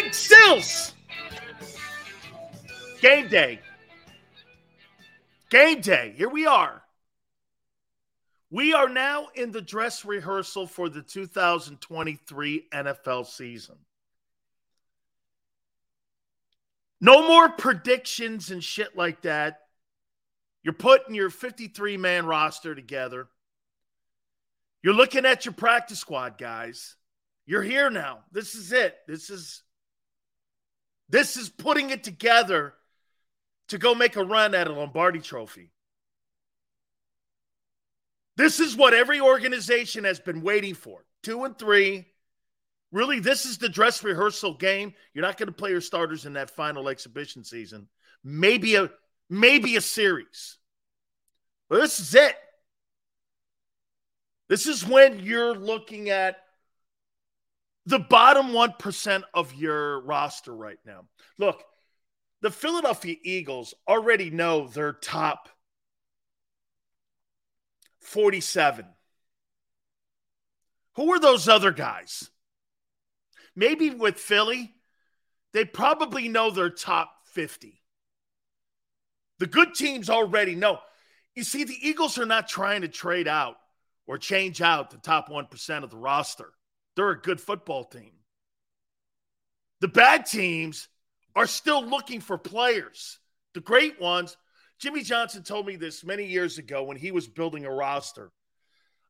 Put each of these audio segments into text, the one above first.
Big Stills! Game day. Game day. Here we are. We are now in the dress rehearsal for the 2023 NFL season. No more predictions and shit like that. You're putting your 53 man roster together. You're looking at your practice squad, guys. You're here now. This is it. This is this is putting it together to go make a run at a Lombardi trophy. This is what every organization has been waiting for. Two and three. Really, this is the dress rehearsal game. You're not going to play your starters in that final exhibition season. Maybe a maybe a series. But this is it. This is when you're looking at the bottom 1% of your roster right now. Look, the Philadelphia Eagles already know their top 47. Who are those other guys? Maybe with Philly, they probably know their top 50. The good teams already know. You see, the Eagles are not trying to trade out or change out the top 1% of the roster. They're a good football team. The bad teams are still looking for players. The great ones, Jimmy Johnson told me this many years ago when he was building a roster.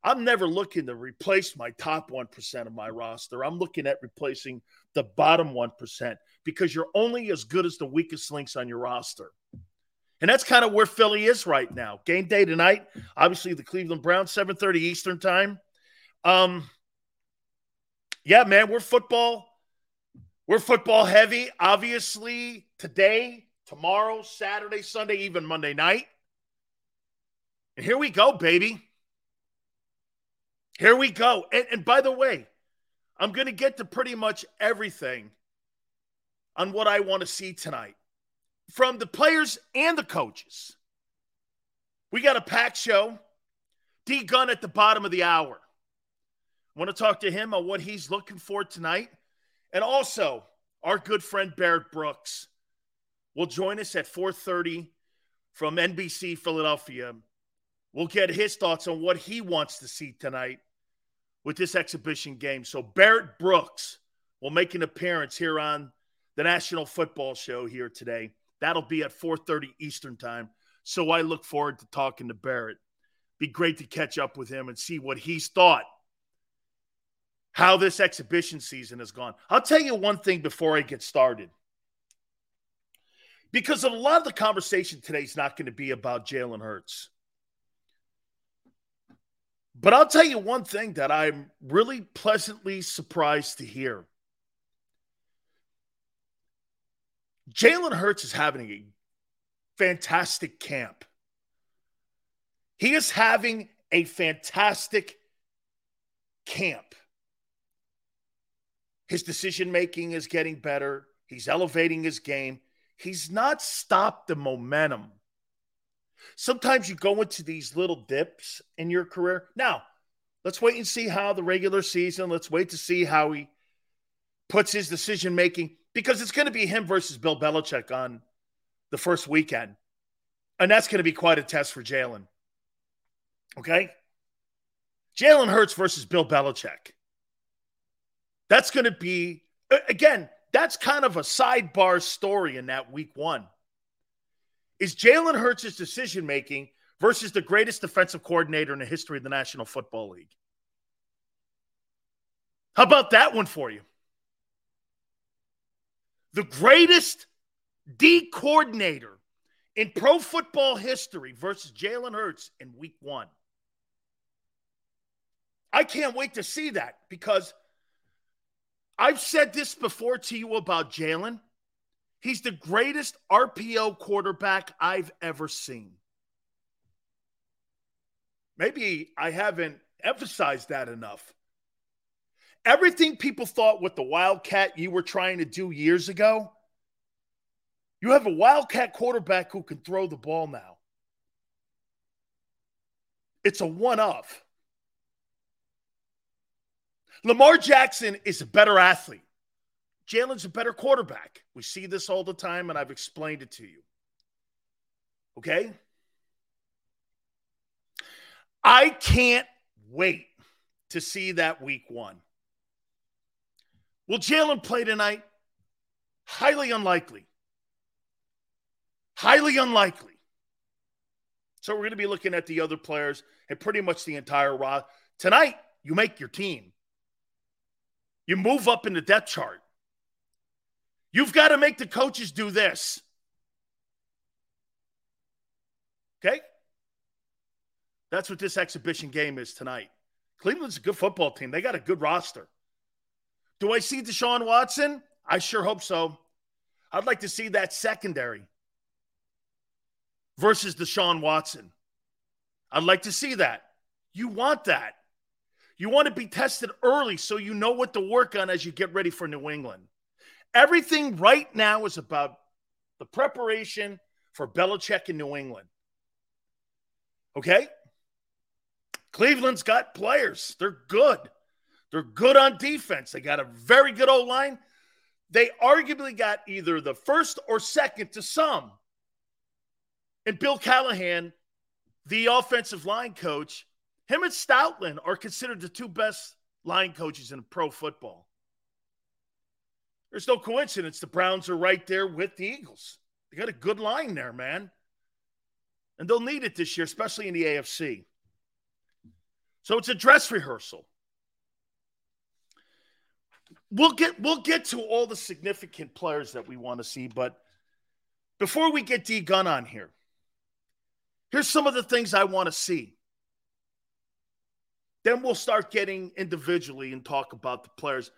I'm never looking to replace my top 1% of my roster. I'm looking at replacing the bottom 1% because you're only as good as the weakest links on your roster. And that's kind of where Philly is right now. Game day tonight, obviously the Cleveland Browns, 7:30 Eastern time. Um, yeah, man, we're football. We're football heavy. Obviously, today, tomorrow, Saturday, Sunday, even Monday night. And here we go, baby. Here we go. And, and by the way, I'm going to get to pretty much everything on what I want to see tonight from the players and the coaches. We got a packed show. D Gun at the bottom of the hour. Want to talk to him on what he's looking for tonight. And also, our good friend Barrett Brooks will join us at 4:30 from NBC Philadelphia. We'll get his thoughts on what he wants to see tonight with this exhibition game. So Barrett Brooks will make an appearance here on the National Football Show here today. That'll be at 4:30 Eastern Time. So I look forward to talking to Barrett. Be great to catch up with him and see what he's thought how this exhibition season has gone. I'll tell you one thing before I get started. Because a lot of the conversation today is not going to be about Jalen Hurts. But I'll tell you one thing that I'm really pleasantly surprised to hear. Jalen Hurts is having a fantastic camp. He is having a fantastic camp. His decision making is getting better. He's elevating his game. He's not stopped the momentum. Sometimes you go into these little dips in your career. Now, let's wait and see how the regular season, let's wait to see how he puts his decision making because it's going to be him versus Bill Belichick on the first weekend. And that's going to be quite a test for Jalen. Okay? Jalen Hurts versus Bill Belichick. That's going to be, again, that's kind of a sidebar story in that week one. Is Jalen Hurts' decision making versus the greatest defensive coordinator in the history of the National Football League? How about that one for you? The greatest D coordinator in pro football history versus Jalen Hurts in week one. I can't wait to see that because I've said this before to you about Jalen. He's the greatest RPO quarterback I've ever seen. Maybe I haven't emphasized that enough. Everything people thought with the Wildcat you were trying to do years ago, you have a Wildcat quarterback who can throw the ball now. It's a one of. Lamar Jackson is a better athlete. Jalen's a better quarterback. We see this all the time, and I've explained it to you. Okay? I can't wait to see that week one. Will Jalen play tonight? Highly unlikely. Highly unlikely. So we're going to be looking at the other players and pretty much the entire roster. Tonight, you make your team. You move up in the depth chart. You've got to make the coaches do this. Okay? That's what this exhibition game is tonight. Cleveland's a good football team. They got a good roster. Do I see Deshaun Watson? I sure hope so. I'd like to see that secondary versus Deshaun Watson. I'd like to see that. You want that. You want to be tested early so you know what to work on as you get ready for New England. Everything right now is about the preparation for Belichick in New England. Okay? Cleveland's got players. They're good. They're good on defense. They got a very good O line. They arguably got either the first or second to some. And Bill Callahan, the offensive line coach, him and Stoutland are considered the two best line coaches in pro football. There's no coincidence the Browns are right there with the Eagles. They got a good line there, man. And they'll need it this year, especially in the AFC. So it's a dress rehearsal. We'll get we'll get to all the significant players that we want to see, but before we get D Gun on here, here's some of the things I want to see. Then we'll start getting individually and talk about the players.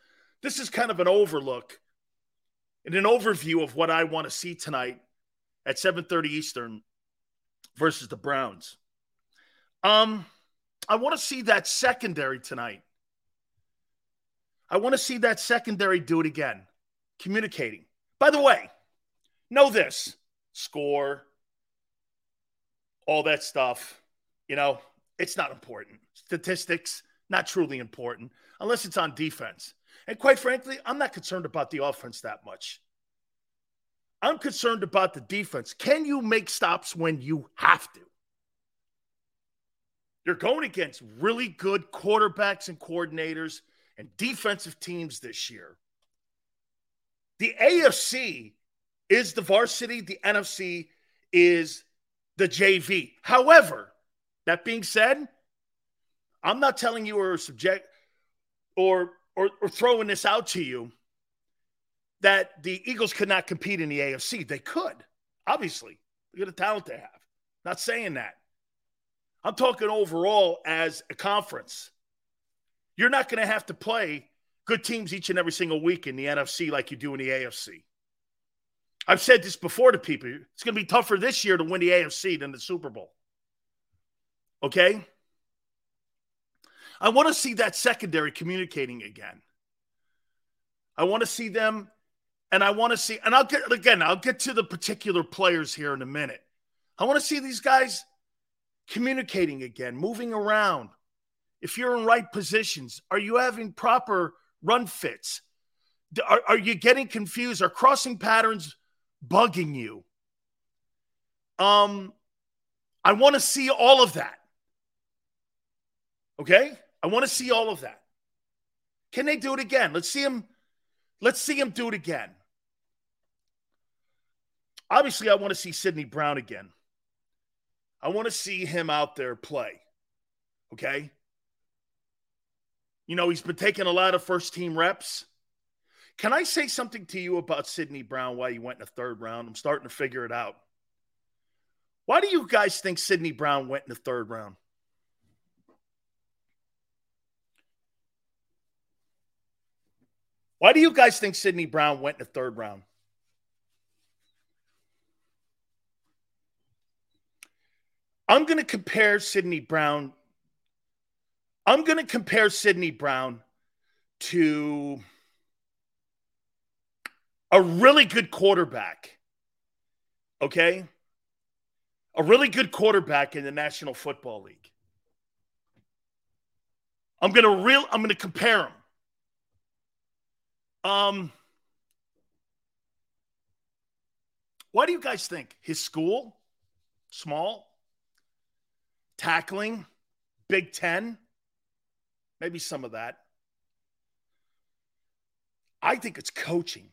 This is kind of an overlook and an overview of what I want to see tonight at 7:30 Eastern versus the Browns. Um, I want to see that secondary tonight. I want to see that secondary do it again, communicating. By the way, know this score, all that stuff, you know, it's not important. Statistics, not truly important, unless it's on defense. And quite frankly, I'm not concerned about the offense that much. I'm concerned about the defense. Can you make stops when you have to? You're going against really good quarterbacks and coordinators and defensive teams this year. The AFC is the varsity, the NFC is the JV. However, that being said, I'm not telling you or subject or, or or throwing this out to you that the Eagles could not compete in the AFC. They could, obviously. Look at the talent they have. Not saying that. I'm talking overall as a conference. You're not going to have to play good teams each and every single week in the NFC like you do in the AFC. I've said this before to people. It's going to be tougher this year to win the AFC than the Super Bowl. Okay? I want to see that secondary communicating again. I want to see them, and I want to see, and I'll get again, I'll get to the particular players here in a minute. I want to see these guys communicating again, moving around. If you're in right positions, are you having proper run fits? Are, are you getting confused? Are crossing patterns bugging you? Um, I want to see all of that. Okay? I want to see all of that. Can they do it again? Let's see him. Let's see him do it again. Obviously, I want to see Sydney Brown again. I want to see him out there play. Okay? You know, he's been taking a lot of first team reps. Can I say something to you about Sydney Brown why he went in the third round? I'm starting to figure it out. Why do you guys think Sydney Brown went in the third round? Why do you guys think Sydney Brown went in the third round? I'm going to compare Sydney Brown. I'm going to compare Sydney Brown to a really good quarterback. Okay? A really good quarterback in the National Football League. I'm going to real I'm going to compare him. Um What do you guys think? His school? Small? Tackling? Big 10? Maybe some of that. I think it's coaching.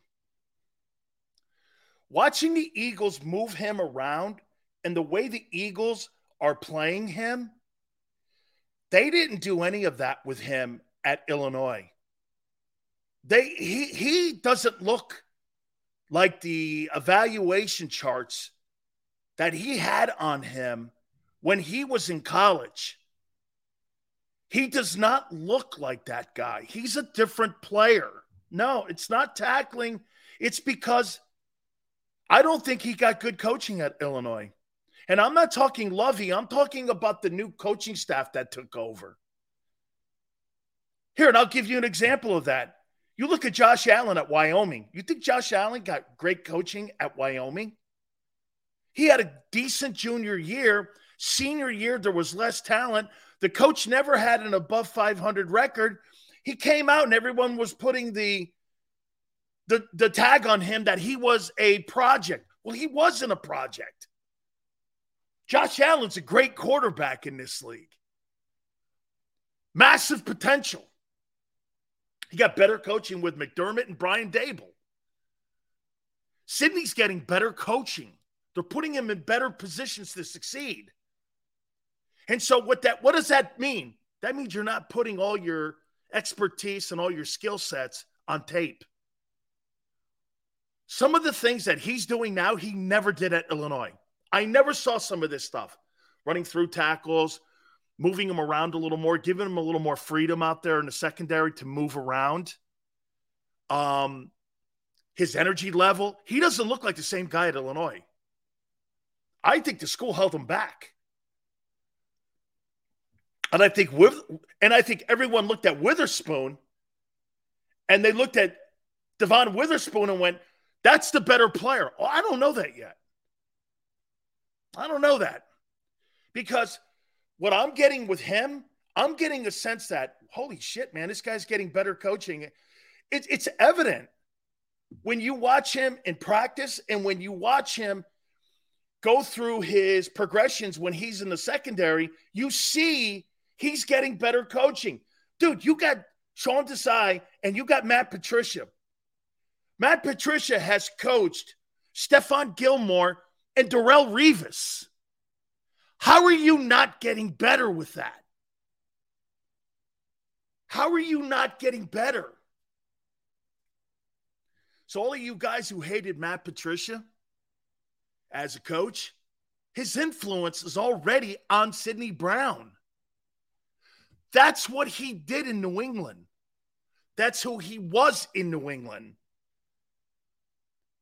Watching the Eagles move him around and the way the Eagles are playing him, they didn't do any of that with him at Illinois. They he he doesn't look like the evaluation charts that he had on him when he was in college. He does not look like that guy. He's a different player. No, it's not tackling. It's because I don't think he got good coaching at Illinois. And I'm not talking Lovie, I'm talking about the new coaching staff that took over. Here, and I'll give you an example of that. You look at Josh Allen at Wyoming. You think Josh Allen got great coaching at Wyoming? He had a decent junior year. Senior year, there was less talent. The coach never had an above 500 record. He came out and everyone was putting the, the, the tag on him that he was a project. Well, he wasn't a project. Josh Allen's a great quarterback in this league. Massive potential. He got better coaching with McDermott and Brian Daboll. Sydney's getting better coaching. They're putting him in better positions to succeed. And so what that what does that mean? That means you're not putting all your expertise and all your skill sets on tape. Some of the things that he's doing now, he never did at Illinois. I never saw some of this stuff. Running through tackles, moving him around a little more, giving him a little more freedom out there in the secondary to move around. Um, his energy level, he doesn't look like the same guy at Illinois. I think the school held him back. And I think with and I think everyone looked at Witherspoon and they looked at Devon Witherspoon and went, that's the better player. Oh, I don't know that yet. I don't know that. Because what I'm getting with him, I'm getting a sense that, holy shit, man, this guy's getting better coaching. It, it's evident when you watch him in practice and when you watch him go through his progressions when he's in the secondary, you see he's getting better coaching. Dude, you got Sean Desai and you got Matt Patricia. Matt Patricia has coached Stephon Gilmore and Darrelle Revis. How are you not getting better with that? How are you not getting better? So, all of you guys who hated Matt Patricia as a coach, his influence is already on Sydney Brown. That's what he did in New England. That's who he was in New England.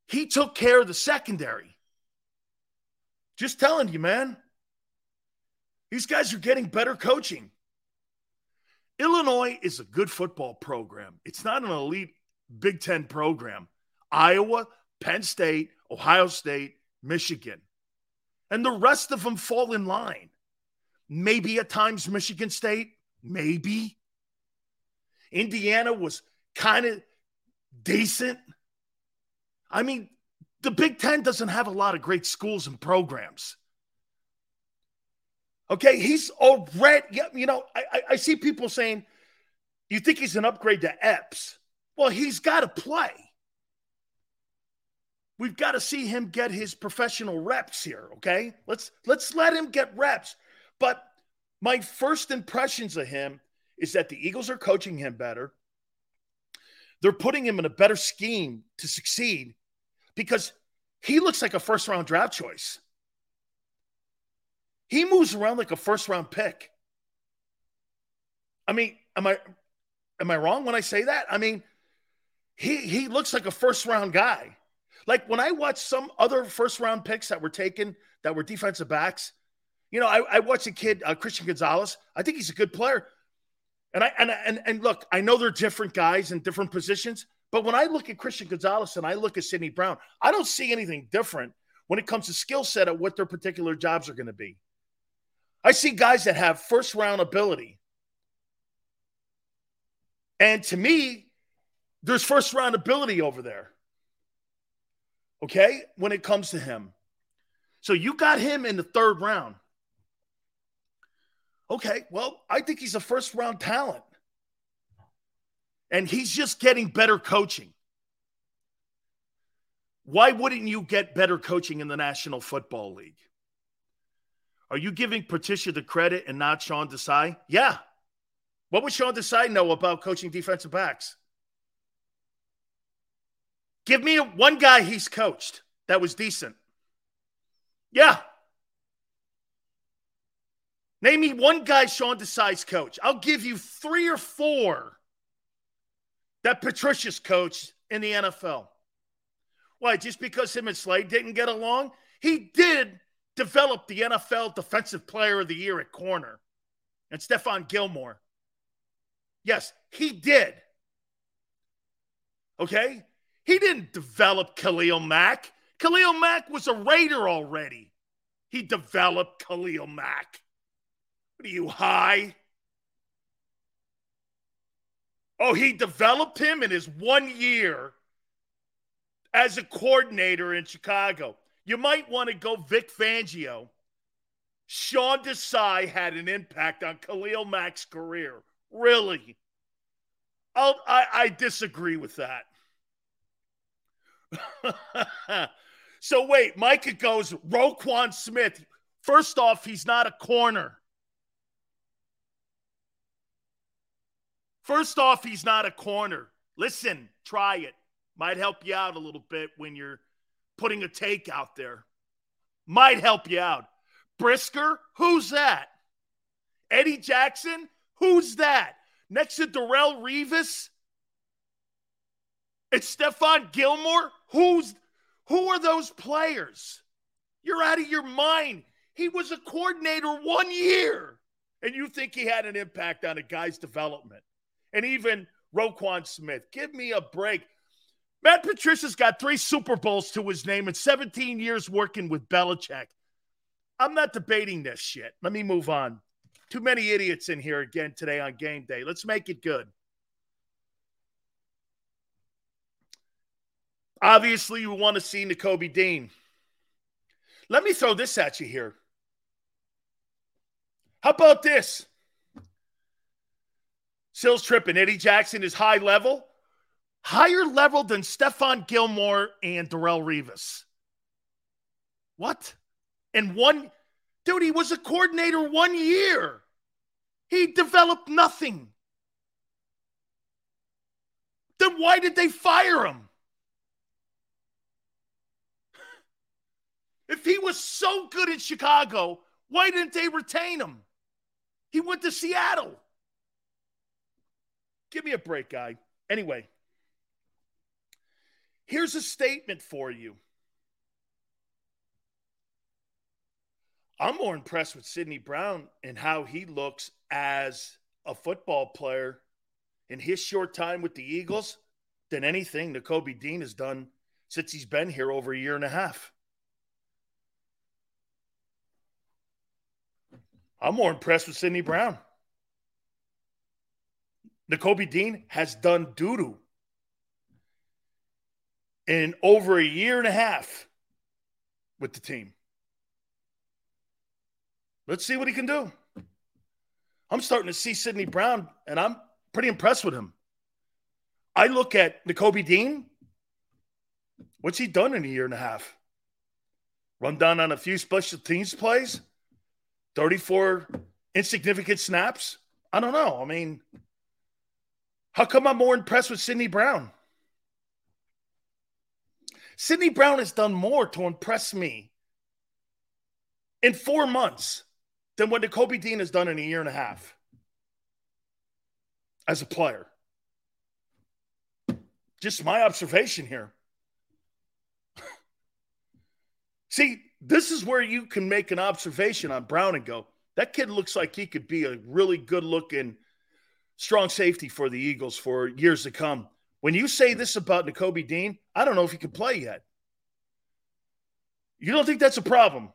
He took care of the secondary. Just telling you, man. These guys are getting better coaching. Illinois is a good football program. It's not an elite Big Ten program Iowa, Penn State, Ohio State, Michigan. And the rest of them fall in line. Maybe at times Michigan State, maybe. Indiana was kind of decent. I mean, the Big Ten doesn't have a lot of great schools and programs. Okay, he's already, you know, I, I see people saying, you think he's an upgrade to Epps? Well, he's got to play. We've got to see him get his professional reps here, okay? Let's let's let him get reps. But my first impressions of him is that the Eagles are coaching him better. They're putting him in a better scheme to succeed because he looks like a first round draft choice. He moves around like a first round pick. I mean, am I am I wrong when I say that? I mean, he he looks like a first round guy. Like when I watch some other first round picks that were taken that were defensive backs, you know, I, I watched a kid, uh, Christian Gonzalez. I think he's a good player. And I and, and and look, I know they're different guys in different positions, but when I look at Christian Gonzalez and I look at Sydney Brown, I don't see anything different when it comes to skill set of what their particular jobs are going to be. I see guys that have first round ability. And to me, there's first round ability over there. Okay? When it comes to him. So you got him in the third round. Okay, well, I think he's a first round talent. And he's just getting better coaching. Why wouldn't you get better coaching in the National Football League? Are you giving Patricia the credit and not Sean Desai? Yeah. What would Sean Desai know about coaching defensive backs? Give me one guy he's coached that was decent. Yeah. Name me one guy Sean Desai's coach. I'll give you three or four that Patricia's coached in the NFL. Why? Just because him and Slade didn't get along? He did develop the NFL Defensive Player of the Year at corner and Stephon Gilmore. Yes, he did. Okay? He didn't develop Khalil Mack. Khalil Mack was a Raider already. He developed Khalil Mack. What are you high? Oh, he developed him in his one year as a coordinator in Chicago. You might want to go Vic Fangio. Sean Desai had an impact on Khalil Mack's career. Really? I'll, I, I disagree with that. so wait, Micah goes Roquan Smith. First off, he's not a corner. First off, he's not a corner. Listen, try it. Might help you out a little bit when you're putting a take out there. Might help you out. Brisker, who's that? Eddie Jackson, who's that? Next to Darrelle Revis? It's Stephon Gilmore? Who's who are those players? You're out of your mind. He was a coordinator one year, and you think he had an impact on a guy's development and even Roquan Smith. Give me a break. Matt Patricia's got three Super Bowls to his name and 17 years working with Belichick. I'm not debating this shit. Let me move on. Too many idiots in here again today on game day. Let's make it good. Obviously, you want to see Nakobe Dean. Let me throw this at you here. How about this? Sills tripping. Eddie Jackson is high level, higher level than Stephon Gilmore and Darrelle Revis. What? And one, dude, he was a coordinator one year. He developed nothing. Then why did they fire him? If he was so good in Chicago, why didn't they retain him? He went to Seattle. Give me a break, guy. Anyway, here's a statement for you. I'm more impressed with Sydney Brown and how he looks as a football player in his short time with the Eagles than anything that Kobe Dean has done since he's been here over a year and a half. I'm more impressed with Sydney Brown. Nakobe Dean has done doo doo in over a year and a half with the team. Let's see what he can do. I'm starting to see Sydney Brown, and I'm pretty impressed with him. I look at Nakobe Dean. What's he done in a year and a half? Run down on a few special teams plays, 34 insignificant snaps. I don't know. I mean, how come I'm more impressed with Sydney Brown? Sydney Brown has done more to impress me in four months than what Kobe Dean has done in a year and a half as a player. Just my observation here. See, this is where you can make an observation on Brown and go, that kid looks like he could be a really good looking strong safety for the Eagles for years to come. When you say this about Nakobe Dean, I don't know if he can play yet. You don't think that's a problem?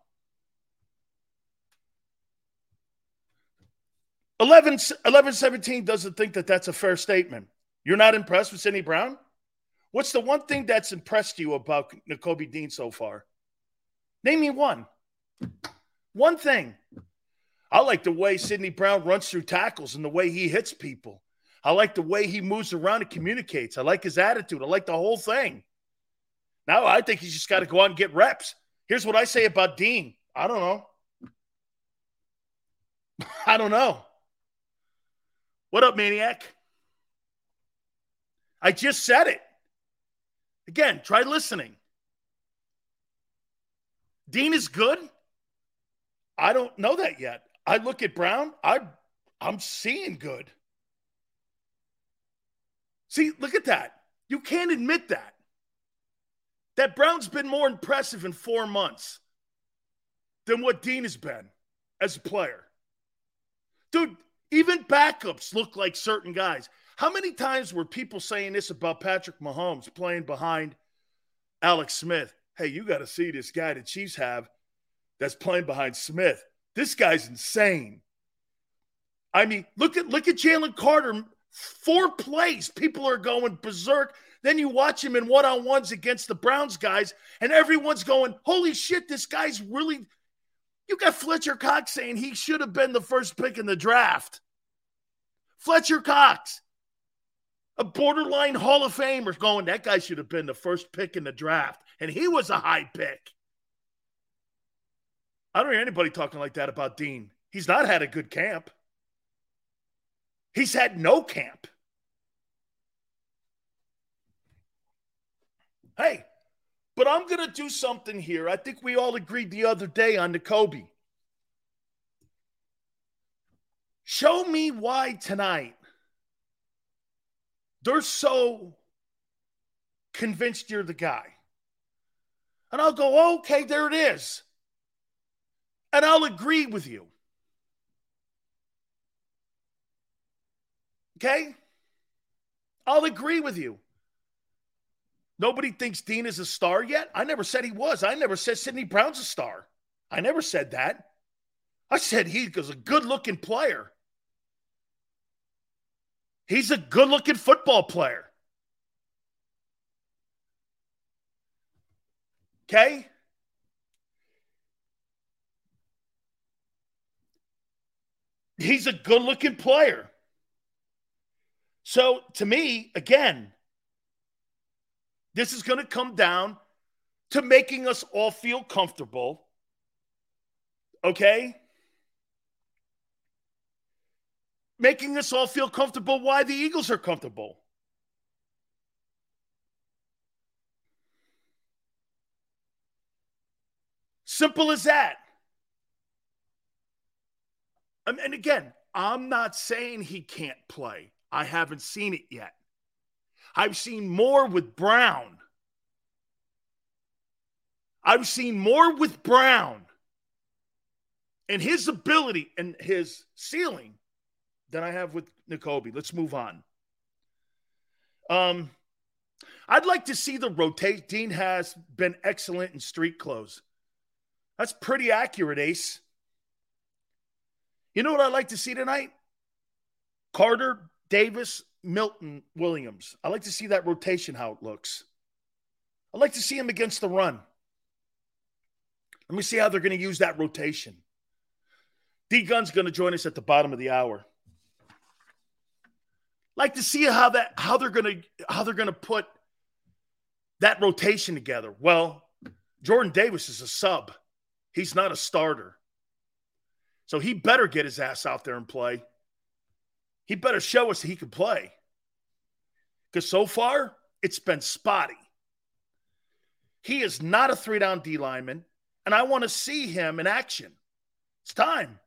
11, 11 17 doesn't think that that's a fair statement. You're not impressed with Sydney Brown? What's the one thing that's impressed you about Nakobe Dean so far? Name me one. One thing. I like the way Sydney Brown runs through tackles and the way he hits people. I like the way he moves around and communicates. I like his attitude. I like the whole thing. Now I think he's just got to go out and get reps. Here's what I say about Dean. I don't know. I don't know. What up, maniac? I just said it. Again, try listening. Dean is good. I don't know that yet. I look at Brown, I I'm seeing good. See, look at that. You can't admit that. That Brown's been more impressive in 4 months than what Dean has been as a player. Dude, even backups look like certain guys. How many times were people saying this about Patrick Mahomes playing behind Alex Smith? Hey, you got to see this guy the Chiefs have that's playing behind Smith. This guy's insane. I mean, look at look at Jalen Carter. Four plays, people are going berserk. Then you watch him in one-on-ones against the Browns guys, and everyone's going, "Holy shit, this guy's really you got Fletcher Cox saying he should have been the first pick in the draft. Fletcher Cox, a borderline Hall of Famer, going, that guy should have been the first pick in the draft. And he was a high pick. I don't hear anybody talking like that about Dean. He's not had a good camp, he's had no camp. Hey, but I'm going to do something here. I think we all agreed the other day on the Kobe. Show me why tonight they're so convinced you're the guy. And I'll go, okay, there it is. And I'll agree with you. Okay? I'll agree with you. Nobody thinks Dean is a star yet. I never said he was. I never said Sydney Brown's a star. I never said that. I said he was a good looking player. He's a good looking football player. Okay? He's a good looking player. So to me, again, this is going to come down to making us all feel comfortable. Okay? Making us all feel comfortable why the Eagles are comfortable. Simple as that. Um, and again, I'm not saying he can't play. I haven't seen it yet. I've seen more with Brown. I've seen more with Brown and his ability and his ceiling than I have with Nakobe. Let's move on. Um, I'd like to see the rotate. Dean has been excellent in street clothes. That's pretty accurate, Ace. You know what I'd like to see tonight? Carter, Davis, Milton, Williams. I like to see that rotation, how it looks. I'd like to see him against the run. Let me see how they're going to use that rotation. D Gun's going to join us at the bottom of the hour. Like to see how that how they're going to how they're going to put that rotation together. Well, Jordan Davis is a sub. He's not a starter. So he better get his ass out there and play. He better show us he can play. Because so far, it's been spotty. He is not a three down D lineman, and I want to see him in action. It's time.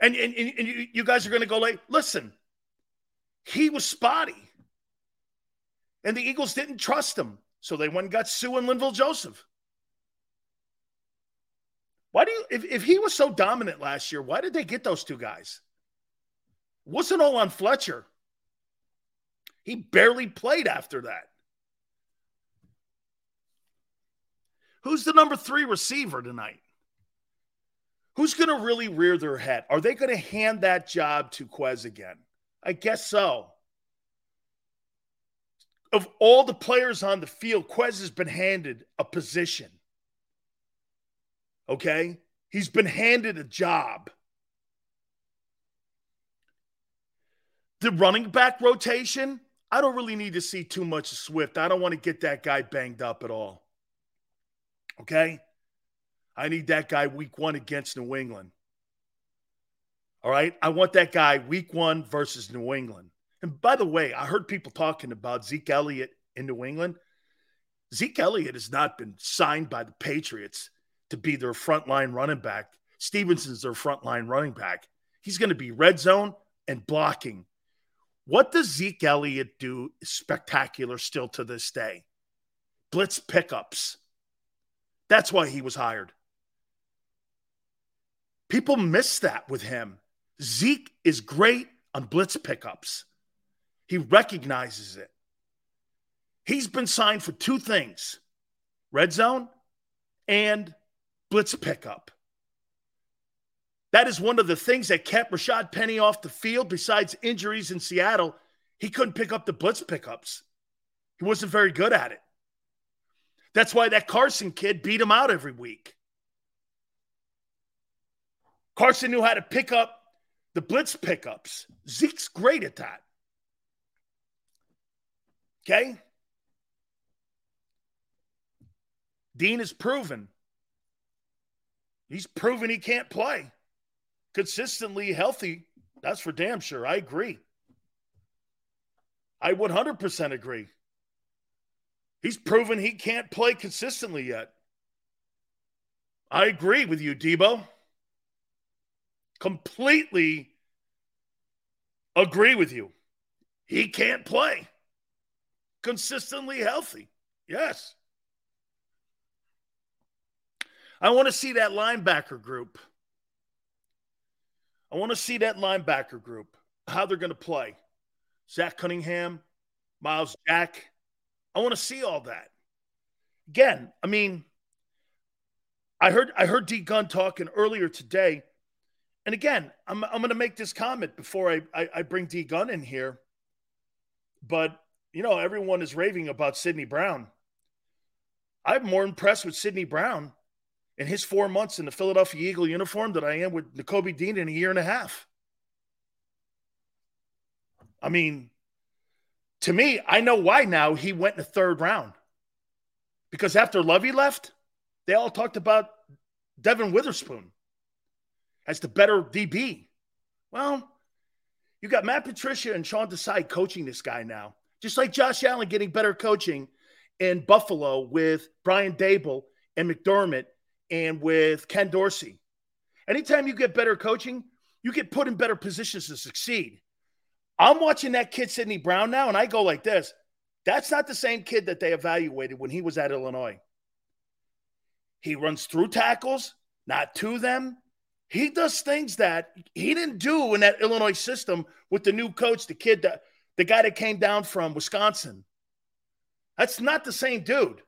And, and, and you guys are going to go like, listen, he was spotty. And the Eagles didn't trust him. So they went and got Sue and Linval Joseph. Why do you, if, if he was so dominant last year, why did they get those two guys? Wasn't all on Fletcher. He barely played after that. Who's the number three receiver tonight? Who's going to really rear their head? Are they going to hand that job to Quez again? I guess so. Of all the players on the field, Quez has been handed a position. Okay? He's been handed a job. The running back rotation, I don't really need to see too much of Swift. I don't want to get that guy banged up at all. Okay? I need that guy week one against New England. All right. I want that guy week one versus New England. And by the way, I heard people talking about Zeke Elliott in New England. Zeke Elliott has not been signed by the Patriots to be their frontline running back. Stevenson's their frontline running back. He's going to be red zone and blocking. What does Zeke Elliott do spectacular still to this day? Blitz pickups. That's why he was hired. People miss that with him. Zeke is great on blitz pickups. He recognizes it. He's been signed for two things red zone and blitz pickup. That is one of the things that kept Rashad Penny off the field besides injuries in Seattle. He couldn't pick up the blitz pickups, he wasn't very good at it. That's why that Carson kid beat him out every week. Carson knew how to pick up the blitz pickups. Zeke's great at that. Okay? Dean has proven. He's proven he can't play. Consistently healthy, that's for damn sure. I agree. I 100% agree. He's proven he can't play consistently yet. I agree with you, Debo completely agree with you. He can't play consistently healthy. Yes. I want to see that linebacker group. I want to see that linebacker group, how they're going to play. Zach Cunningham, Myles Jack. I want to see all that. Again, I mean, I heard I heard D Gun talking earlier today and again, I'm, I'm going to make this comment before I, I, I bring D Gun in here. But, you know, everyone is raving about Sydney Brown. I'm more impressed with Sydney Brown in his four months in the Philadelphia Eagle uniform than I am with Nakobe Dean in a year and a half. I mean, to me, I know why now he went in the third round. Because after Lovie left, they all talked about Devon Witherspoon as the better DB. Well, you got Matt Patricia and Sean Desai coaching this guy now, just like Josh Allen getting better coaching in Buffalo with Brian Daboll and McDermott and with Ken Dorsey. Anytime you get better coaching, you get put in better positions to succeed. I'm watching that kid, Sydney Brown, now, and I go like this. That's not the same kid that they evaluated when he was at Illinois. He runs through tackles, not to them. He does things that he didn't do in that Illinois system with the new coach, the kid that the guy that came down from Wisconsin. That's not the same dude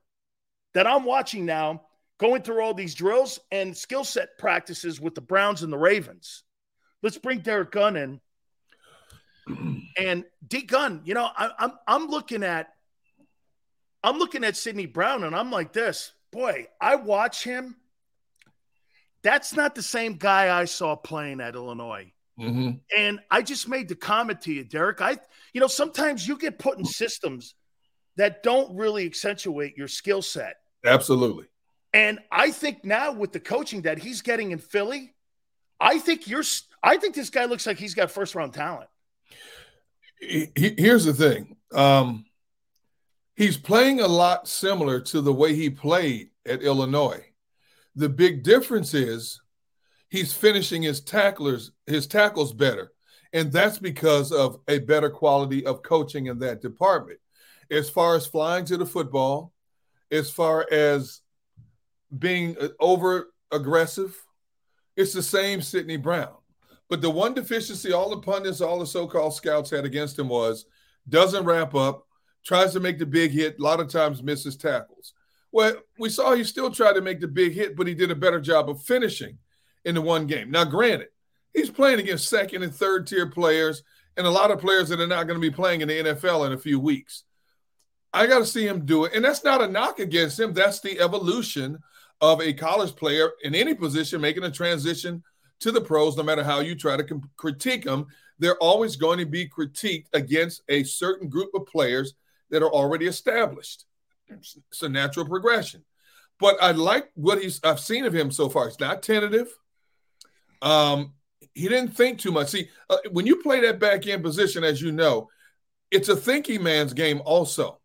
that I'm watching now going through all these drills and skill set practices with the Browns and the Ravens. Let's bring Derek Gunn in. And D Gunn, you know, I, I'm I'm looking at I'm looking at Sydney Brown and I'm like this, boy, I watch him. That's not the same guy I saw playing at Illinois. Mm-hmm. And I just made the comment to you, Derek. I, you know, sometimes you get put in systems that don't really accentuate your skill set. Absolutely. And I think now with the coaching that he's getting in Philly, I think you're. I think this guy looks like he's got first round talent. He, here's the thing. Um, he's playing a lot similar to the way he played at Illinois. The big difference is he's finishing his tacklers his tackles better, and that's because of a better quality of coaching in that department. As far as flying to the football, as far as being uh, over aggressive, it's the same Sydney Brown. But the one deficiency all the pundits, all the so-called scouts had against him was doesn't wrap up, tries to make the big hit, a lot of times misses tackles. Well, we saw he still tried to make the big hit, but he did a better job of finishing in the one game. Now, granted, he's playing against second and third tier players and a lot of players that are not going to be playing in the NFL in a few weeks. I got to see him do it. And that's not a knock against him. That's the evolution of a college player in any position making a transition to the pros, no matter how you try to critique them. They're always going to be critiqued against a certain group of players that are already established. It's a natural progression. But I like what he's I've seen of him so far. It's not tentative. Um, he didn't think too much. See, uh, when you play that back end position, as you know, it's a thinking man's game also.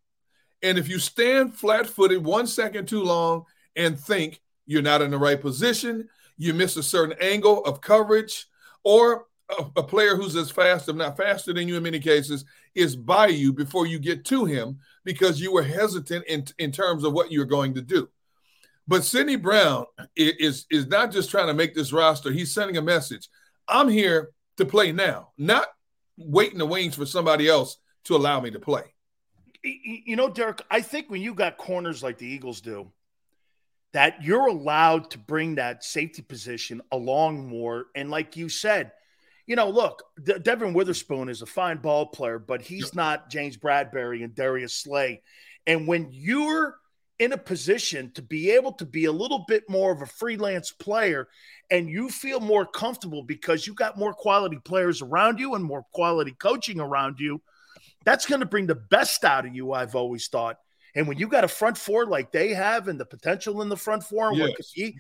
And if you stand flat footed one second too long and think you're not in the right position, you miss a certain angle of coverage, or a, a, player who's as fast, if not faster than you in many cases, is by you before you get to him because you were hesitant in, in terms of what you're going to do. But Sydney Brown is, is not just trying to make this roster, he's sending a message. I'm here to play now, not waiting the wings for somebody else to allow me to play. You know, Derek, I think when you got corners like the Eagles do, that you're allowed to bring that safety position along more. And like you said, you know, look, De- Devon Witherspoon is a fine ball player, but he's not James Bradberry and Darius Slay. And when you're in a position to be able to be a little bit more of a freelance player and you feel more comfortable because you got more quality players around you and more quality coaching around you, that's going to bring the best out of you, I've always thought. And when you got a front four like they have and the potential in the front four yes. what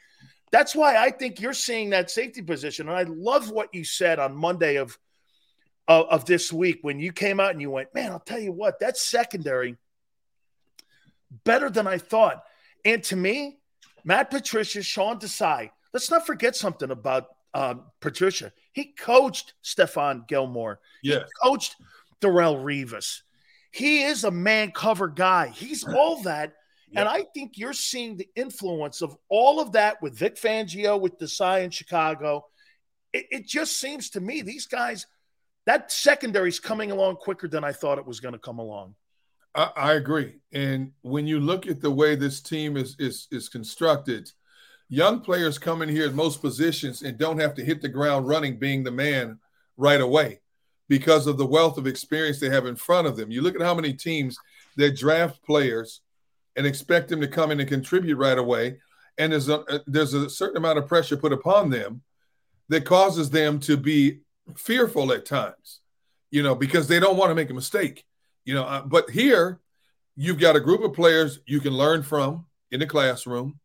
that's why I think you're seeing that safety position. And I love what you said on Monday of, of, of this week when you came out and you went, man, I'll tell you what, that's secondary better than I thought. And to me, Matt Patricia, Sean Desai, let's not forget something about um, Patricia. He coached Stephon Gilmore. Yes. He coached Darrelle Revis. He is a man cover guy. He's all that. Yep. And I think you're seeing the influence of all of that with Vic Fangio, with Desai in Chicago. It, it just seems to me these guys, that secondary is coming along quicker than I thought it was going to come along. I, I, agree. And when you look at the way this team is is is constructed, young players come in here at most positions and don't have to hit the ground running, being the man right away because of the wealth of experience they have in front of them. You look at how many teams that draft players and expect them to come in and contribute right away, and there's a there's a certain amount of pressure put upon them that causes them to be fearful at times, you know, because they don't want to make a mistake, you know. Uh, but here, you've got a group of players you can learn from in the classroom,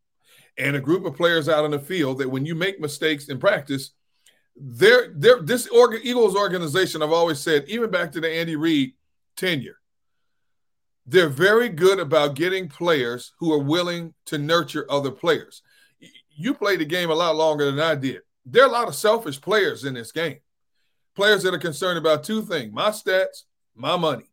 and a group of players out in the field that when you make mistakes in practice, they're, they're, this org, Eagles organization, I've always said, even back to the Andy Reid tenure, they're very good about getting players who are willing to nurture other players. You played the game a lot longer than I did. There are a lot of selfish players in this game. Players that are concerned about two things my stats, my money.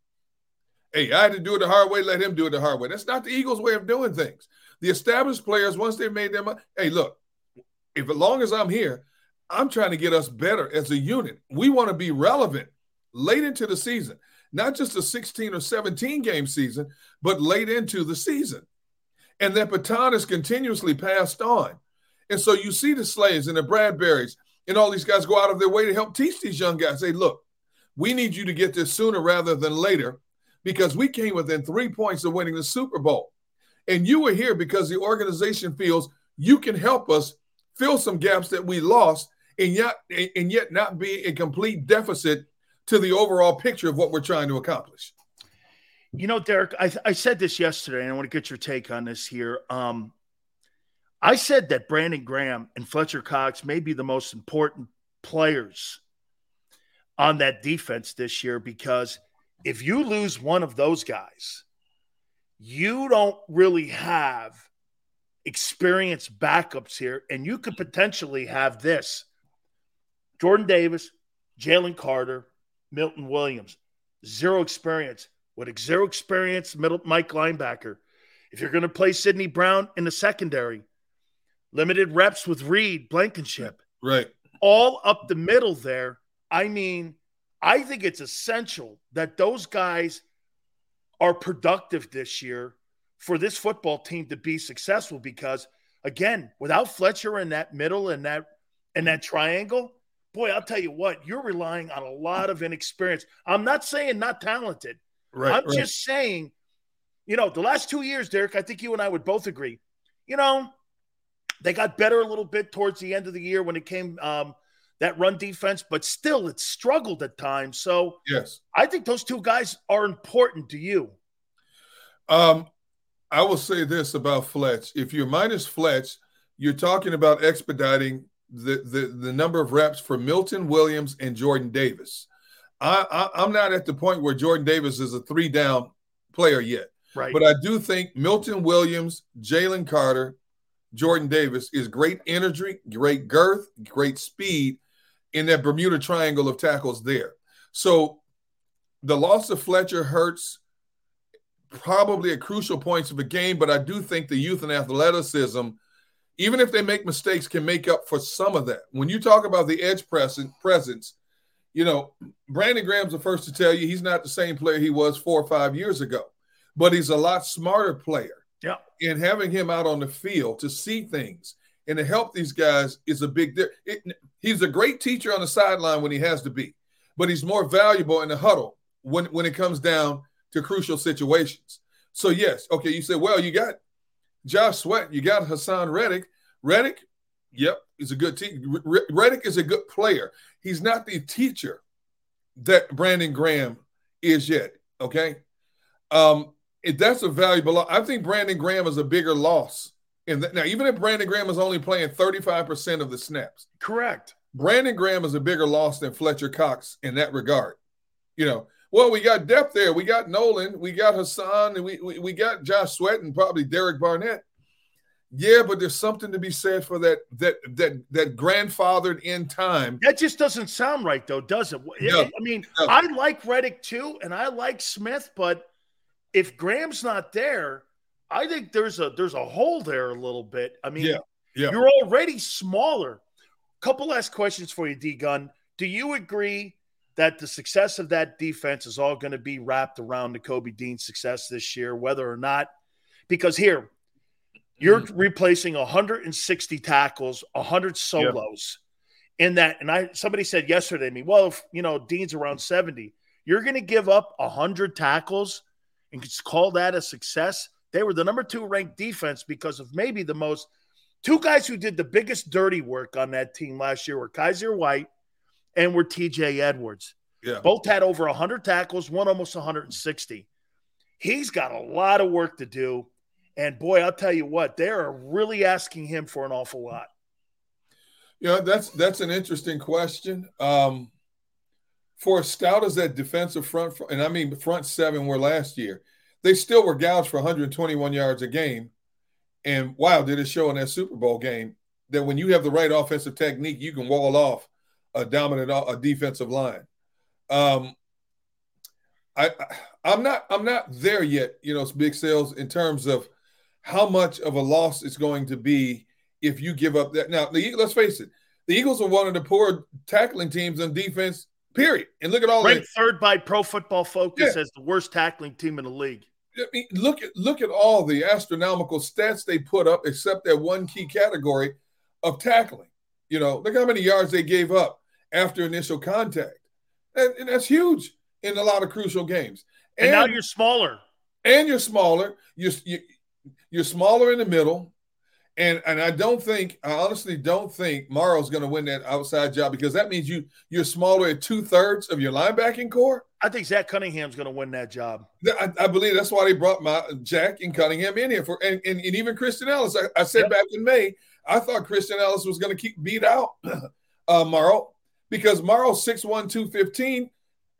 Hey, I had to do it the hard way, let him do it the hard way. That's not the Eagles' way of doing things. The established players, once they've made their money, hey, look, if as long as I'm here, I'm trying to get us better as a unit. We want to be relevant late into the season. not just a 16 or 17 game season, but late into the season. And that baton is continuously passed on. And so you see the Slaves and the Bradberries and all these guys go out of their way to help teach these young guys. Say, look, we need you to get this sooner rather than later because we came within three points of winning the Super Bowl. And you were here because the organization feels you can help us fill some gaps that we lost and yet and yet not be a complete deficit to the overall picture of what we're trying to accomplish. You know, Derek, I, I said this yesterday, and I want to get your take on this here. Um, I said that Brandon Graham and Fletcher Cox may be the most important players on that defense this year because if you lose one of those guys, you don't really have experienced backups here, and you could potentially have this Jordan Davis, Jalen Carter, Milton Williams, zero experience. With zero experience, middle Mike linebacker. If you're going to play Sydney Brown in the secondary, limited reps with Reed, Blankenship. Right. All up the middle there. I mean, I think it's essential that those guys are productive this year for this football team to be successful because again, without Fletcher in that middle and that and that triangle, boy, I'll tell you what, you're relying on a lot of inexperience. I'm not saying not talented. Right. I'm right. just saying, you know, the last two years, Derek, I think you and I would both agree. You know, they got better a little bit towards the end of the year when it came um, that run defense, but still it struggled at times. So yes, I think those two guys are important to you. Um, I will say this about Fletch: if you're minus Fletch, you're talking about expediting the the, the number of reps for Milton Williams and Jordan Davis. I, I I'm not at the point where Jordan Davis is a three down player yet. Right. But I do think Milton Williams, Jalen Carter, Jordan Davis is great energy, great girth, great speed in that Bermuda Triangle of tackles there. So the loss of Fletcher hurts probably at crucial points of a game, but I do think the youth and athleticism, even if they make mistakes, can make up for some of that. When you talk about the edge present, presence, you know, Brandon Graham's the first to tell you he's not the same player he was four or five years ago, but he's a lot smarter player. Yeah. And having him out on the field to see things and to help these guys is a big difference. He's a great teacher on the sideline when he has to be, but he's more valuable in the huddle when, when it comes down to crucial situations. So, yes, okay, you say, well, you got Josh Sweat, you got Haason Reddick. Reddick, yep, he's a good teacher. Reddick is a good player. He's not the teacher that Brandon Graham is yet, okay? Um, it, that's a valuable. I think Brandon Graham is a bigger loss. in And now, even if Brandon Graham is only playing 35% of the snaps, correct. Brandon Graham is a bigger loss than Fletcher Cox in that regard. You know, well, we got depth there. We got Nolan, we got Haason, and we, we, we got Josh Sweat and probably Derek Barnett. Yeah, but there's something to be said for that that that that grandfathered in time. That just doesn't sound right, though, does it? No, I mean, no. I like Reddick too, and I like Smith, but if Graham's not there, I think there's a there's a hole there a little bit. I mean, yeah, yeah. you're already smaller. Couple last questions for you, D Gun. Do you agree that the success of that defense is all going to be wrapped around the Kobe Dean success this year, whether or not? Because here, you're mm. replacing 160 tackles, 100 solos yeah. in that. And I somebody said yesterday to me, well, if you know Dean's around 70, you're going to give up 100 tackles and call that a success. They were the number two ranked defense because of maybe the most two guys who did the biggest dirty work on that team last year were Kyzir White and were TJ Edwards. Yeah. Both had over 100 tackles, one almost 160. He's got a lot of work to do. And boy, I'll tell you what, they are really asking him for an awful lot. Yeah, that's that's an interesting question. Um, for as stout as that defensive front, and I mean front seven were last year, they still were gouged for 121 yards a game. And wow, did it show in that Super Bowl game that when you have the right offensive technique, you can wall off a dominant a defensive line. Um, I, I am not I'm not there yet, you know, big sales in terms of how much of a loss it's going to be if you give up that. Now, the, let's face it, the Eagles are one of the poor tackling teams on defense Period. And look at all Ranked third by Pro Football Focus Yeah. as the worst tackling team in the league. I mean, look at look at all the astronomical stats they put up, except that one key category of tackling. You know, look how many yards they gave up after initial contact, and, and that's huge in a lot of crucial games. And, now you're smaller. and you're smaller. You're you, you're smaller in the middle, and and I don't think I honestly don't think Morrow's going to win that outside job because that means you you're smaller at two thirds of your linebacking core. I think Zach Cunningham's going to win that job. I, I believe that's why they brought Myles Jack and Cunningham in here for, and, and, and even Christian Ellis. I, I said Yep. back in May, I thought Christian Ellis was going to keep beat out uh, Morrow because Morrow's 6'1", 215.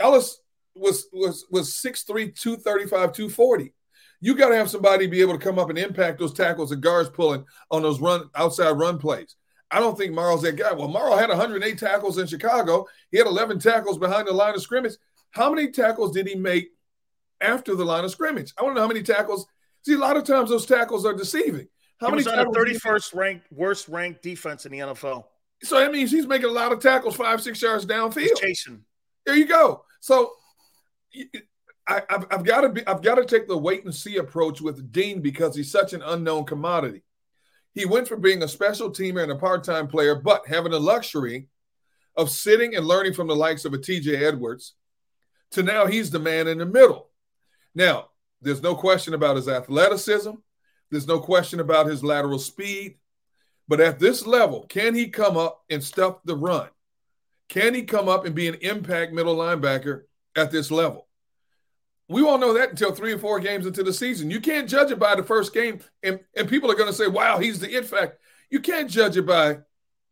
Ellis was was was 6'3", 235, 240. You got to have somebody be able to come up and impact those tackles and guards pulling on those run outside run plays. I don't think Morrow's that guy. Well, Morrow had 108 tackles in Chicago. He had 11 tackles behind the line of scrimmage. How many tackles did he make after the line of scrimmage? I want to know how many tackles. See, a lot of times those tackles are deceiving. How he many was on the tackles did 31st ranked, worst ranked defense in the NFL. So that means he's making a lot of tackles five, six yards He's downfield. chasing. There you go. So I, I've, I've got to be. I've got to take the wait and see approach with Dean because he's such an unknown commodity. He went from being a special teamer and a part-time player, but having the luxury of sitting and learning from the likes of a TJ Edwards, to now he's the man in the middle. Now, there's no question about his athleticism. There's no question about his lateral speed. But at this level, can he come up and stuff the run? Can he come up and be an impact middle linebacker at this level? We won't know that until three or four games into the season. You can't judge it by the first game, and, and people are going to say, wow, he's the it fact. You can't judge it by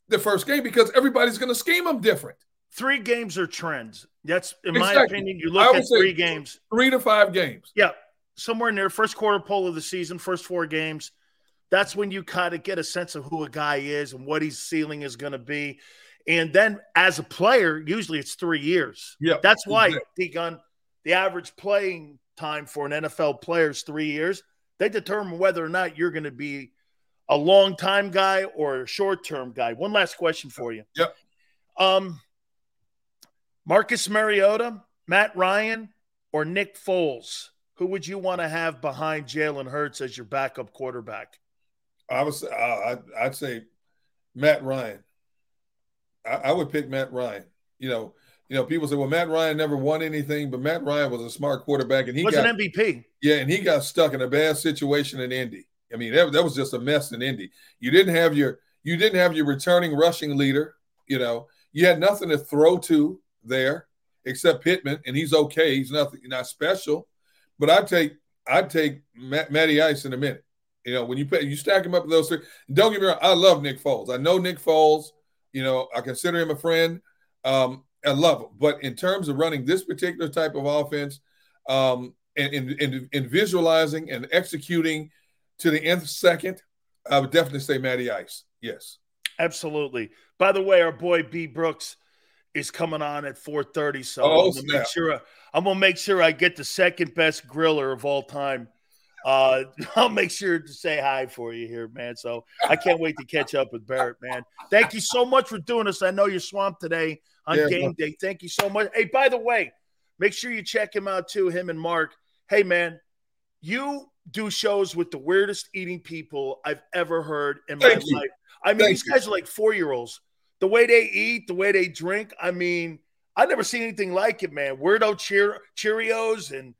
the first game because everybody's going to scheme him different. Three games are trends. That's, in my opinion, you look at three games. Three to five games. Yeah, somewhere near first quarter poll of the season, first four games. That's when you kind of get a sense of who a guy is and what his ceiling is going to be. And then as a player, usually it's three years. Yeah. That's why, Exactly. Gun, the average playing time for an NFL player is three years. They determine whether or not you're going to be a long time guy or a short term guy. One last question for you. Yep. Um, Marcus Mariota, Matt Ryan, or Nick Foles? Who would you want to have behind Jalen Hurts as your backup quarterback? I was, I, I'd say Matt Ryan. I, I would pick Matt Ryan. You know, you know, people say, well, Matt Ryan never won anything, but Matt Ryan was a smart quarterback, and he was got an MVP. Yeah, and he got stuck in a bad situation in Indy. I mean, that, that was just a mess in Indy. You didn't have your you didn't have your returning rushing leader. You know, you had nothing to throw to there except Pittman, and he's okay. He's nothing not special. But I'd take I'd take Matt, Matty Ice in a minute. You know, when you put you stack him up with those three. Don't get me wrong, I love Nick Foles. I know Nick Foles. You know, I consider him a friend. Um, I love him. But in terms of running this particular type of offense, um, and, and, and, and visualizing and executing to the nth second, I would definitely say Matty Ice. Yes. Absolutely. By the way, our boy B Brooks is coming on at 4:30. So Oh, I'm, gonna make sure I, I'm gonna make sure I get the second best griller of all time. Uh, I'll make sure to say hi for you here, man. So I can't wait to catch up with Barrett, man. Thank you so much for doing this. I know you're swamped today on Yeah, game day. Thank you so much. Hey, by the way, make sure you check him out too, him and Mark. Hey, man, you do shows with the weirdest eating people I've ever heard in my Thank you. life. I mean, Thank these you. guys are like four year olds. The way they eat, the way they drink. I mean, I've never seen anything like it, man. Weirdo cheer- Cheerios and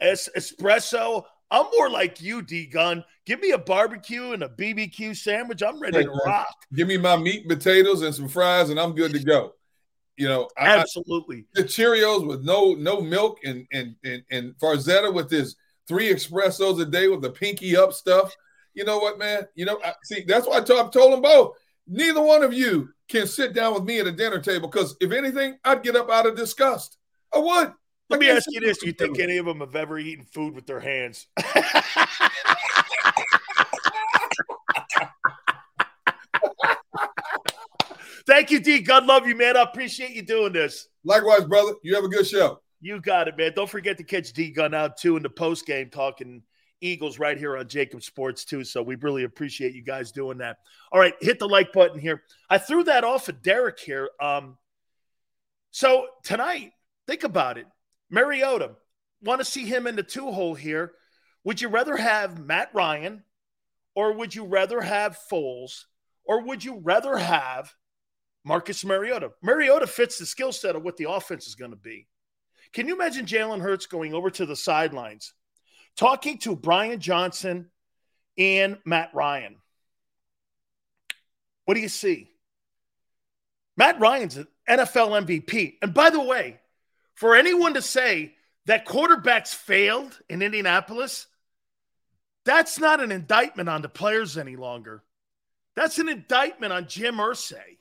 es- espresso. I'm more like you, D Gun. Give me a barbecue and a BBQ sandwich. I'm ready to rock. Give me my meat and potatoes and some fries, and I'm good to go. You know, I, I, Absolutely. the Cheerios with no no milk and and and and Farzetta with this three espressos a day with the pinky up stuff. You know what, man? You know, I, see, that's why I told, I told them both. Neither one of you can sit down with me at a dinner table because if anything, I'd get up out of disgust. I would. Let me ask you this: Do you think any of them have ever eaten food with their hands? Thank you, D. God love you, man. I appreciate you doing this. Likewise, brother. You have a good show. You got it, man. Don't forget to catch D Gun out too in the post game talking Eagles right here on JAKIB Sports too. So we really appreciate you guys doing that. All right, hit the like button here. I threw that off of Derek here. Um, So tonight, think about it. Mariota, want to see him in the two hole here. Would you rather have Matt Ryan or would you rather have Foles or would you rather have Marcus Mariota? Mariota fits the skill set of what the offense is going to be. Can you imagine Jalen Hurts going over to the sidelines, talking to Brian Johnson and Matt Ryan? What do you see? Matt Ryan's an NFL MVP. And by the way, for anyone to say that quarterbacks failed in Indianapolis, that's not an indictment on the players any longer. That's an indictment on Jim Irsay.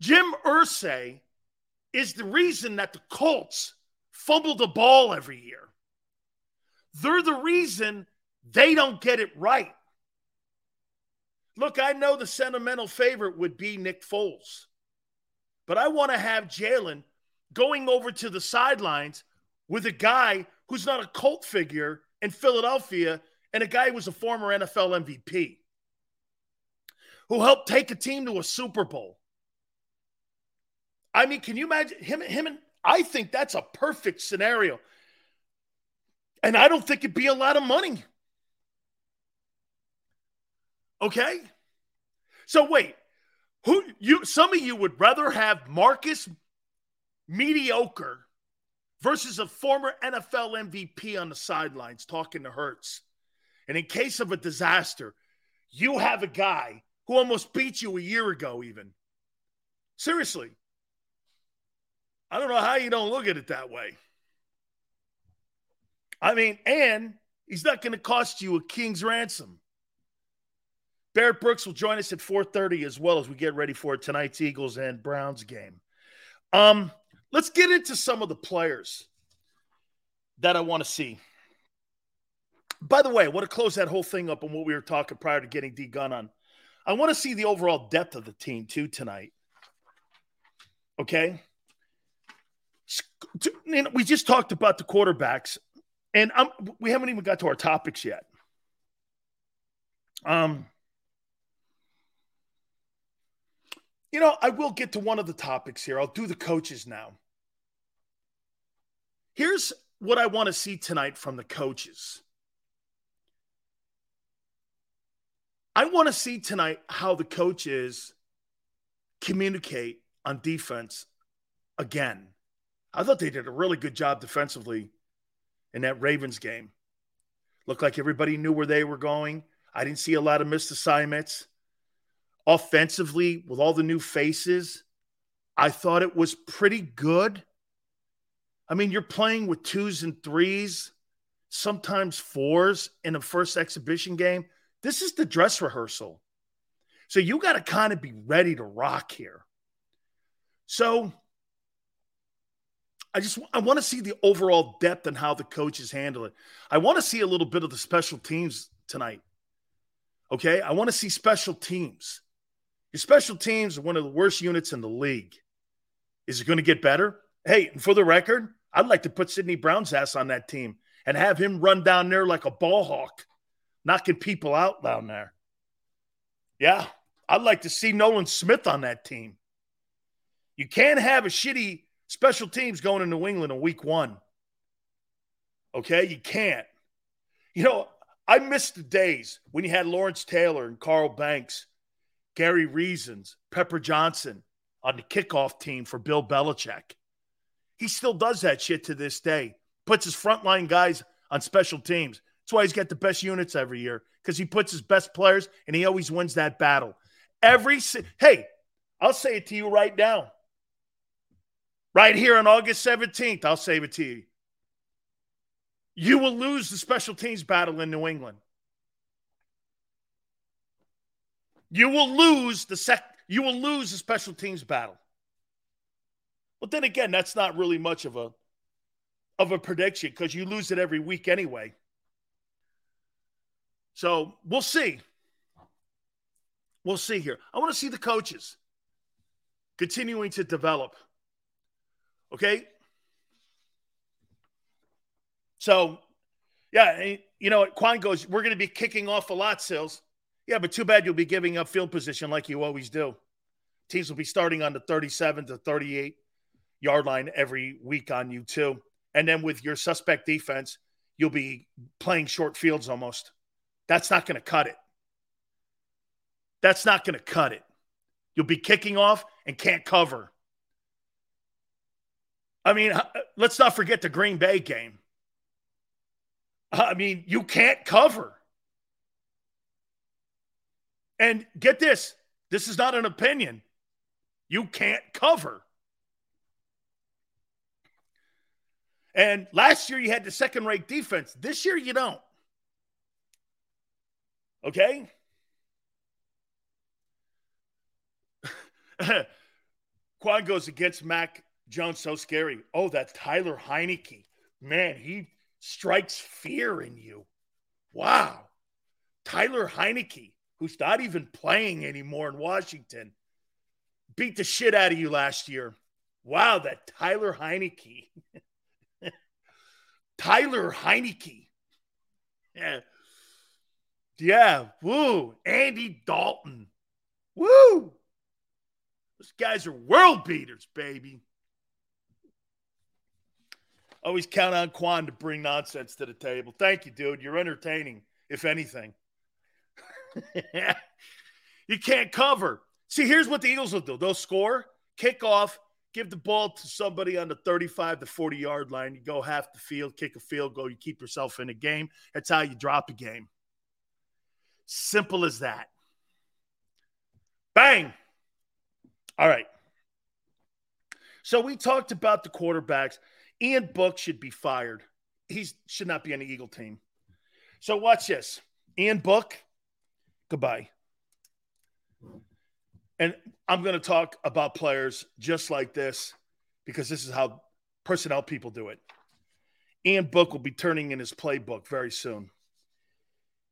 Jim Irsay is the reason that the Colts fumble the ball every year. They're the reason they don't get it right. Look, I know the sentimental favorite would be Nick Foles, but I want to have Jalen going over to the sidelines with a guy who's not a cult figure in Philadelphia and a guy who was a former NFL MVP who helped take a team to a Super Bowl. I mean, can you imagine him? Him and I think that's a perfect scenario, and I don't think it'd be a lot of money. Okay, so wait, who you? Some of you would rather have Marcus mediocre versus a former NFL MVP on the sidelines talking to Hurts. and in case of a disaster, you have a guy who almost beat you a year ago, even. Seriously. I don't know how you don't look at it that way. I mean, and he's not going to cost you a king's ransom. Barrett Brooks will join us at 4:30 as well as we get ready for tonight's Eagles and Browns game. Um, let's get into some of the players that I want to see. By the way, I want to close that whole thing up on what we were talking prior to getting D Gun on. I want to see the overall depth of the team too tonight. Okay we just talked about the quarterbacks, and I'm, we haven't even got to our topics yet. Um, you know, I will get to one of the topics here. I'll do the coaches now. Here's what I want to see tonight from the coaches. I want to see tonight how the coaches communicate on defense again. I thought they did a really good job defensively in that Ravens game. Looked like everybody knew where they were going. I didn't see a lot of missed assignments. Offensively, with all the new faces, I thought it was pretty good. I mean, you're playing with twos and threes, sometimes fours in a first exhibition game. This is the dress rehearsal. So you got to kind of be ready to rock here. So I just I want to see the overall depth and how the coaches handle it. I want to see a little bit of the special teams tonight. Okay, I want to see special teams. Special teams are one of the worst units in the league. Is it going to get better? Hey, for the record, I'd like to put Sydney Brown's ass on that team and have him run down there like a ball hawk, knocking people out down there. Yeah, I'd like to see Nolan Smith on that team. You can't have a shitty Special teams going to New England in week one. Okay, you can't. You know, I miss the days when you had Lawrence Taylor and Carl Banks, Gary Reasons, Pepper Johnson on the kickoff team for Bill Belichick. He still does that shit to this day. Puts his frontline guys on special teams. That's why he's got the best units every year because he puts his best players and he always wins that battle. Every hey, I'll say it to you right now. Right here on August 17th, I'll save it to you. You will lose the special teams battle in New England. You will lose the sec you will lose the special teams battle. But then again, that's not really much of a of a prediction because you lose it every week anyway. So we'll see. We'll see here. I want to see the coaches continuing to develop. Okay. So, yeah, you know, Quan goes, we're going to be kicking off a lot, Sills. Yeah, but too bad you'll be giving up field position like you always do. Teams will be starting on the 37 to 38, yard line every week on you, too. And then with your suspect defense, you'll be playing short fields almost. That's not going to cut it. That's not going to cut it. You'll be kicking off and can't cover. I mean, let's not forget the Green Bay game. I mean, you can't cover. And get this this is not an opinion. You can't cover. And last year you had the second rate defense. This year you don't. Okay? Quan goes against Mac Jones, so scary. Oh, that Tyler Heinicke. Man, he strikes fear in you. Wow. Tyler Heinicke, who's not even playing anymore in Washington, beat the shit out of you last year. Wow, that Tyler Heinicke. Tyler Heinicke. Yeah. Yeah. Woo. Andy Dalton. Woo. Those guys are world beaters, baby. Always count on Quan to bring nonsense to the table. Thank you, dude. You're entertaining, if anything. you can't cover. See, here's what the Eagles will do they'll score, kick off, give the ball to somebody on the 35 to 40 yard line. You go half the field, kick a field goal, you keep yourself in a game. That's how you drop a game. Simple as that. Bang. All right. So we talked about the quarterbacks. Ian Book should be fired. He should not be on the Eagle team. So watch this. Ian Book, goodbye. And I'm going to talk about players just like this because this is how personnel people do it. Ian Book will be turning in his playbook very soon.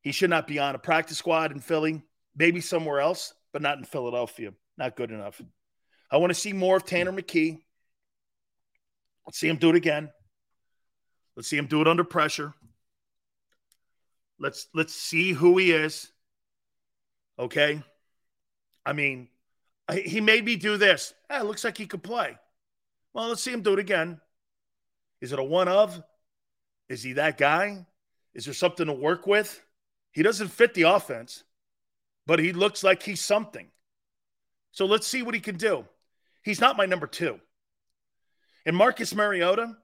He should not be on a practice squad in Philly, maybe somewhere else, but not in Philadelphia. Not good enough. I want to see more of Tanner McKee. Let's see him do it again. Let's see him do it under pressure. Let's let's see who he is. Okay. I mean, he made me do this. Eh, looks like he could play. Well, let's see him do it again. Is it a one of? Is he that guy? Is there something to work with? He doesn't fit the offense, but he looks like he's something. So let's see what he can do. He's not my number two. And Marcus Mariota,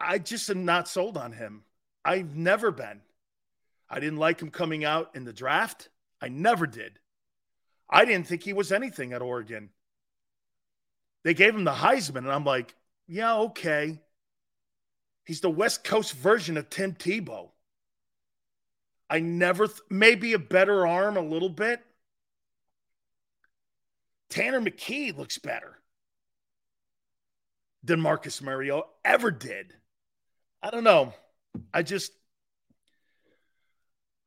I just am not sold on him. I've never been. I didn't like him coming out in the draft. I never did. I didn't think he was anything at Oregon. They gave him the Heisman, and I'm like, yeah, okay. He's the West Coast version of Tim Tebow. I never, th- maybe a better arm a little bit. Tanner McKee looks better than Marcus Mariota ever did. I don't know. I just,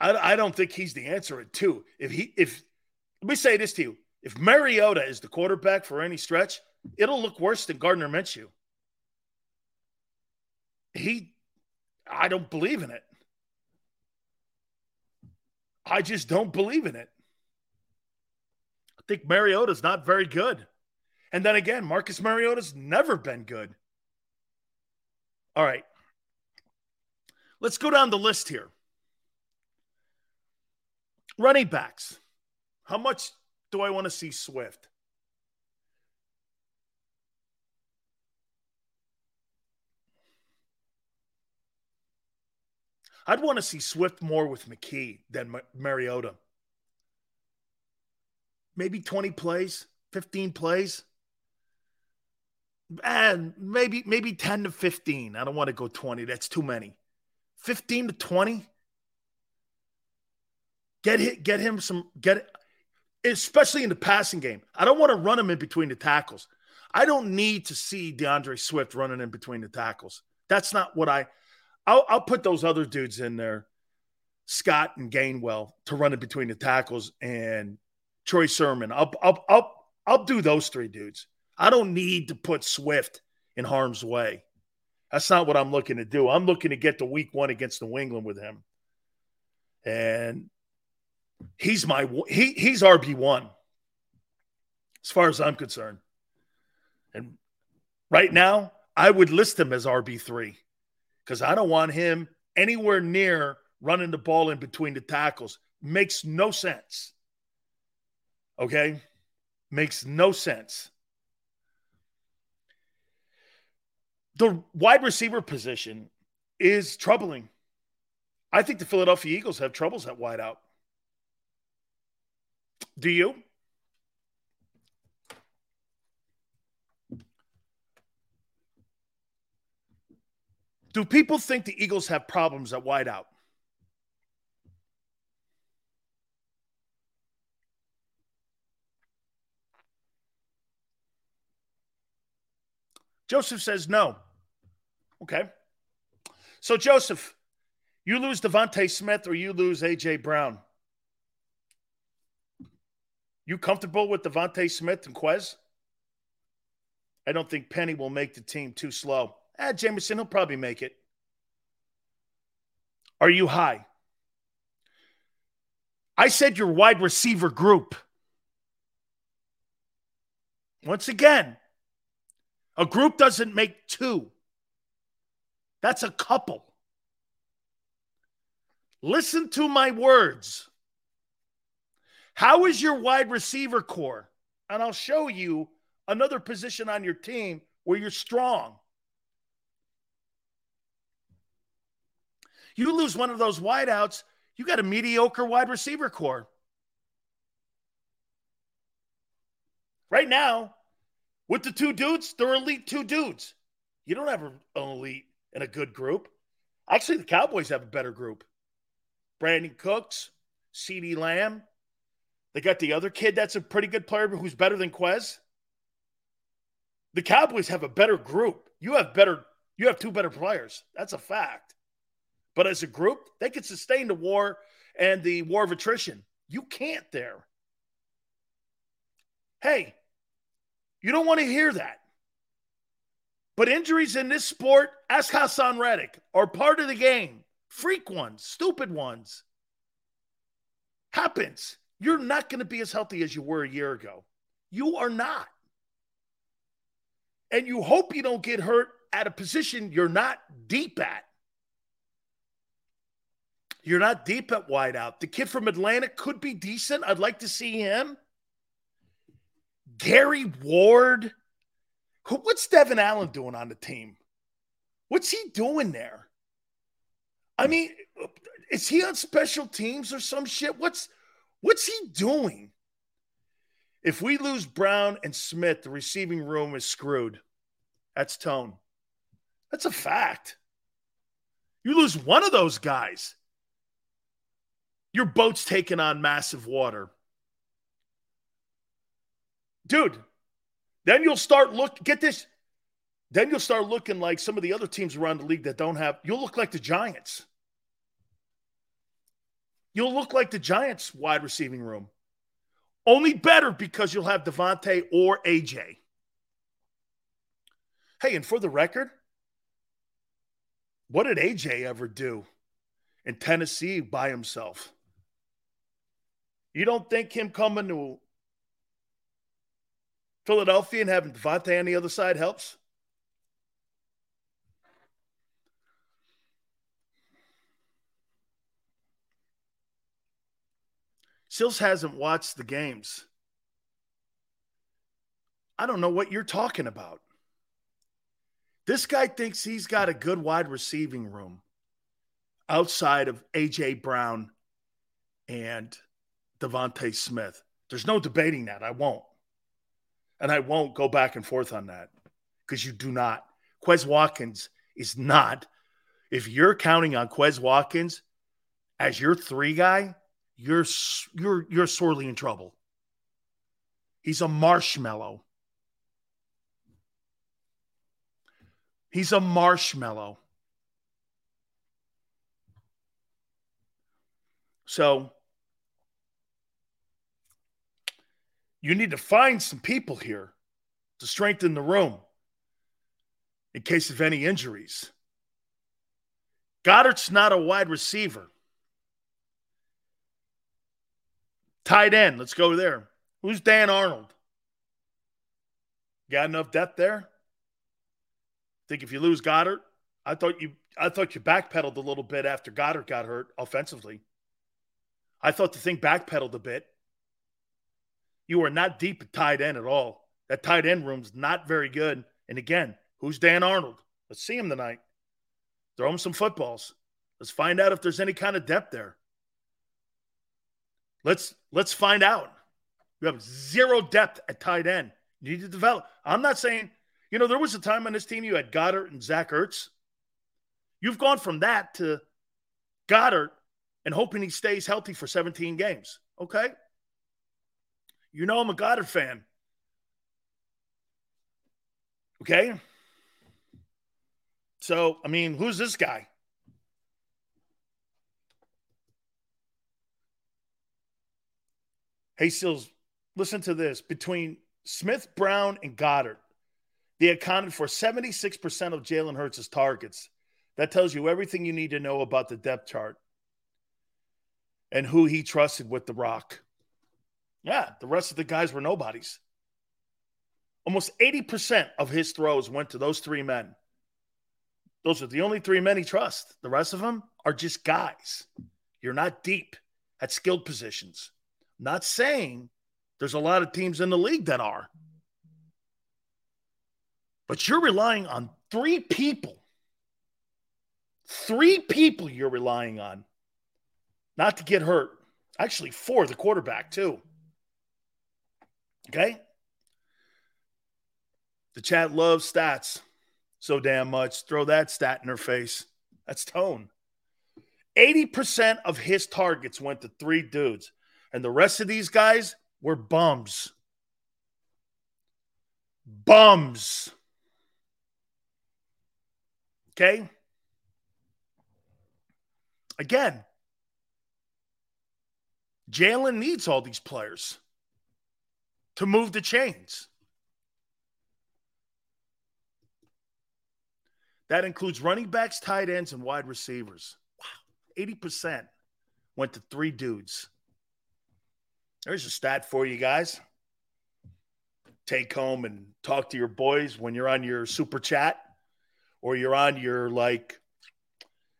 I, I don't think he's the answer at two. If he, if let me say this to you: if Mariota is the quarterback for any stretch, it'll look worse than Gardner Minshew. He, I don't believe in it. I just don't believe in it. I think Mariota's not very good. And then again, Marcus Mariota's never been good. All right. Let's go down the list here. Running backs. How much do I want to see Swift? I'd want to see Swift more with McKee than Mariota. Maybe 20 plays, 15 plays. And maybe maybe 10 to 15. I don't want to go 20. That's too many. 15 to 20. Get hit, get him some get especially in the passing game. I don't want to run him in between the tackles. I don't need to see D'Andre Swift running in between the tackles. That's not what I. I'll, I'll put those other dudes in there, Scott and Gainwell, to run in between the tackles, and Troy Sermon. I'll, I'll, I'll, I'll do those three dudes. I don't need to put Swift in harm's way. That's not what I'm looking to do. I'm looking to get to week one against New England with him. And he's my he he's RB one as far as I'm concerned. And right now, I would list him as RB3 because I don't want him anywhere near running the ball in between the tackles. Makes no sense. Okay? Makes no sense. The wide receiver position is troubling. I think the Philadelphia Eagles have troubles at wideout. Do you? Do people think the Eagles have problems at wideout? Joseph says no. Okay. So, Joseph, you lose DeVonta Smith or you lose A.J. Brown. You comfortable with DeVonta Smith and Quez? I don't think Penny will make the team too slow. Ah, Jameson, he'll probably make it. Are you high? I said your wide receiver group. Once again, a group doesn't make two. That's a couple. Listen to my words. How is your wide receiver core? And I'll show you another position on your team where you're strong. You lose one of those wideouts, you got a mediocre wide receiver core. Right now, with the two dudes, they're elite two dudes. You don't have an elite and a good group. Actually, the Cowboys have a better group. Brandin Cooks, CeeDee Lamb. They got the other kid that's a pretty good player who's better than Quez. The Cowboys have a better group. You have better, you have two better players. That's a fact. But as a group, they could sustain the war and the war of attrition. You can't there. Hey, you don't want to hear that. But injuries in this sport, ask Haason Reddick, are part of the game. Freak ones, stupid ones. Happens. You're not going to be as healthy as you were a year ago. You are not. And you hope you don't get hurt at a position you're not deep at. You're not deep at wideout. The kid from Atlanta could be decent. I'd like to see him. Gary Ward. What's Devin Allen doing on the team? What's he doing there? I mean, is he on special teams or some shit? What's what's he doing? If we lose Brown and Smith, the receiving room is screwed. That's tone. That's a fact. You lose one of those guys, your boat's taking on massive water. Dude, then you'll start look get this. Then you'll start looking like some of the other teams around the league that don't have you'll look like the Giants. You'll look like the Giants wide receiving room. Only better because you'll have DeVonta or AJ. Hey, and for the record, what did AJ ever do in Tennessee by himself? You don't think him coming to Philadelphia and having DeVonta on the other side helps? Sills hasn't watched the games. I don't know what you're talking about. This guy thinks he's got a good wide receiving room outside of A.J. Brown and DeVonta Smith. There's no debating that. I won't. And I won't go back and forth on that because you do not. Quez Watkins is not. If you're counting on Quez Watkins as your three guy, you're you're you're sorely in trouble. He's a marshmallow. He's a marshmallow. So you need to find some people here to strengthen the room in case of any injuries. Goedert's not a wide receiver. Tight end, let's go there. Who's Dan Arnold? Got enough depth there? Think if you lose Goedert, I thought you I thought you backpedaled a little bit after Goedert got hurt offensively. I thought the thing backpedaled a bit. You are not deep at tight end at all. That tight end room's not very good. And again, who's Dan Arnold? Let's see him tonight. Throw him some footballs. Let's find out if there's any kind of depth there. Let's let's find out. You have zero depth at tight end. You need to develop. I'm not saying, you know, there was a time on this team you had Goedert and Zach Ertz. You've gone from that to Goedert and hoping he stays healthy for 17 games. Okay. You know, I'm a Goedert fan. Okay. So, I mean, who's this guy? Hey, Seals, listen to this. Between Smith, Brown, and Goedert, they accounted for 76% of Jalen Hurts' targets. That tells you everything you need to know about the depth chart and who he trusted with the rock. Yeah, the rest of the guys were nobodies. Almost 80% of his throws went to those three men. Those are the only three men he trusts. The rest of them are just guys. You're not deep at skilled positions. Not saying there's a lot of teams in the league that are. But you're relying on three people. Three people you're relying on not to get hurt. Actually, four, the quarterback, too. Okay? The chat loves stats so damn much. Throw that stat in her face. That's tone. 80% of his targets went to three dudes, and the rest of these guys were bums. Bums. Okay? Again, Jalen needs all these players to move the chains. That includes running backs, tight ends, and wide receivers. Wow. 80% went to three dudes. There's a stat for you guys. Take home and talk to your boys when you're on your super chat or you're on your like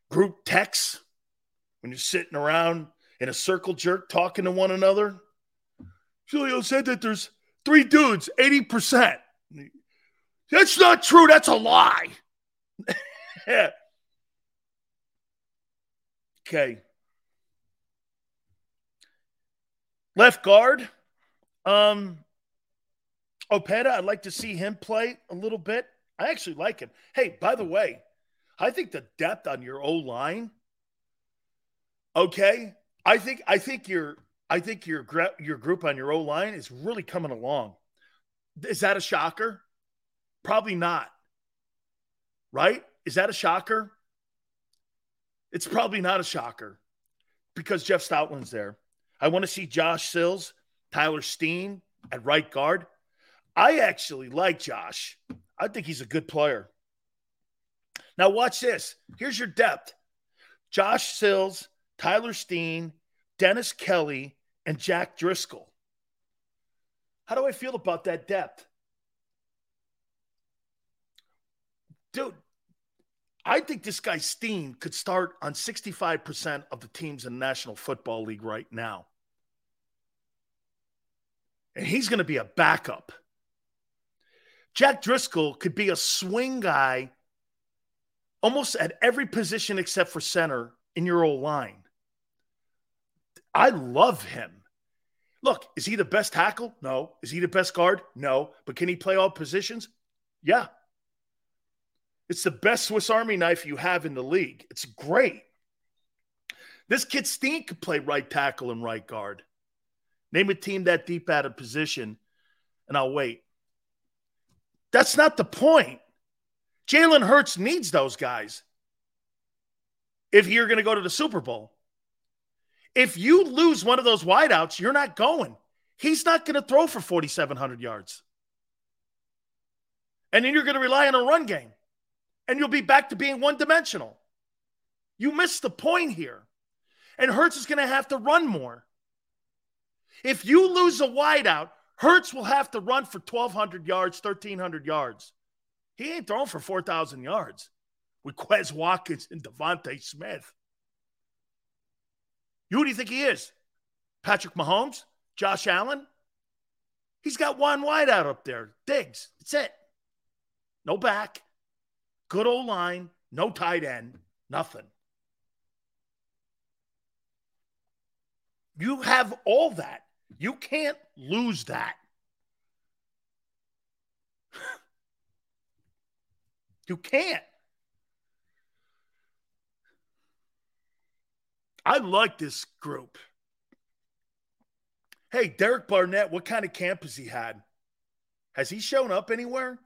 group text when you're sitting around in a circle jerk talking to one another. Julio said that there's three dudes, 80%. That's not true. That's a lie. okay. Left guard. Um Opeta, I'd like to see him play a little bit. I actually like him. Hey, by the way, I think the depth on your O line, okay, I think I think your I think your your group on your O line is really coming along. Is that a shocker? Probably not. Right? Is that a shocker? It's probably not a shocker because Jeff Stoutland's there. I want to see Josh Sills, Tyler Steen at right guard. I actually like Josh. I think he's a good player. Now, watch this. Here's your depth Josh Sills, Tyler Steen, Dennis Kelly, and Jack Driscoll. How do I feel about that depth? Dude, I think this guy Steen could start on 65% of the teams in the National Football League right now. And he's going to be a backup. Jack Driscoll could be a swing guy almost at every position except for center in your old line. I love him. Look, is he the best tackle? No. Is he the best guard? No. But can he play all positions? Yeah. It's the best Swiss Army knife you have in the league. It's great. This kid Steen could play right tackle and right guard. Name a team that deep out of position, and I'll wait. That's not the point. Jalen Hurts needs those guys if you're going to go to the Super Bowl. If you lose one of those wideouts, you're not going. He's not going to throw for 4,700 yards. And then you're going to rely on a run game. And you'll be back to being one dimensional. You missed the point here. And Hurts is going to have to run more. If you lose a wideout, Hurts will have to run for 1,200 yards, 1,300 yards. He ain't throwing for 4,000 yards with Quez Watkins and DeVonta Smith. You who do you think he is? Patrick Mahomes? Josh Allen? He's got one wideout up there. Diggs. That's it. No back. Good old line. No tight end. Nothing. You have all that. You can't lose that. you can't. I like this group. Hey, Derek Barnett, what kind of camp has he had? Has he shown up anywhere?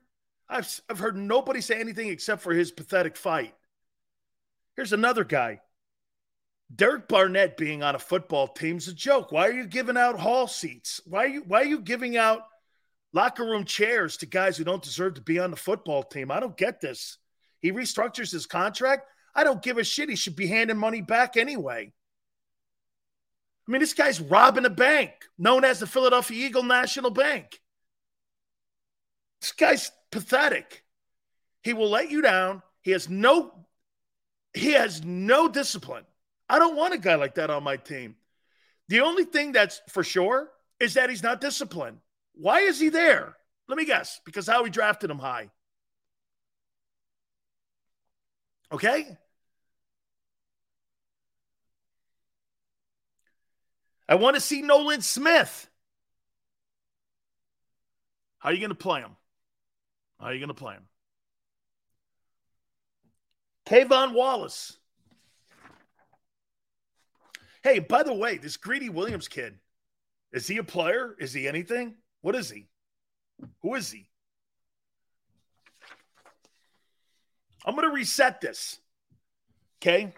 I've, I've heard nobody say anything except for his pathetic fight. Here's another guy. Derek Barnett being on a football team's a joke. Why are you giving out hall seats? Why are you why are you giving out locker room chairs to guys who don't deserve to be on the football team? I don't get this. He restructures his contract. I don't give a shit. He should be handing money back anyway. I mean, this guy's robbing a bank known as the Philadelphia Eagle National Bank. This guy's pathetic. He will let you down. He has no he has no discipline. I don't want a guy like that on my team. The only thing that's for sure is that he's not disciplined. Why is he there? Let me guess. Because Howie drafted him high. Okay? I want to see Nolan Smith. How are you going to play him? How are you going to play him? K'Von Wallace. Hey, by the way, this Greedy Williams kid, is he a player? Is he anything? What is he? Who is he? I'm going to reset this. Okay.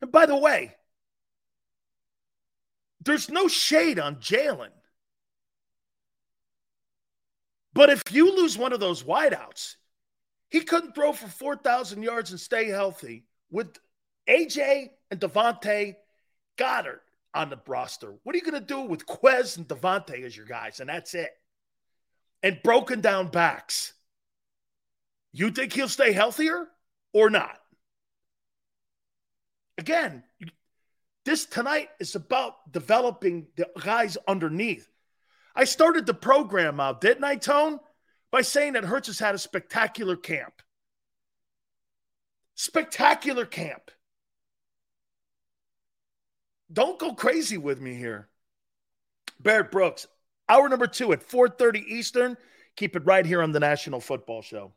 And by the way, there's no shade on Jalen. But if you lose one of those wideouts, he couldn't throw for 4,000 yards and stay healthy with AJ and DeVonta Goedert on the roster. What are you going to do with Quez and DeVonta as your guys? And that's it. And broken down backs. You think he'll stay healthier or not? Again, this tonight is about developing the guys underneath. I started the program out, didn't I, Tone? By saying that Hurts has had a spectacular camp. Spectacular camp. Don't go crazy with me here. Barrett Brooks, hour number two at 4:30 Eastern. Keep it right here on the National Football Show.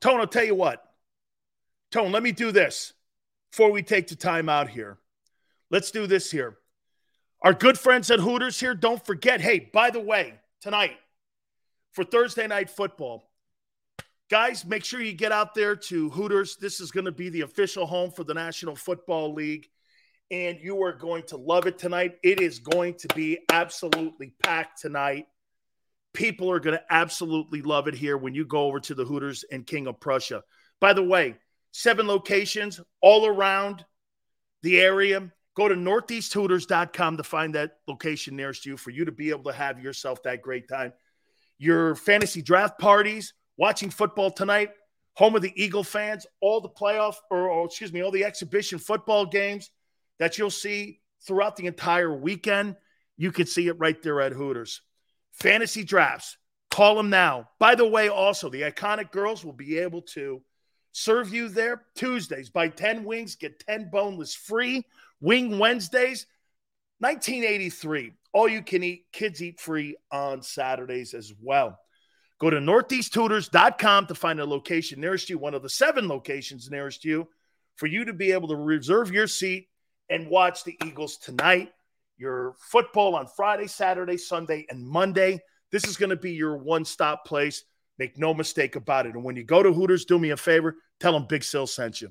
Tone, I'll tell you what. Tone, let me do this before we take the time out here. Let's do this here. Our good friends at Hooters here, don't forget. Hey, by the way, tonight for Thursday night football, guys, make sure you get out there to Hooters. This is going to be the official home for the National Football League, and you are going to love it tonight. It is going to be absolutely packed tonight. People are going to absolutely love it here when you go over to the Hooters and King of Prussia. By the way, seven locations all around the area. Go to northeasthooters.com to find that location nearest to you for you to be able to have yourself that great time. Your fantasy draft parties, watching football tonight, home of the Eagle fans, all the playoff or, or excuse me, all the exhibition football games that you'll see throughout the entire weekend. You can see it right there at Hooters. Fantasy drafts. Call them now. By the way, also, the iconic girls will be able to serve you there Tuesdays. Buy 10 wings, get 10 boneless free. Wing Wednesdays, 1983. All you can eat, kids eat free on Saturdays as well. Go to northeasthooters.com to find a location nearest you, one of the seven locations nearest you, for you to be able to reserve your seat and watch the Eagles tonight your football on Friday, Saturday, Sunday, and Monday. This is going to be your one stop place. Make no mistake about it. And when you go to Hooters, do me a favor, tell them Big Sill sent you.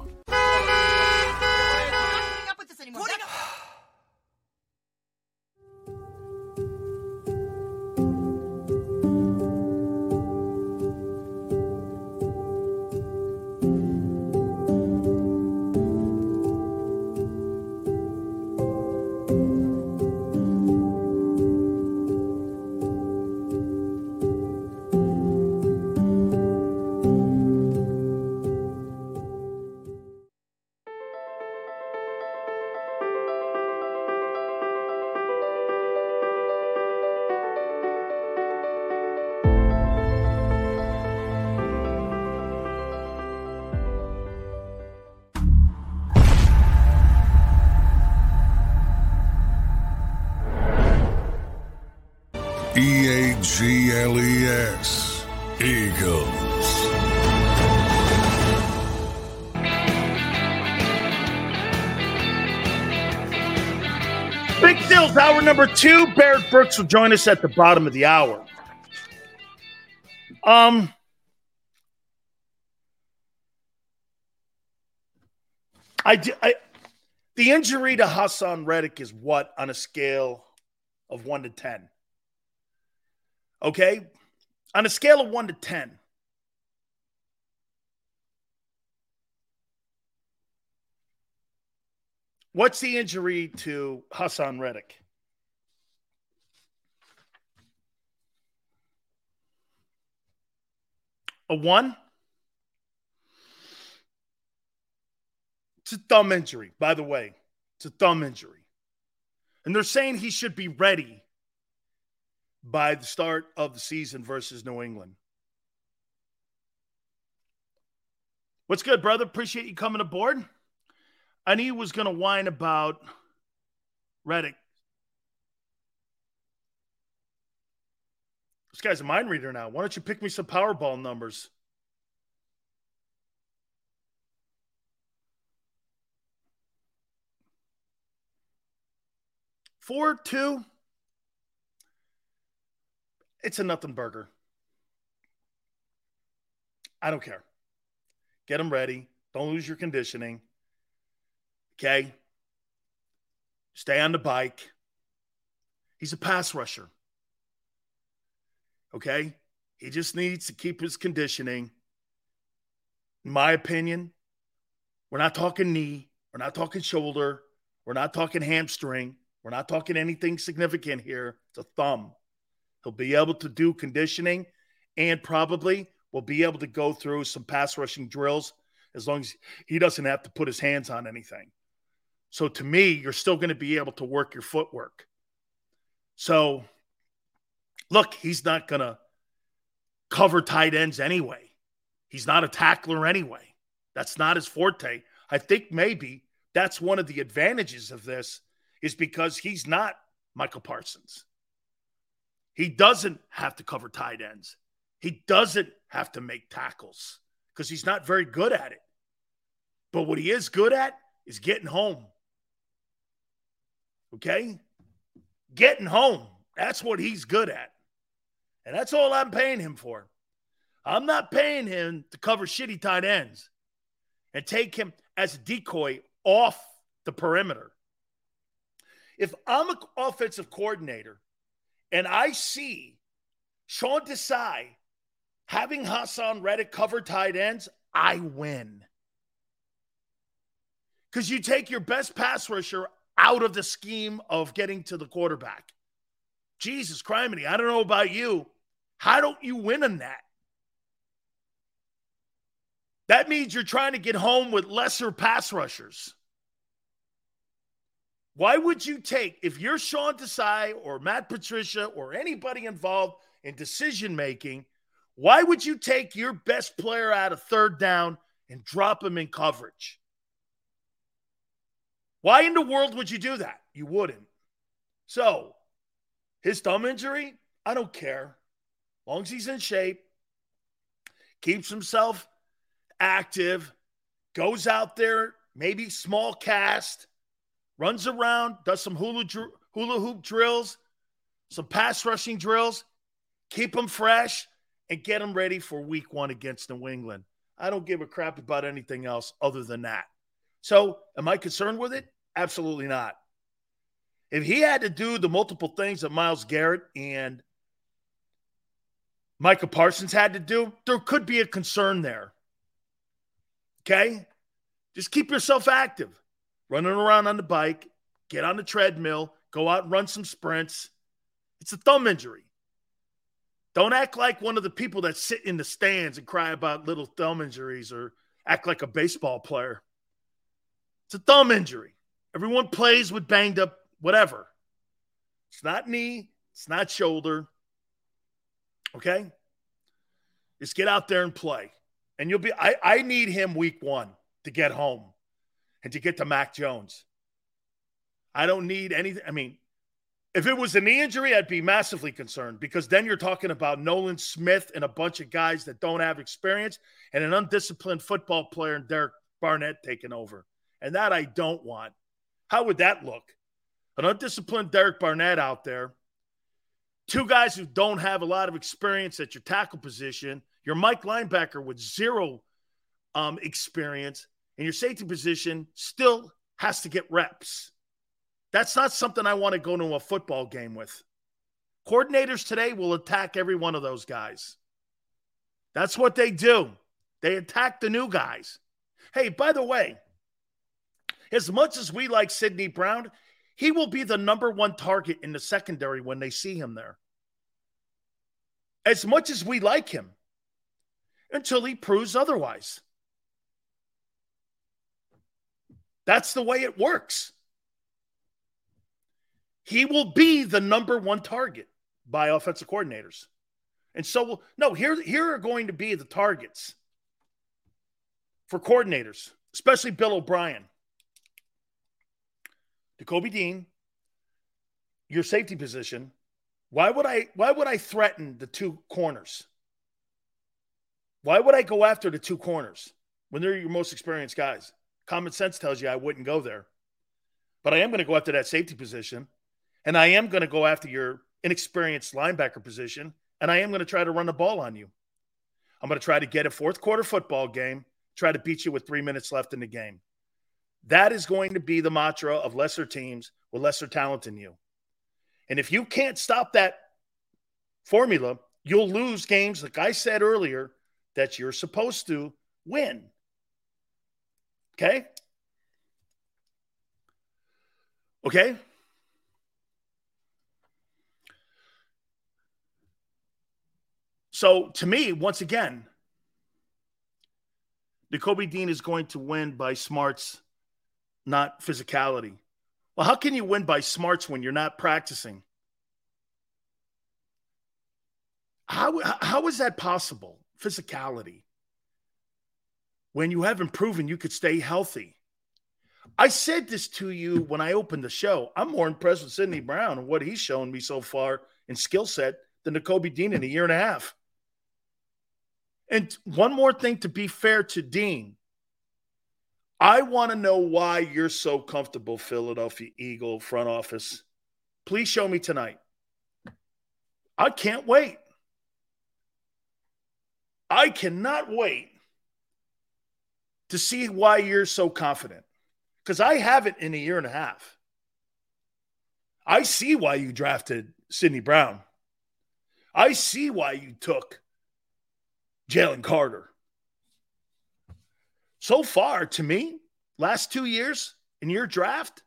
two. Barrett Brooks will join us at the bottom of the hour. Um, I, I the injury to Haason Reddick is what on a scale of one to ten? Okay, on a scale of one to ten. What's the injury to Haason Reddick? A one? It's a thumb injury, by the way. It's a thumb injury. And they're saying he should be ready by the start of the season versus New England. What's good, brother? Appreciate you coming aboard. I knew he was going to whine about Reddick. This guy's a mind reader now. Why don't you pick me some Powerball numbers? Four, two. It's a nothing burger. I don't care. Get them ready. Don't lose your conditioning. Okay. Stay on the bike. He's a pass rusher. Okay. He just needs to keep his conditioning. In my opinion, we're not talking knee. We're not talking shoulder. We're not talking hamstring. We're not talking anything significant here. It's a thumb. He'll be able to do conditioning and probably will be able to go through some pass rushing drills as long as he doesn't have to put his hands on anything. So to me, you're still going to be able to work your footwork. So look, he's not going to cover tight ends anyway. He's not a tackler anyway. That's not his forte. I think maybe that's one of the advantages of this is because he's not Michael Parsons. He doesn't have to cover tight ends. He doesn't have to make tackles because he's not very good at it. But what he is good at is getting home. Okay? Getting home. That's what he's good at. And that's all I'm paying him for. I'm not paying him to cover shitty tight ends and take him as a decoy off the perimeter. If I'm an offensive coordinator and I see Sean Desai having Haason Reddick cover tight ends, I win. Because you take your best pass rusher out of the scheme of getting to the quarterback. Jesus criminy, I don't know about you. How don't you win on that? That means you're trying to get home with lesser pass rushers. Why would you take, if you're Sean Desai or Matt Patricia or anybody involved in decision making, why would you take your best player out of third down and drop him in coverage? Why in the world would you do that? You wouldn't. So, his thumb injury, I don't care. Long as he's in shape, keeps himself active, goes out there, maybe small cast, runs around, does some hula, hula hoop drills, some pass rushing drills, keep him fresh, and get him ready for week one against New England. I don't give a crap about anything else other than that. So, am I concerned with it? Absolutely not. If he had to do the multiple things that Myles Garrett and Micah Parsons had to do, there could be a concern there. Okay? Just keep yourself active. Running around on the bike, get on the treadmill, go out and run some sprints. It's a thumb injury. Don't act like one of the people that sit in the stands and cry about little thumb injuries or act like a baseball player. It's a thumb injury. Everyone plays with banged up whatever. It's not knee, it's not shoulder. Okay? Just get out there and play. And you'll be I, I need him week one to get home and to get to Mac Jones. I don't need anything. I mean, if it was a knee injury, I'd be massively concerned because then you're talking about Nolan Smith and a bunch of guys that don't have experience and an undisciplined football player and Derek Barnett taking over. And that I don't want. How would that look? An undisciplined Derek Barnett out there, two guys who don't have a lot of experience at your tackle position, your Mike linebacker with zero um, experience, and your safety position still has to get reps. That's not something I want to go to a football game with. Coordinators today will attack every one of those guys. That's what they do. They attack the new guys. Hey, by the way, as much as we like Sydney Brown, he will be the number one target in the secondary when they see him there. As much as we like him, until he proves otherwise. That's the way it works. He will be the number one target by offensive coordinators. And so, no, here, here are going to be the targets for coordinators, especially Bill O'Brien. Kobe Dean, your safety position. Why would I why would I threaten the two corners? Why would I go after the two corners when they're your most experienced guys? Common sense tells you I wouldn't go there. But I am going to go after that safety position. And I am going to go after your inexperienced linebacker position. And I am going to try to run the ball on you. I'm going to try to get a fourth quarter football game, try to beat you with three minutes left in the game. That is going to be the mantra of lesser teams with lesser talent than you. And if you can't stop that formula, you'll lose games, like I said earlier, that you're supposed to win. Okay? Okay? So to me, once again, Nakobe Dean is going to win by smarts not physicality. Well, how can you win by smarts when you're not practicing? How, how is that possible? Physicality. When you haven't proven you could stay healthy. I said this to you when I opened the show. I'm more impressed with Sydney Brown and what he's shown me so far in skill set than Nakobe Dean in a year and a half. And one more thing to be fair to Dean. I want to know why you're so comfortable, Philadelphia Eagle front office. Please show me tonight. I can't wait. I cannot wait to see why you're so confident because I haven't in a year and a half. I see why you drafted Sydney Brown. I see why you took Jalen Carter. So far, to me, last two years in your draft,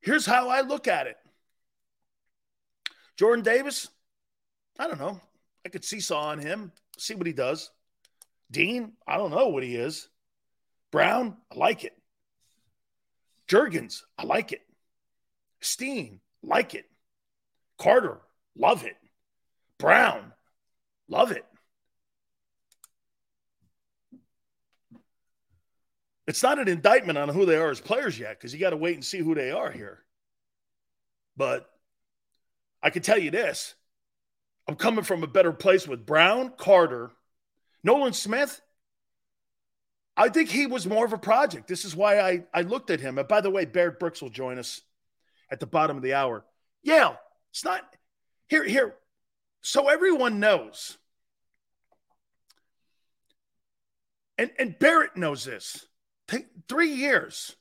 here's how I look at it. Jordan Davis, I don't know. I could seesaw on him, see what he does. Dean, I don't know what he is. Brown, I like it. Jurgens, I like it. Steen, like it. Carter, love it. Brown, love it. It's not an indictment on who they are as players yet because you got to wait and see who they are here. But I can tell you this I'm coming from a better place with Brown, Carter, Nolan Smith. I think he was more of a project. This is why I, I looked at him. And by the way, Barrett Brooks will join us at the bottom of the hour. Yeah, it's not here. Here, so everyone knows, and and Barrett knows this. Take three years.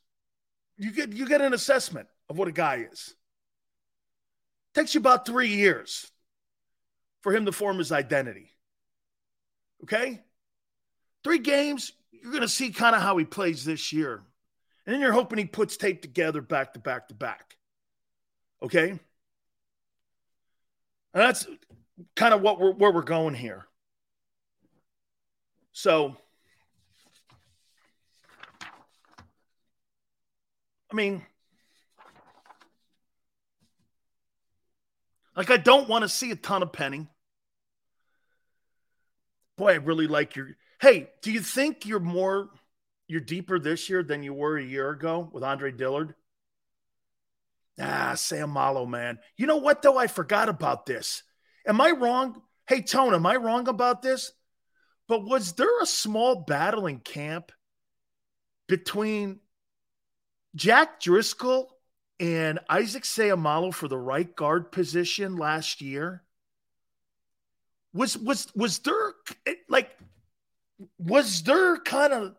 You get you get an assessment of what a guy is. Takes you about three years for him to form his identity. Okay? Three games, you're to see kind of how he plays this year. And then you're hoping he puts tape together back to back to back. Okay? And that's kind of what we're where we're going here. So I mean, like I don't want to see a ton of penning. Boy, I really like your. Hey, do you think you're more, you're deeper this year than you were a year ago with Andre Dillard? Ah, Seumalo, man. You know what, though? I forgot about this. Am I wrong? Hey, Tone, am I wrong about this? But was there a small battle in camp between Jack Driscoll and Isaac Seumalo for the right guard position last year? Was was was there like was there kind of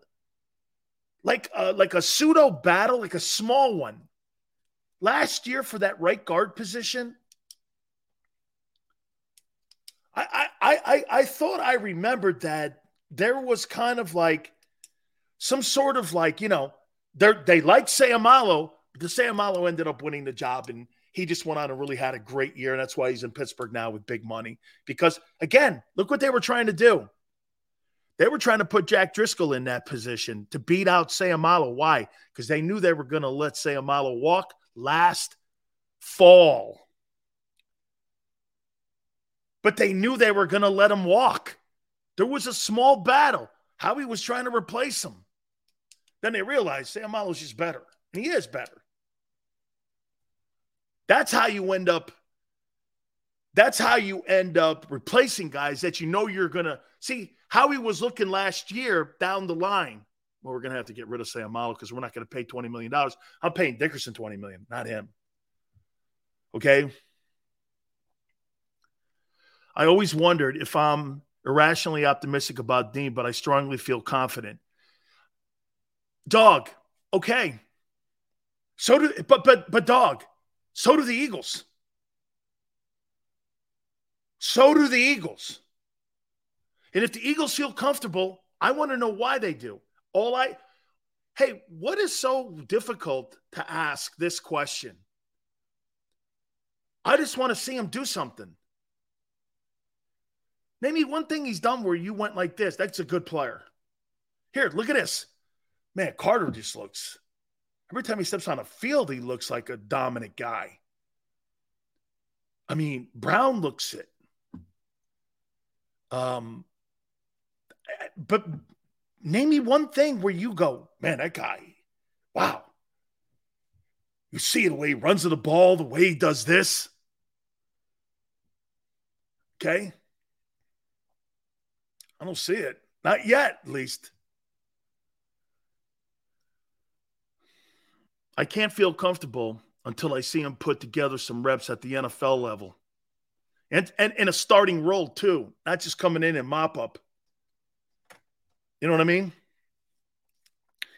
like a, like a pseudo battle, like a small one last year for that right guard position? I I I I thought I remembered that there was kind of like some sort of like you know they they like but the Seumalo ended up winning the job and he just went on and really had a great year. And that's why he's in Pittsburgh now with big money. Because again, look what they were trying to do. They were trying to put Jack Driscoll in that position to beat out Seumalo. Why? Because they knew they were going to let Seumalo walk last fall. But they knew they were going to let him walk. There was a small battle. Howie was trying to replace him. Then they realized Seumalo's just better. And he is better. That's how you end up. That's how you end up replacing guys that you know you're gonna see. Howie was looking last year down the line. Well, we're gonna have to get rid of Seumalo because we're not gonna pay twenty million dollars. I'm paying Dickerson 20 million, not him. Okay. I always wondered if I'm irrationally optimistic about Dean, but I strongly feel confident. Dog, okay. So do but but but dog, so do the Eagles. So do the Eagles. And if the Eagles feel comfortable, I want to know why they do. All I Hey, what is so difficult to ask this question? I just want to see him do something. Name me one thing he's done where you went like this. That's a good player. Here, look at this. Man, Carter just looks every time he steps on a field, he looks like a dominant guy. I mean, Brown looks it. Um, but name me one thing where you go, man, that guy, wow. You see the way he runs to the ball, the way he does this. Okay. I don't see it. Not yet, at least. I can't feel comfortable until I see him put together some reps at the NFL level. And, and in a starting role, too, not just coming in and mop up. You know what I mean?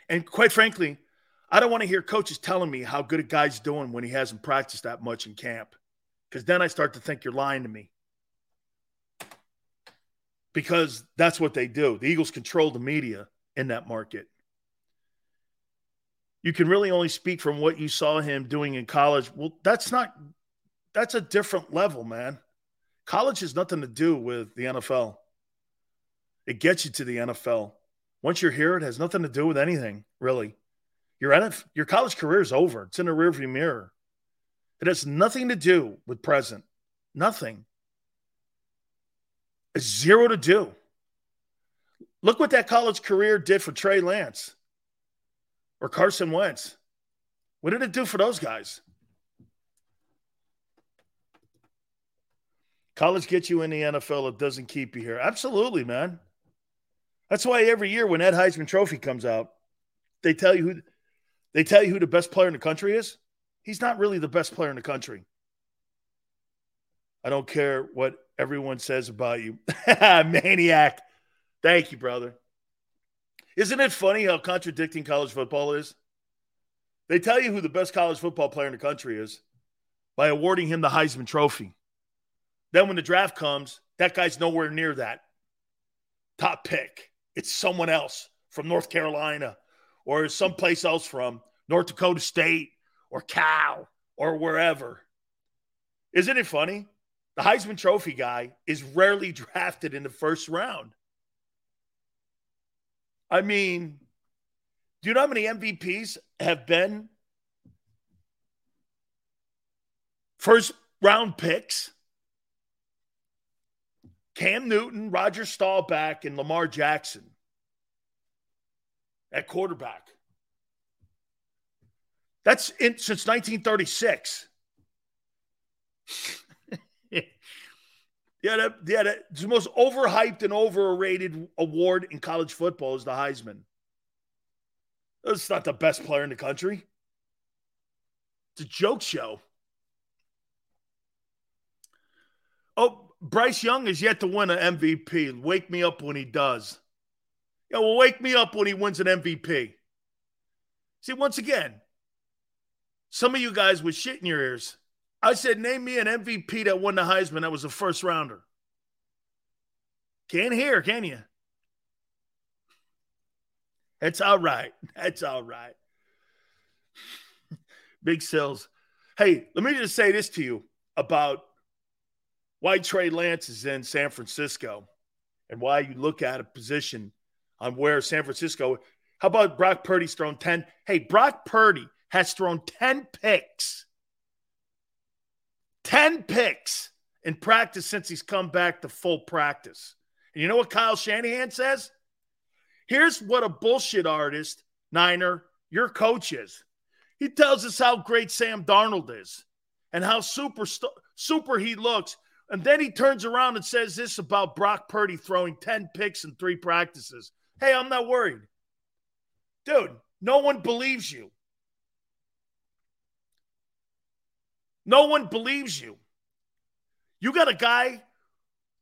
And quite frankly, I don't want to hear coaches telling me how good a guy's doing when he hasn't practiced that much in camp. Because then I start to think you're lying to me. Because that's what they do. The Eagles control the media in that market. You can really only speak from what you saw him doing in college. Well, that's not that's a different level, man. College has nothing to do with the NFL. It gets you to the NFL. Once you're here, it has nothing to do with anything, really. Your NFL, your college career is over. It's in the rearview mirror. It has nothing to do with present. Nothing. It's zero to do. Look what that college career did for Trey Lance or Carson Wentz. What did it do for those guys? College gets you in the NFL, it doesn't keep you here. Absolutely, man. That's why every year when that Heisman Trophy comes out, they tell you who they tell you who the best player in the country is. He's not really the best player in the country. I don't care what everyone says about you. Maniac. Thank you, brother. Isn't it funny how contradicting college football is? They tell you who the best college football player in the country is by awarding him the Heisman Trophy. Then when the draft comes, that guy's nowhere near that top pick. It's someone else from North Carolina or someplace else from North Dakota State or Cal or wherever. Isn't it funny? The Heisman Trophy guy is rarely drafted in the first round. I mean, do you know how many MVPs have been first round picks? Cam Newton, Roger Staubach, and Lamar Jackson at quarterback. That's in, since 1936. Yeah, that, yeah, that, the most overhyped and overrated award in college football is the Heisman. It's not the best player in the country. It's a joke show. Oh, Bryce Young is yet to win an MVP. Wake me up when he does. Yeah, well, wake me up when he wins an MVP. See, once again, some of you guys with shit in your ears. I said, name me an MVP that won the Heisman that was a first rounder. Can't hear, can you? That's all right. That's all right. Big sales. Hey, let me just say this to you about why Trey Lance is in San Francisco and why you look at a position on where San Francisco. How about Brock Purdy's thrown 10? Hey, Brock Purdy has thrown 10 picks. 10 picks in practice since he's come back to full practice. And you know what Kyle Shanahan says? Here's what a bullshit artist, Niner, your coach is. He tells us how great Sam Darnold is and how super super he looks and then he turns around and says this about Brock Purdy throwing 10 picks in three practices. Hey, I'm not worried. Dude, no one believes you. No one believes you. You got a guy.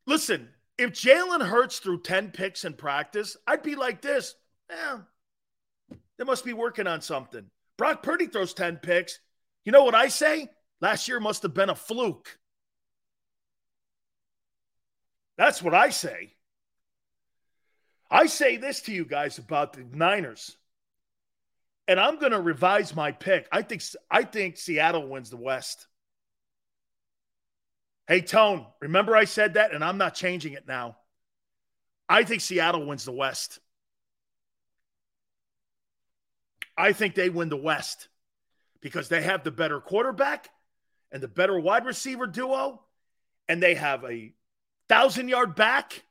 Listen, if Jalen Hurts threw 10 picks in practice, I'd be like this. Yeah, they must be working on something. Brock Purdy throws 10 picks. You know what I say? Last year must have been a fluke. That's what I say. I say this to you guys about the Niners. And I'm going to revise my pick. I think I think Seattle wins the West. Hey Tone, remember I said that and I'm not changing it now. I think Seattle wins the West. I think they win the West because they have the better quarterback and the better wide receiver duo and they have a thousand yard back.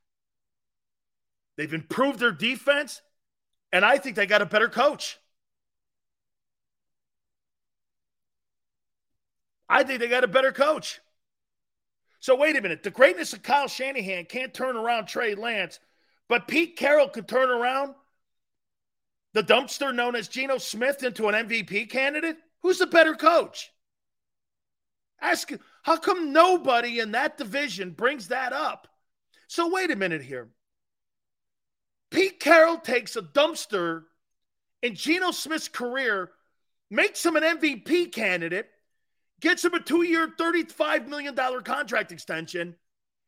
They've improved their defense, and I think they got a better coach. I think they got a better coach. So wait a minute. The greatness of Kyle Shanahan can't turn around Trey Lance, but Pete Carroll could turn around the dumpster known as Geno Smith into an MVP candidate. Who's the better coach? Ask how come nobody in that division brings that up? So, wait a minute here. Pete Carroll takes a dumpster in Geno Smith's career, makes him an MVP candidate, gets him a two year, $35 million contract extension,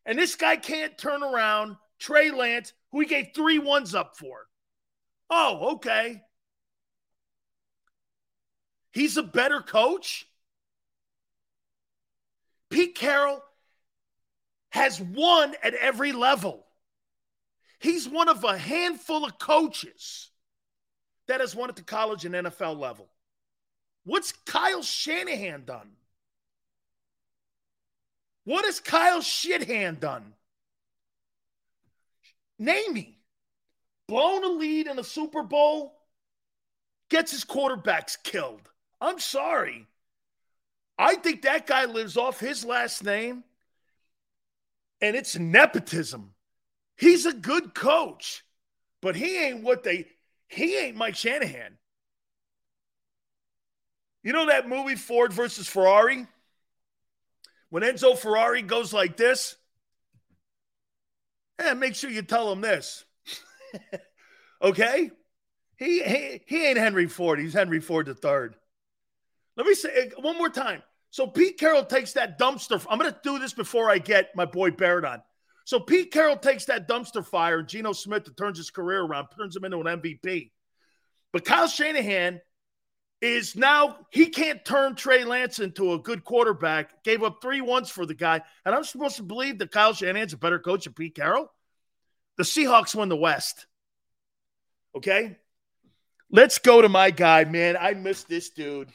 and this guy can't turn around Trey Lance, who he gave three ones up for. Oh, okay. He's a better coach. Pete Carroll has won at every level. He's one of a handful of coaches that has won at the college and NFL level. What's Kyle Shanahan done? What has Kyle Shithand done? Name me. Blown a lead in a Super Bowl, gets his quarterbacks killed. I'm sorry. I think that guy lives off his last name, and it's nepotism. He's a good coach, but he ain't what they, he ain't Mike Shanahan. You know that movie Ford versus Ferrari? When Enzo Ferrari goes like this, and make sure you tell him this. okay? He, he he ain't Henry Ford. He's Henry Ford III. Let me say one more time. So Pete Carroll takes that dumpster. I'm going to do this before I get my boy Barrett on. So Pete Carroll takes that dumpster fire and Geno Smith turns his career around, turns him into an MVP. But Kyle Shanahan is now he can't turn Trey Lance into a good quarterback. Gave up three ones for the guy, and I'm supposed to believe that Kyle Shanahan's a better coach than Pete Carroll. The Seahawks win the West. Okay, let's go to my guy, man. I miss this dude.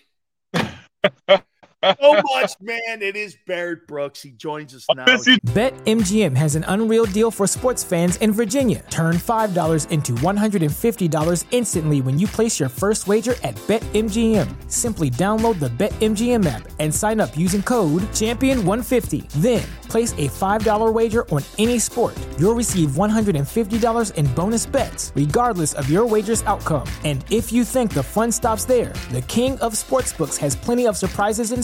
so much, man. It is Barrett Brooks. He joins us now. BetMGM has an unreal deal for sports fans in Virginia. Turn $5 into $150 instantly when you place your first wager at BetMGM. Simply download the BetMGM app and sign up using code Champion150. Then place a $5 wager on any sport. You'll receive $150 in bonus bets, regardless of your wager's outcome. And if you think the fun stops there, the King of Sportsbooks has plenty of surprises in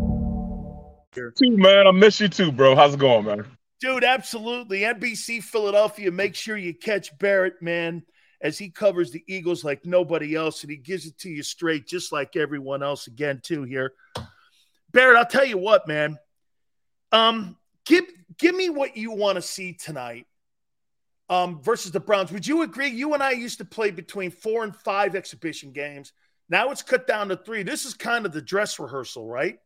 Too, man. I miss you too, bro. How's it going, man? Dude, absolutely. NBC Philadelphia, make sure you catch Barrett, man, as he covers the Eagles like nobody else, and he gives it to you straight, just like everyone else again, too, here. Barrett, I'll tell you what, man. Um, give give me what you want to see tonight. Um, versus the Browns. Would you agree? You and I used to play between four and five exhibition games. Now it's cut down to three. This is kind of the dress rehearsal, right?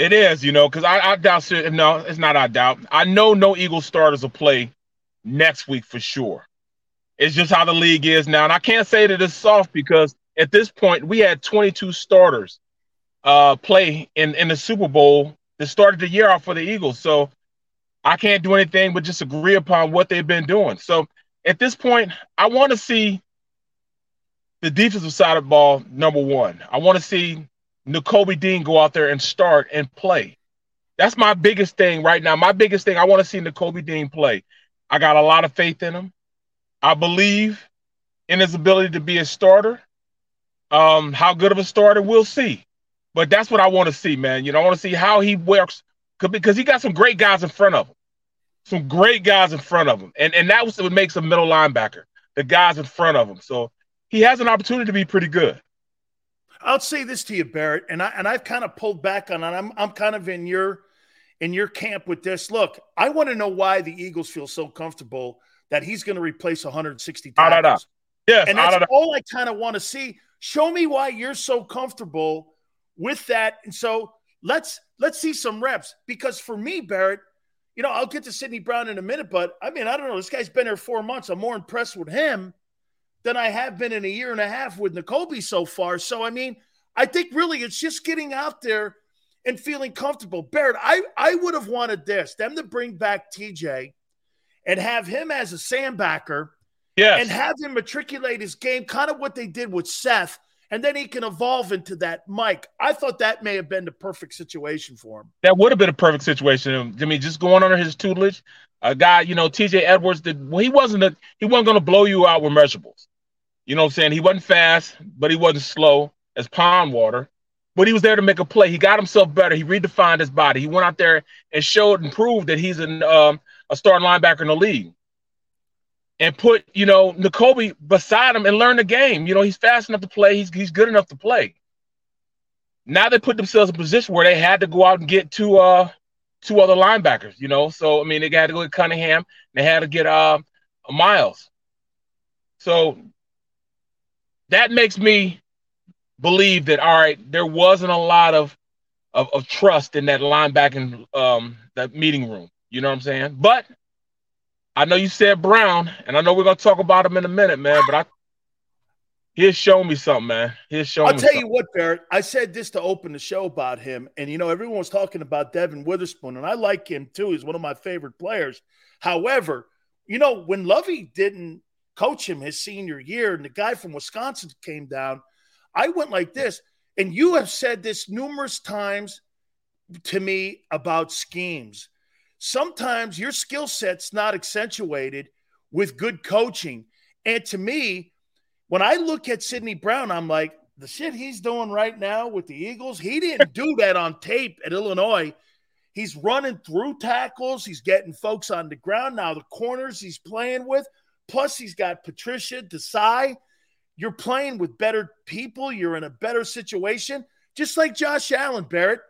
It is, you know, because I, I doubt. No, it's not. I doubt. I know no Eagles starters will play next week for sure. It's just how the league is now, and I can't say that it's soft because at this point we had 22 starters uh, play in in the Super Bowl that started the year off for the Eagles. So I can't do anything but just agree upon what they've been doing. So at this point, I want to see the defensive side of the ball. Number one, I want to see Nakobe Dean go out there and start and play. That's my biggest thing right now. My biggest thing, I want to see Nakobe Dean play. I got a lot of faith in him. I believe in his ability to be a starter. Um, how good of a starter, we'll see. But that's what I want to see, man. You know, I want to see how he works because he got some great guys in front of him. Some great guys in front of him. And and that was what makes a middle linebacker, the guys in front of him. So he has an opportunity to be pretty good. I'll say this to you, Barrett, and I and I've kind of pulled back on it. I'm I'm kind of in your in your camp with this. Look, I want to know why the Eagles feel so comfortable that he's going to replace 160 tackles. Ah, da, da. Yes, and that's da. all I kind of want to see. Show me why you're so comfortable with that. And so let's let's see some reps because for me, Barrett, you know, I'll get to Sydney Brown in a minute, but I mean, I don't know. This guy's been here four months. I'm more impressed with him than I have been in a year and a half with Nakobe so far. So, I mean, I think really it's just getting out there and feeling comfortable. Barrett, I, I would have wanted this them to bring back TJ and have him as a sandbacker Yes. and have him matriculate his game, kind of what they did with Seth, and then he can evolve into that Mike. I thought that may have been the perfect situation for him. that would have been a perfect situation. I mean, just going under his tutelage, a guy, you know, TJ Edwards did well, he wasn't a, he wasn't gonna blow you out with measurables. You know what I'm saying? He wasn't fast, but he wasn't slow as pond water. But he was there to make a play. He got himself better. He redefined his body. He went out there and showed and proved that he's an, um, a starting linebacker in the league. And put, you know, Nakobe beside him and learn the game. You know, he's fast enough to play. He's he's good enough to play. Now they put themselves in a position where they had to go out and get two uh two other linebackers, you know. So I mean, they had to go get Cunningham. They had to get uh, Myles. So that makes me believe that all right, there wasn't a lot of of, of trust in that linebacking um that meeting room. You know what I'm saying? But I know you said Brown, and I know we're gonna talk about him in a minute, man. But I he's shown me something, man. He's shown me. I'll tell something. you what, Barrett. I said this to open the show about him, and you know everyone was talking about Devon Witherspoon, and I like him too. He's one of my favorite players. However, you know when Lovie didn't coach him his senior year, and the guy from Wisconsin came down, I went like this, and you have said this numerous times to me about schemes. Sometimes your skill set's not accentuated with good coaching, and to me, when I look at Sydney Brown, I'm like, the shit he's doing right now with the Eagles, he didn't do that on tape at Illinois. He's running through tackles, he's getting folks on the ground. Now, the corners he's playing with, plus he's got Patricia Desai. You're playing with better people, you're in a better situation, just like Josh Allen, Barrett.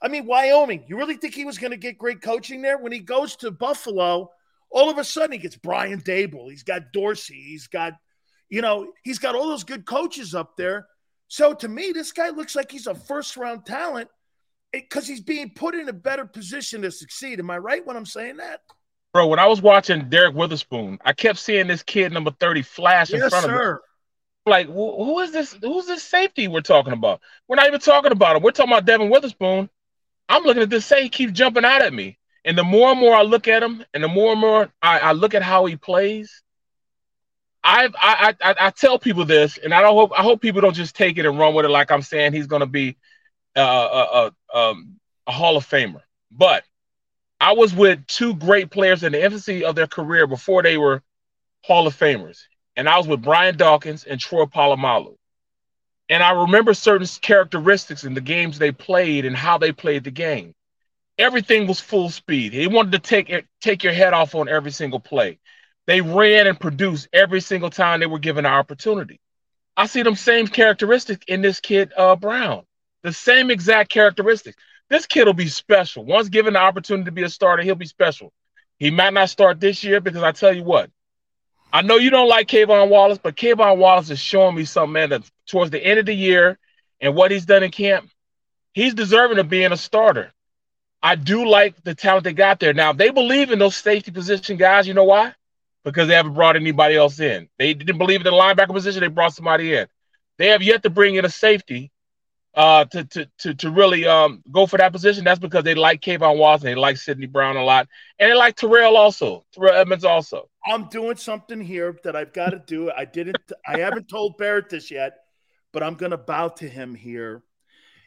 I mean, Wyoming, you really think he was going to get great coaching there? When he goes to Buffalo, all of a sudden he gets Brian Daboll, he's got Dorsey, he's got you know, he's got all those good coaches up there. So to me, this guy looks like he's a first round talent because he's being put in a better position to succeed. Am I right when I'm saying that? Bro, when I was watching Derek Witherspoon, I kept seeing this kid number 30 flash in Yes, front of me. Yes, sir. Like, who, who is this? Who's this safety we're talking about? We're not even talking about him. We're talking about Devon Witherspoon. I'm looking at this say he keeps jumping out at me. And the more and more I look at him, and the more and more I, I look at how he plays, I've, I, I I tell people this, and I don't hope I hope people don't just take it and run with it like I'm saying he's going to be uh, a, a, um, a Hall of Famer. But I was with two great players in the infancy of their career before they were Hall of Famers, and I was with Brian Dawkins and Troy Polamalu. And I remember certain characteristics in the games they played and how they played the game. Everything was full speed. He wanted to take take your head off on every single play. They ran and produced every single time they were given an opportunity. I see them same characteristics in this kid, uh, Brown. The same exact characteristics. This kid will be special. Once given the opportunity to be a starter, he'll be special. He might not start this year because I tell you what, I know you don't like K'Von Wallace, but K'Von Wallace is showing me something, man, that towards the end of the year and what he's done in camp, he's deserving of being a starter. I do like the talent they got there. Now, they believe in those safety position guys. You know why? Because they haven't brought anybody else in. They didn't believe in the linebacker position. They brought somebody in. They have yet to bring in a safety uh, to, to to to really um, go for that position. That's because they like K'Von and they like Sydney Brown a lot, and they like Terrell also, Terrell Edmunds also. I'm doing something here that I've got to do. I didn't, I haven't told Barrett this yet, but I'm going to bow to him here.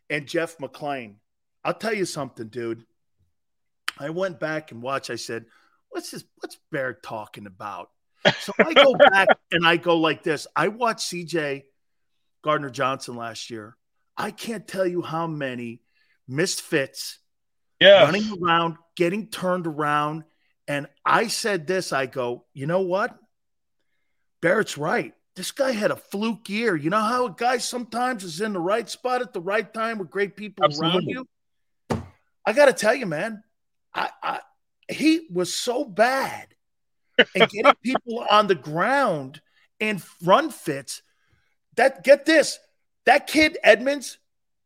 And Jeff McLane, I'll tell you something, dude. I went back and watched. I said, "What's this? What's Barrett talking about?" So I go back and I go like this. I watched CJ Gardner Johnson last year. I can't tell you how many missed fits, Yes. running around, getting turned around. And I said this I go, you know what? Barrett's right. This guy had a fluke year. You know how a guy sometimes is in the right spot at the right time with great people around you? I got to tell you, man, I, I he was so bad and getting people on the ground and run fits. That get this, that kid Edmonds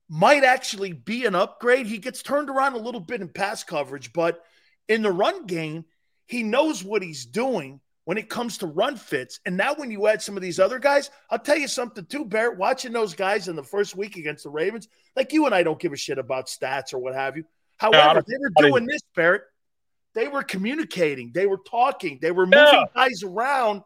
might actually be an upgrade. He gets turned around a little bit in pass coverage, but in the run game, he knows what he's doing when it comes to run fits. And now when you add some of these other guys, I'll tell you something too, Barrett. Watching those guys in the first week against the Ravens, like you and I don't give a shit about stats or what have you. However, they were doing this, Barrett. They were communicating, they were talking, they were moving Yeah. guys around.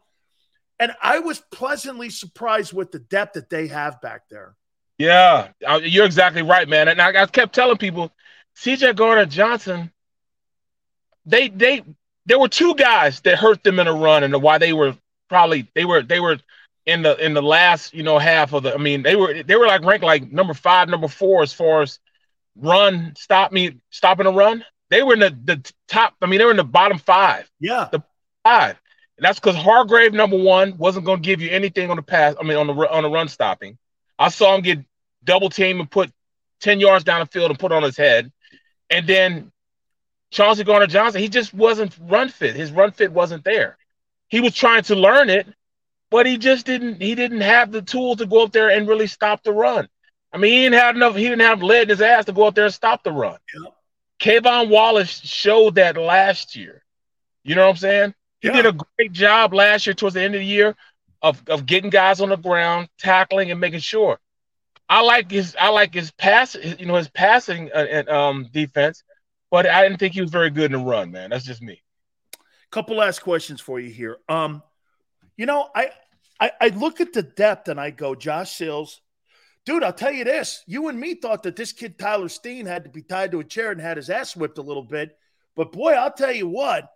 And I was pleasantly surprised with the depth that they have back there. Yeah, you're exactly right, man. And I, I kept telling people, CJ Gardner Johnson, they they there were two guys that hurt them in a run, and why they were probably they were they were in the in the last you know half of the. I mean, they were they were like ranked like number five, number four as far as run stop me stopping a run. They were in the the top. I mean, they were in the bottom five. Yeah, the five, and that's because Hargrave number one wasn't going to give you anything on the pass. I mean, on the on the run stopping. I saw him get double team and put 10 yards down the field and put on his head. And then Chauncey Gardner Johnson, he just wasn't run fit. His run fit wasn't there. He was trying to learn it, but he just didn't he didn't have the tools to go up there and really stop the run. I mean, he didn't have enough, he didn't have lead in his ass to go up there and stop the run. K'Von Wallace showed that last year. You know what I'm saying? He did a great job last year towards the end of the year of, of getting guys on the ground, tackling and making sure. I like his I like his pass, you know, his passing uh, and um defense, but I didn't think he was very good in the run, man. That's just me. couple last questions for you here. Um, you know, I, I I look at the depth and I go, Josh Sills, dude. I'll tell you this: you and me thought that this kid Tyler Steen had to be tied to a chair and had his ass whipped a little bit, but boy, I'll tell you what,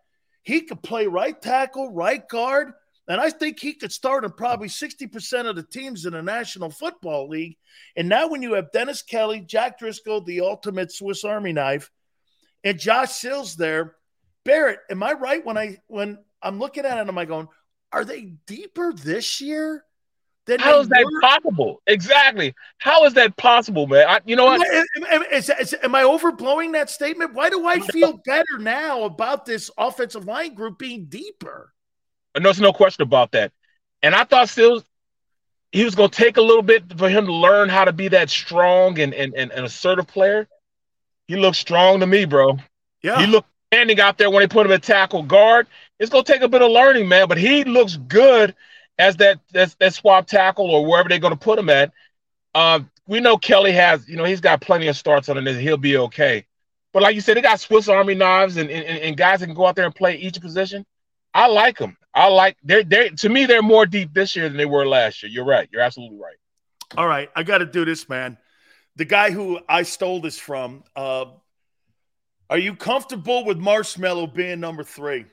he could play right tackle, right guard, and I think he could start on probably sixty percent of the teams in the National Football League. And now, when you have Dennis Kelly, Jack Driscoll, the ultimate Swiss Army knife, and Josh Sills there. Barrett, am I right when I when I'm looking at it? Am I going? Are they deeper this year? Than How is that possible? Exactly. How is that possible, man? I, you know what? Am, am- is- is- am I overblowing that statement? Why do I feel better now about this offensive line group being deeper? Uh, no, there's no question about that. And I thought still he was going to take a little bit for him to learn how to be that strong and, and, and, and assertive player. He looks strong to me, bro. Yeah. He looked standing out there when they put him at tackle guard. It's going to take a bit of learning, man, but he looks good as that that, that swap tackle or wherever they're going to put him at. Um, we know Kelly has, you know, he's got plenty of starts on it. He'll be okay. But like you said, they got Swiss Army knives and, and, and guys that can go out there and play each position. I like them. I like they're they to me they're more deep this year than they were last year. You're right. You're absolutely right. All right, I got to do this, man. The guy who I stole this from. Uh, are you comfortable with Marshmallow being number three?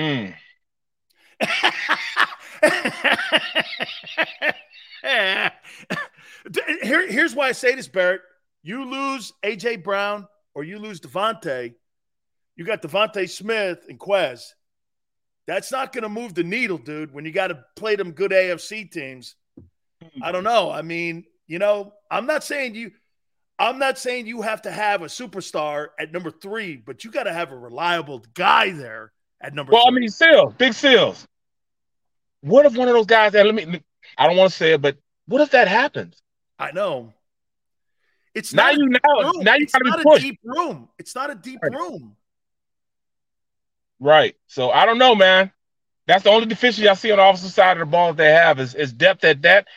Mm. Here, here's why I say this, Barrett. You lose AJ Brown or you lose DeVonta, you got DeVonta Smith and Quez. That's not going to move the needle, dude. When you got to play them good AFC teams, I don't know. I mean, you know, I'm not saying you. I'm not saying you have to have a superstar at number three, but you got to have a reliable guy there at number. Well, I mean, Sales, big Sales. What if one of those guys? And let me. I don't want to say it, but what if that happens? I know. It's Now not you now- room. now you it's gotta be not a pushed. deep room. It's not a deep Right. room. Right. So I don't know, man. That's the only deficiency I see on the offensive side of the ball that they have is, is depth at that,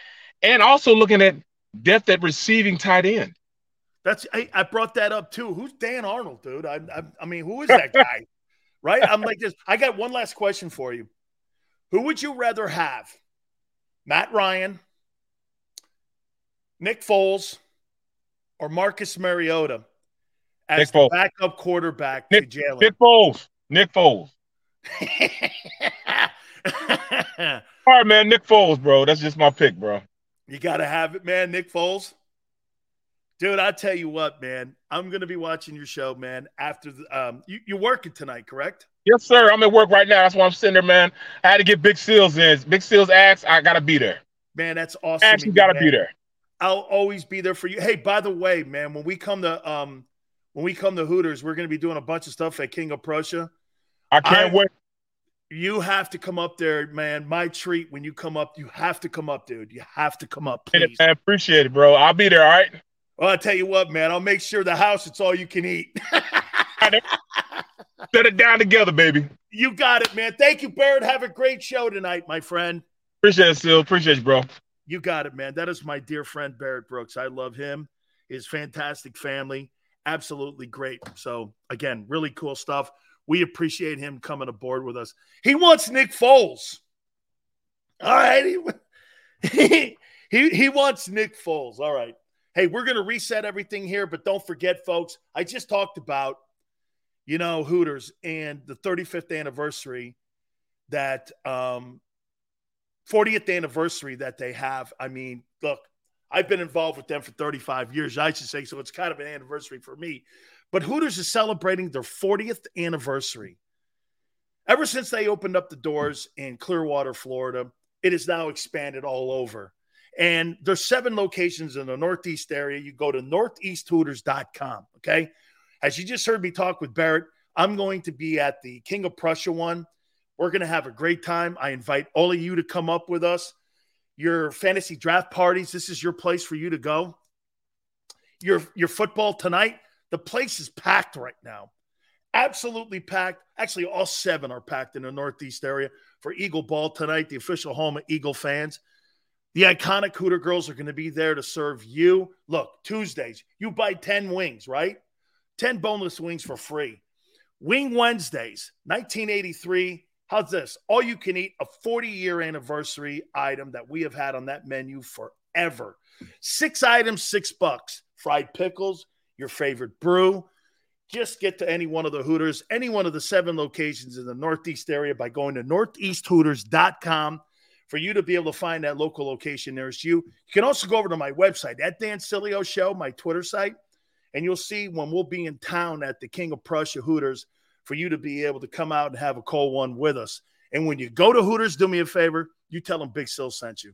and also looking at depth at receiving tight end. That's I, I brought that up too. Who's Dan Arnold, dude? I, I I mean, who is that guy? Right? I'm like this. I got one last question for you. Who would you rather have? Matt Ryan, Nick Foles, or Marcus Mariota as Nick the Foles. backup quarterback Nick, to Jalen? Nick Foles. Nick Foles. All right, man. Nick Foles, bro. That's just my pick, bro. You got to have it, man. Nick Foles. Dude, I tell you what, man. I'm going to be watching your show, man. After the, um, you, you're working tonight, correct? Yes, sir. I'm at work right now. That's why I'm sitting there, man. I had to get Big Seals in. Big Seals asked. I gotta be there. Man, that's awesome. You gotta man. be there. I'll always be there for you. Hey, by the way, man, when we come to um, when we come to Hooters, we're going to be doing a bunch of stuff at King of Prussia. I can't I- wait. You have to come up there, man. My treat when you come up. You have to come up, dude. You have to come up, please. I appreciate it, bro. I'll be there. All right. Well, I tell you what, man. I'll make sure the house it's all you can eat. Set it down together, baby. You got it, man. Thank you, Barrett. Have a great show tonight, my friend. Appreciate it, Still. Appreciate you, bro. You got it, man. That is my dear friend Barrett Brooks. I love him, his fantastic family. Absolutely great. So, again, really cool stuff. We appreciate him coming aboard with us. He wants Nick Foles. All right. He, he, he wants Nick Foles. All right. Hey, we're going to reset everything here, but don't forget, folks, I just talked about, you know, Hooters and the 35th anniversary that um 40th anniversary that they have. I mean, look, I've been involved with them for 35 years, I should say, so it's kind of an anniversary for me. But Hooters is celebrating their 40th anniversary. Ever since they opened up the doors in Clearwater, Florida, it is now expanded all over. And there's seven locations in the Northeast area. You go to northeasthooters.com. Okay. As you just heard me talk with Barrett, I'm going to be at the King of Prussia one. We're going to have a great time. I invite all of you to come up with us. Your fantasy draft parties, this is your place for you to go. Your, your football tonight, the place is packed right now. Absolutely packed. Actually, all seven are packed in the Northeast area for Eagle Ball tonight, the official home of Eagle fans. The iconic Hooter girls are going to be there to serve you. Look, Tuesdays, you buy 10 wings, right? 10 boneless wings for free. Wing Wednesdays, 1983. How's this? All you can eat, a 40 year anniversary item that we have had on that menu forever. Six items, six bucks. Fried pickles, your favorite brew. Just get to any one of the Hooters, any one of the seven locations in the Northeast area by going to northeasthooters.com for you to be able to find that local location nearest you. You can also go over to my website, at Dan Sileo Show, my Twitter site, and you'll see when we'll be in town at the King of Prussia Hooters for you to be able to come out and have a cold one with us. And when you go to Hooters, do me a favor, you tell them Big Sil sent you.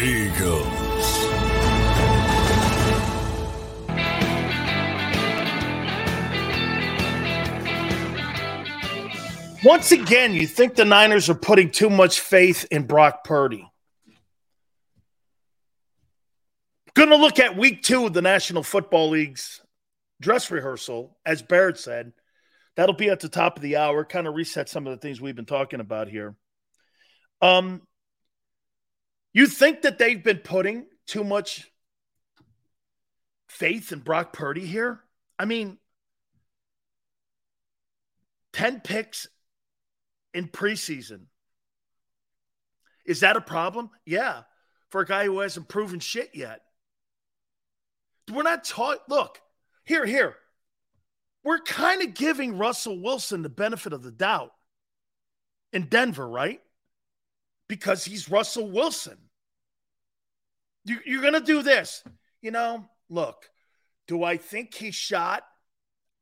Eagles. Once again, you think the Niners are putting too much faith in Brock Purdy. Going to look at week two of the National Football League's dress rehearsal, as Barrett said. That'll be at the top of the hour, kind of reset some of the things we've been talking about here. Um, you think that they've been putting too much faith in Brock Purdy here? I mean, 10 picks in preseason. Is that a problem? Yeah, for a guy who hasn't proven shit yet. We're not taught. Look, here, here. We're kind of giving Russell Wilson the benefit of the doubt in Denver, right? Because he's Russell Wilson. You, you're going to do this. You know, look, do I think he shot?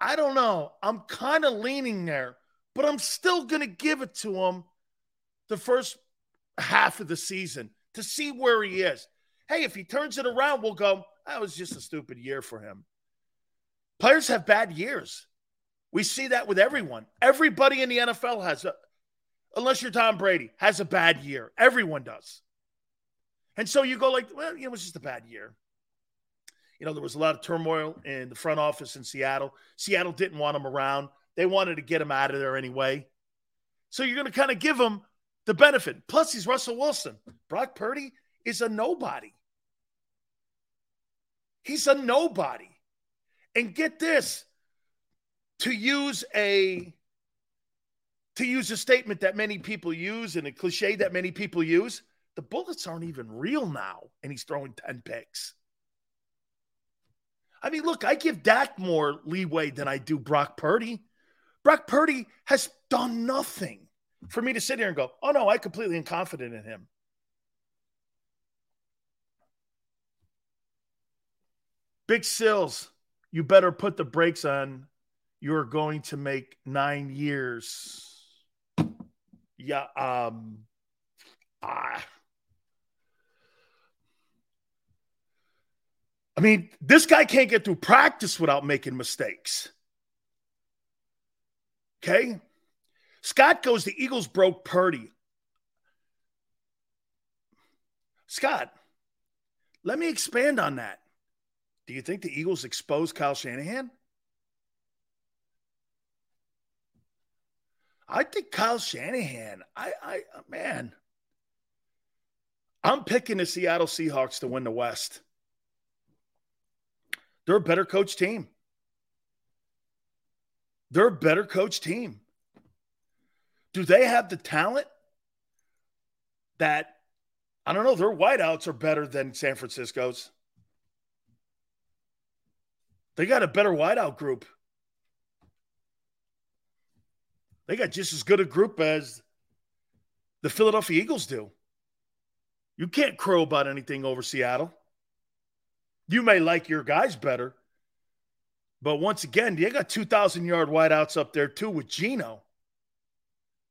I don't know. I'm kind of leaning there, but I'm still going to give it to him the first half of the season to see where he is. Hey, if he turns it around, we'll go, that was just a stupid year for him. Players have bad years. We see that with everyone. Everybody in the NFL has a, unless you're Tom Brady, has a bad year. Everyone does. And so you go like, well, you know, it was just a bad year. You know, there was a lot of turmoil in the front office in Seattle. Seattle didn't want him around. They wanted to get him out of there anyway. So you're going to kind of give him the benefit. Plus, he's Russell Wilson. Brock Purdy is a nobody. He's a nobody. And get this to use a to use a statement that many people use and a cliche that many people use, the bullets aren't even real now, and he's throwing 10 picks. I mean, look, I give Dak more leeway than I do Brock Purdy. Brock Purdy has done nothing for me to sit here and go, oh no, I completely am confident in him. Big Sills, you better put the brakes on. You're going to make nine years. Yeah. Um, ah. I mean, this guy can't get through practice without making mistakes. Okay. Scott goes, the Eagles broke Purdy. Scott, let me expand on that. Do you think the Eagles exposed Kyle Shanahan? I think Kyle Shanahan, I, I, man, I'm picking the Seattle Seahawks to win the West. They're a better coach team. They're a better coach team. Do they have the talent that, I don't know, their wideouts are better than San Francisco's? They got a better wideout group. They got just as good a group as the Philadelphia Eagles do. You can't crow about anything over Seattle. You may like your guys better, but once again, they got 2,000 yard wideouts up there too with Geno,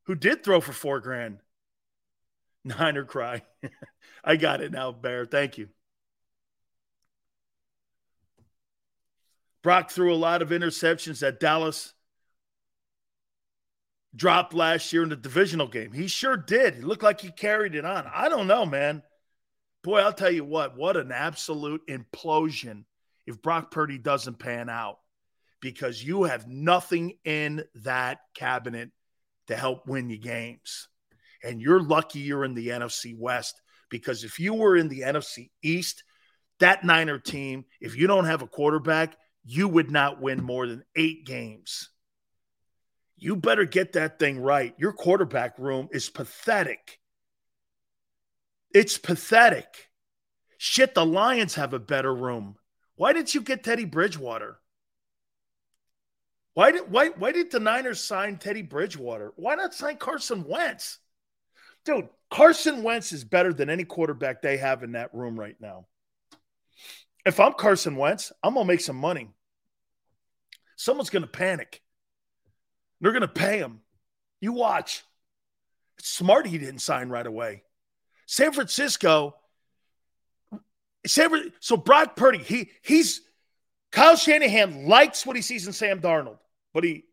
who did throw for four grand. Niner cry. I got it now, Bear. Thank you. Brock threw a lot of interceptions that Dallas dropped last year in the divisional game. He sure did. He looked like he carried it on. I don't know, man. Boy, I'll tell you what, what an absolute implosion if Brock Purdy doesn't pan out because you have nothing in that cabinet to help win you games. And you're lucky you're in the NFC West because if you were in the NFC East, that Niner team, if you don't have a quarterback, you would not win more than eight games. You better get that thing right. Your quarterback room is pathetic. It's pathetic. Shit, the Lions have a better room. Why didn't you get Teddy Bridgewater? Why did why why did the Niners sign Teddy Bridgewater? Why not sign Carson Wentz? Dude, Carson Wentz is better than any quarterback they have in that room right now. If I'm Carson Wentz, I'm to make some money. Someone's to panic. They're to pay him. You watch. It's smart he didn't sign right away. San Francisco, San, so Brock Purdy, he he's Kyle Shanahan likes what he sees in Sam Darnold, but he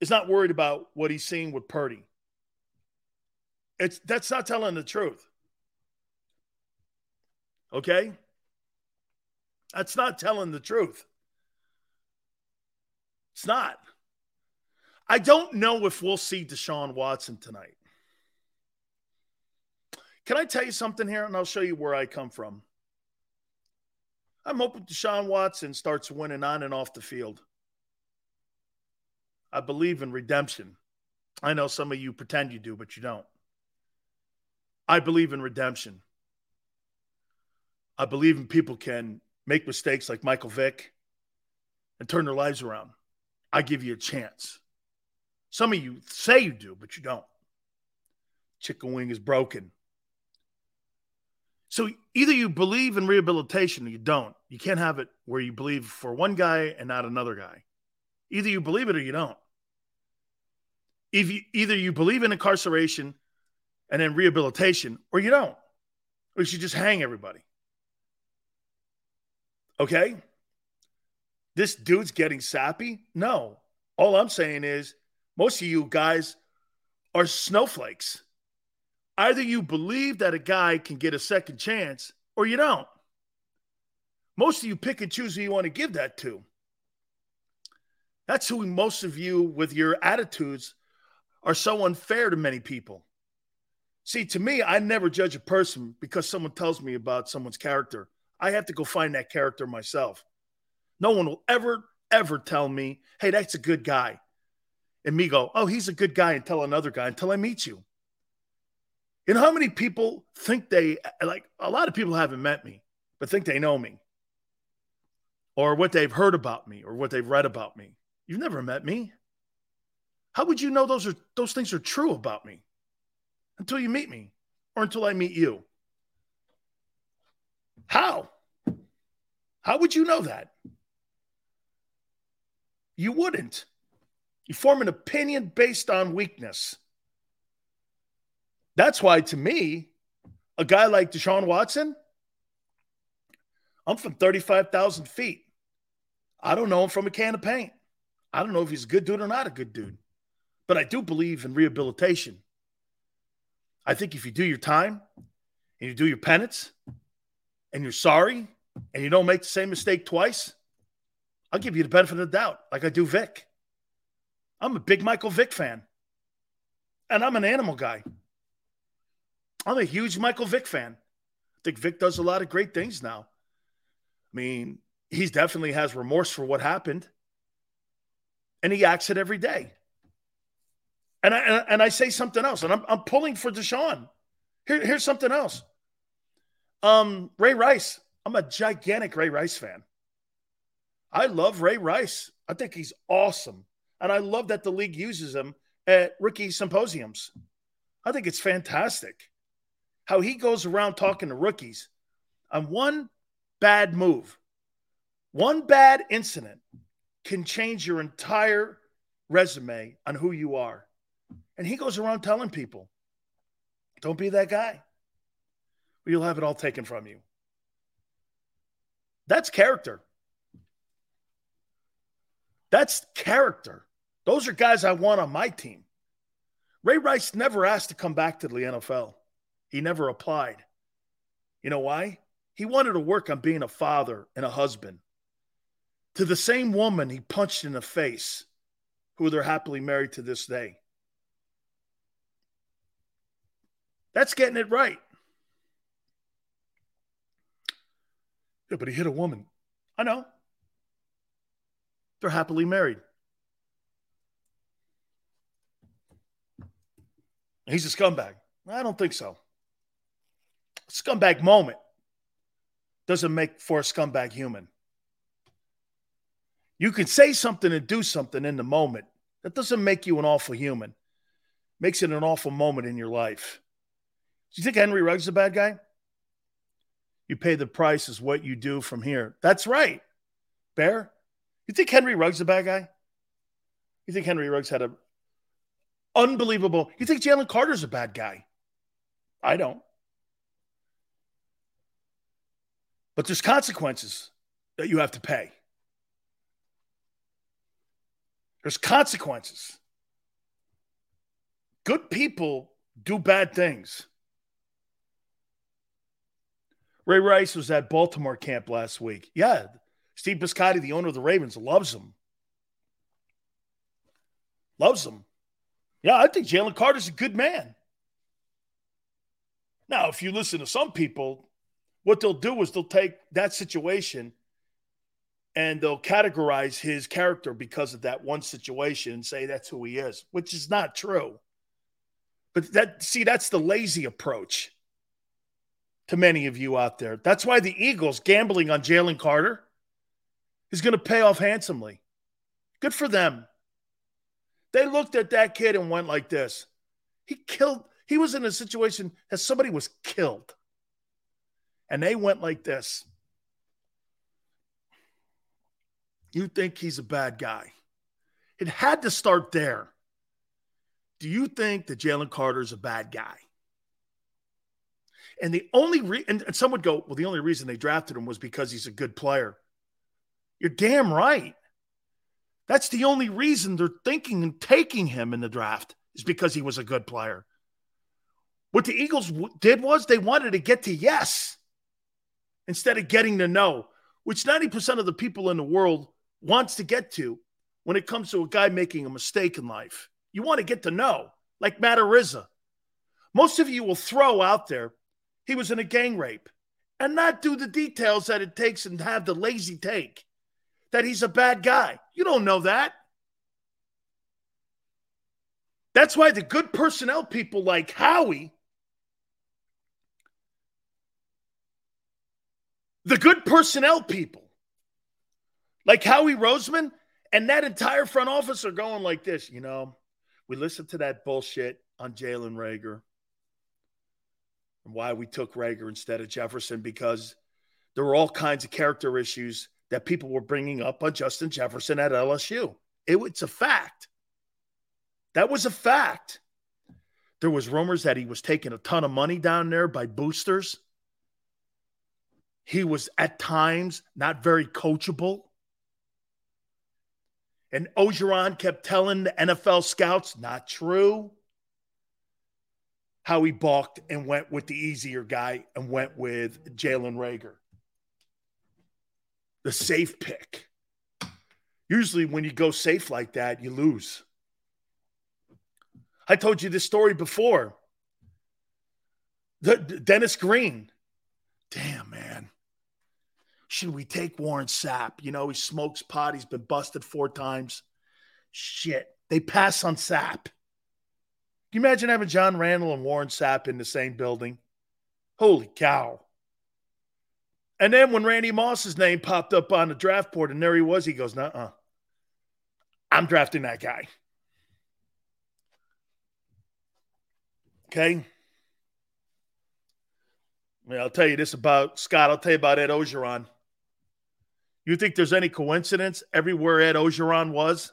is not worried about what he's seeing with Purdy. It's that's not telling the truth. Okay? That's not telling the truth. It's not. I don't know if we'll see Deshaun Watson tonight. Can I tell you something here? And I'll show you where I come from. I'm hoping Deshaun Watson starts winning on and off the field. I believe in redemption. I know some of you pretend you do, but you don't. I believe in redemption. I believe in people can make mistakes like Michael Vick and turn their lives around. I give you a chance. Some of you say you do, but you don't. Chicken wing is broken. So either you believe in rehabilitation or you don't. You can't have it where you believe for one guy and not another guy. Either you believe it or you don't. If you, either you believe in incarceration and then rehabilitation or you don't. Or you should just hang everybody. Okay? This dude's getting sappy? No. All I'm saying is most of you guys are snowflakes. Either you believe that a guy can get a second chance or you don't. Most of you pick and choose who you want to give that to. That's who most of you, with your attitudes, are so unfair to many people. See, to me, I never judge a person because someone tells me about someone's character. I have to go find that character myself. No one will ever, ever tell me, hey, that's a good guy. And me go, oh, he's a good guy, and tell another guy until I meet you. You know how many people think they, like, a lot of people haven't met me, but think they know me or what they've heard about me or what they've read about me. You've never met me. How would you know those are those things are true about me until you meet me or until I meet you? How? How would you know that? You wouldn't. You form an opinion based on weakness. That's why, to me, a guy like Deshaun Watson, I'm from 35,000 feet. I don't know him from a can of paint. I don't know if he's a good dude or not a good dude, but I do believe in rehabilitation. I think if you do your time and you do your penance and you're sorry and you don't make the same mistake twice, I'll give you the benefit of the doubt, like I do Vick. I'm a big Michael Vick fan, and I'm an animal guy. I'm a huge Michael Vick fan. I think Vick does a lot of great things now. I mean, he definitely has remorse for what happened, and he acts it every day. And I and I say something else, and I'm I'm pulling for Deshaun. Here, here's something else. Um, Ray Rice. I'm a gigantic Ray Rice fan. I love Ray Rice. I think he's awesome. And I love that the league uses him at rookie symposiums. I think it's fantastic how he goes around talking to rookies on one bad move, one bad incident can change your entire resume on who you are. And he goes around telling people, don't be that guy. Or you'll have it all taken from you. That's character. That's character. Those are guys I want on my team. Ray Rice never asked to come back to the NFL. He never applied. You know why? He wanted to work on being a father and a husband to the same woman he punched in the face, who they're happily married to this day. That's getting it right. Yeah, but he hit a woman. I know. They're happily married. He's a scumbag. I don't think so. Scumbag moment doesn't make for a scumbag human. You can say something and do something in the moment. That doesn't make you an awful human. Makes it an awful moment in your life. Do you think Henry Ruggs is a bad guy? You pay the price is what you do from here. That's right. Bear. You think Henry Ruggs is a bad guy? You think Henry Ruggs had a unbelievable. You think Jalen Carter's a bad guy? I don't. But there's consequences that you have to pay. There's consequences. Good people do bad things. Ray Rice was at Baltimore camp last week. Yeah, Steve Bisciotti, the owner of the Ravens, loves him. Loves him. Yeah, I think Jalen Carter's a good man. Now, if you listen to some people, what they'll do is they'll take that situation and they'll categorize his character because of that one situation and say that's who he is, which is not true. But that see, that's the lazy approach to many of you out there. That's why the Eagles gambling on Jalen Carter is going to pay off handsomely. Good for them. They looked at that kid and went like this. He killed, he was in a situation that somebody was killed. And they went like this. You think he's a bad guy. It had to start there. Do you think that Jalen Carter is a bad guy? And the only and, and some would go, well, the only reason they drafted him was because he's a good player. You're damn right. That's the only reason they're thinking and taking him in the draft is because he was a good player. What the Eagles w- did was they wanted to get to yes instead of getting to know, which 90% of the people in the world wants to get to when it comes to a guy making a mistake in life. You want to get to know, like Matt Araiza. Most of you will throw out there, he was in a gang rape, and not do the details that it takes and have the lazy take that he's a bad guy. You don't know that. That's why the good personnel people like Howie, the good personnel people like Howie Roseman and that entire front office are going like this. You know, we listened to that bullshit on Jalen Reagor and why we took Reagor instead of Jefferson because there were all kinds of character issues that people were bringing up on Justin Jefferson at LSU. It, it's a fact. That was a fact. There was rumors that he was taking a ton of money down there by boosters. He was at times not very coachable. And Orgeron kept telling the NFL scouts, not true. Howie balked and went with the easier guy and went with Jalen Reagor, The safe pick. Usually, when you go safe like that, you lose. I told you this story before. The, Dennis Green. Damn, man. Should we take Warren Sapp? You know, he smokes pot. He's been busted four times. Shit. They pass on Sapp. Can you imagine having John Randle and Warren Sapp in the same building? Holy cow. And then when Randy Moss's name popped up on the draft board and there he was, he goes, nah, uh. I'm drafting that guy. Okay. I I'll tell you this about Scott. I'll tell you about Ed Orgeron. You think there's any coincidence everywhere Ed Orgeron was?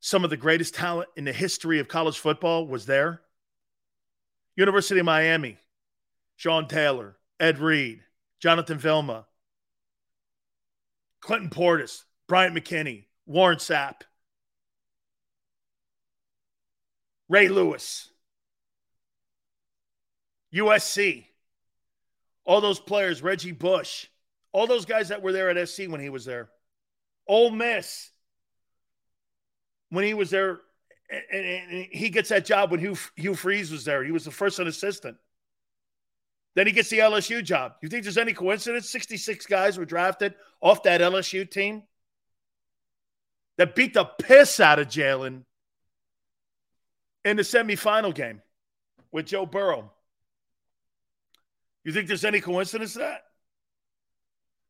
Some of the greatest talent in the history of college football was there. University of Miami, Sean Taylor, Ed Reed, Jonathan Vilma, Clinton Portis, Bryant McKinnie, Warren Sapp, Ray Lewis, USC, all those players, Reggie Bush, all those guys that were there at SC when he was there. Ole Miss, when he was there, and, he gets that job when Hugh, Hugh Freeze was there. He was the first an assistant. Then he gets the LSU job. You think there's any coincidence? 66 guys were drafted off that LSU team that beat the piss out of Jalen in the semifinal game with Joe Burrow. You think there's any coincidence to that?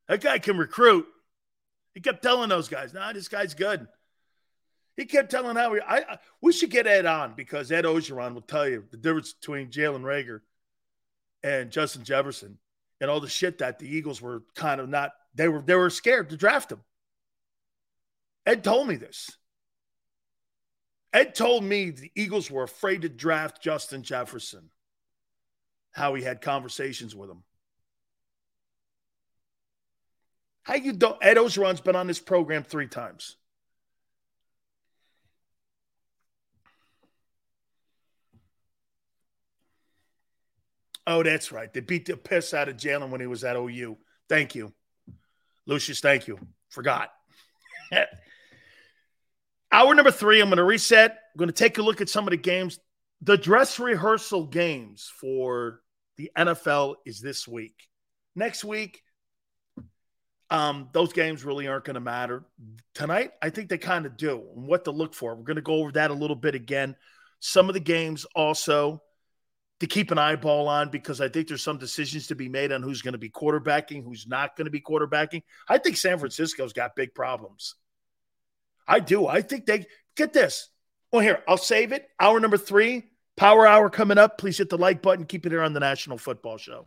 That guy can recruit. He kept telling those guys, nah, this guy's good. He kept telling how we, I, I, we should get Ed on because Ed Orgeron will tell you the difference between Jalen Reagor and Justin Jefferson and all the shit that the Eagles were kind of not, they were, they were scared to draft him. Ed told me this. Ed told me the Eagles were afraid to draft Justin Jefferson, how he had conversations with him. How you do Ed Orgeron's been on this program three times. Oh, that's right. They beat the piss out of Jalen when he was at OU. Thank you, Lucius. Thank you. Forgot. Hour number three. I'm going to reset. I'm going to take a look at some of the games. The dress rehearsal games for the NFL is this week. Next week, um, those games really aren't going to matter. Tonight, I think they kind of do and what to look for. We're going to go over that a little bit again. Some of the games also to keep an eyeball on because I think there's some decisions to be made on who's going to be quarterbacking, who's not going to be quarterbacking. I think San Francisco's got big problems. I do. I think they get this. Well, here, I'll save it. Hour number three, power hour coming up. Please hit the like button. Keep it here on the National Football Show.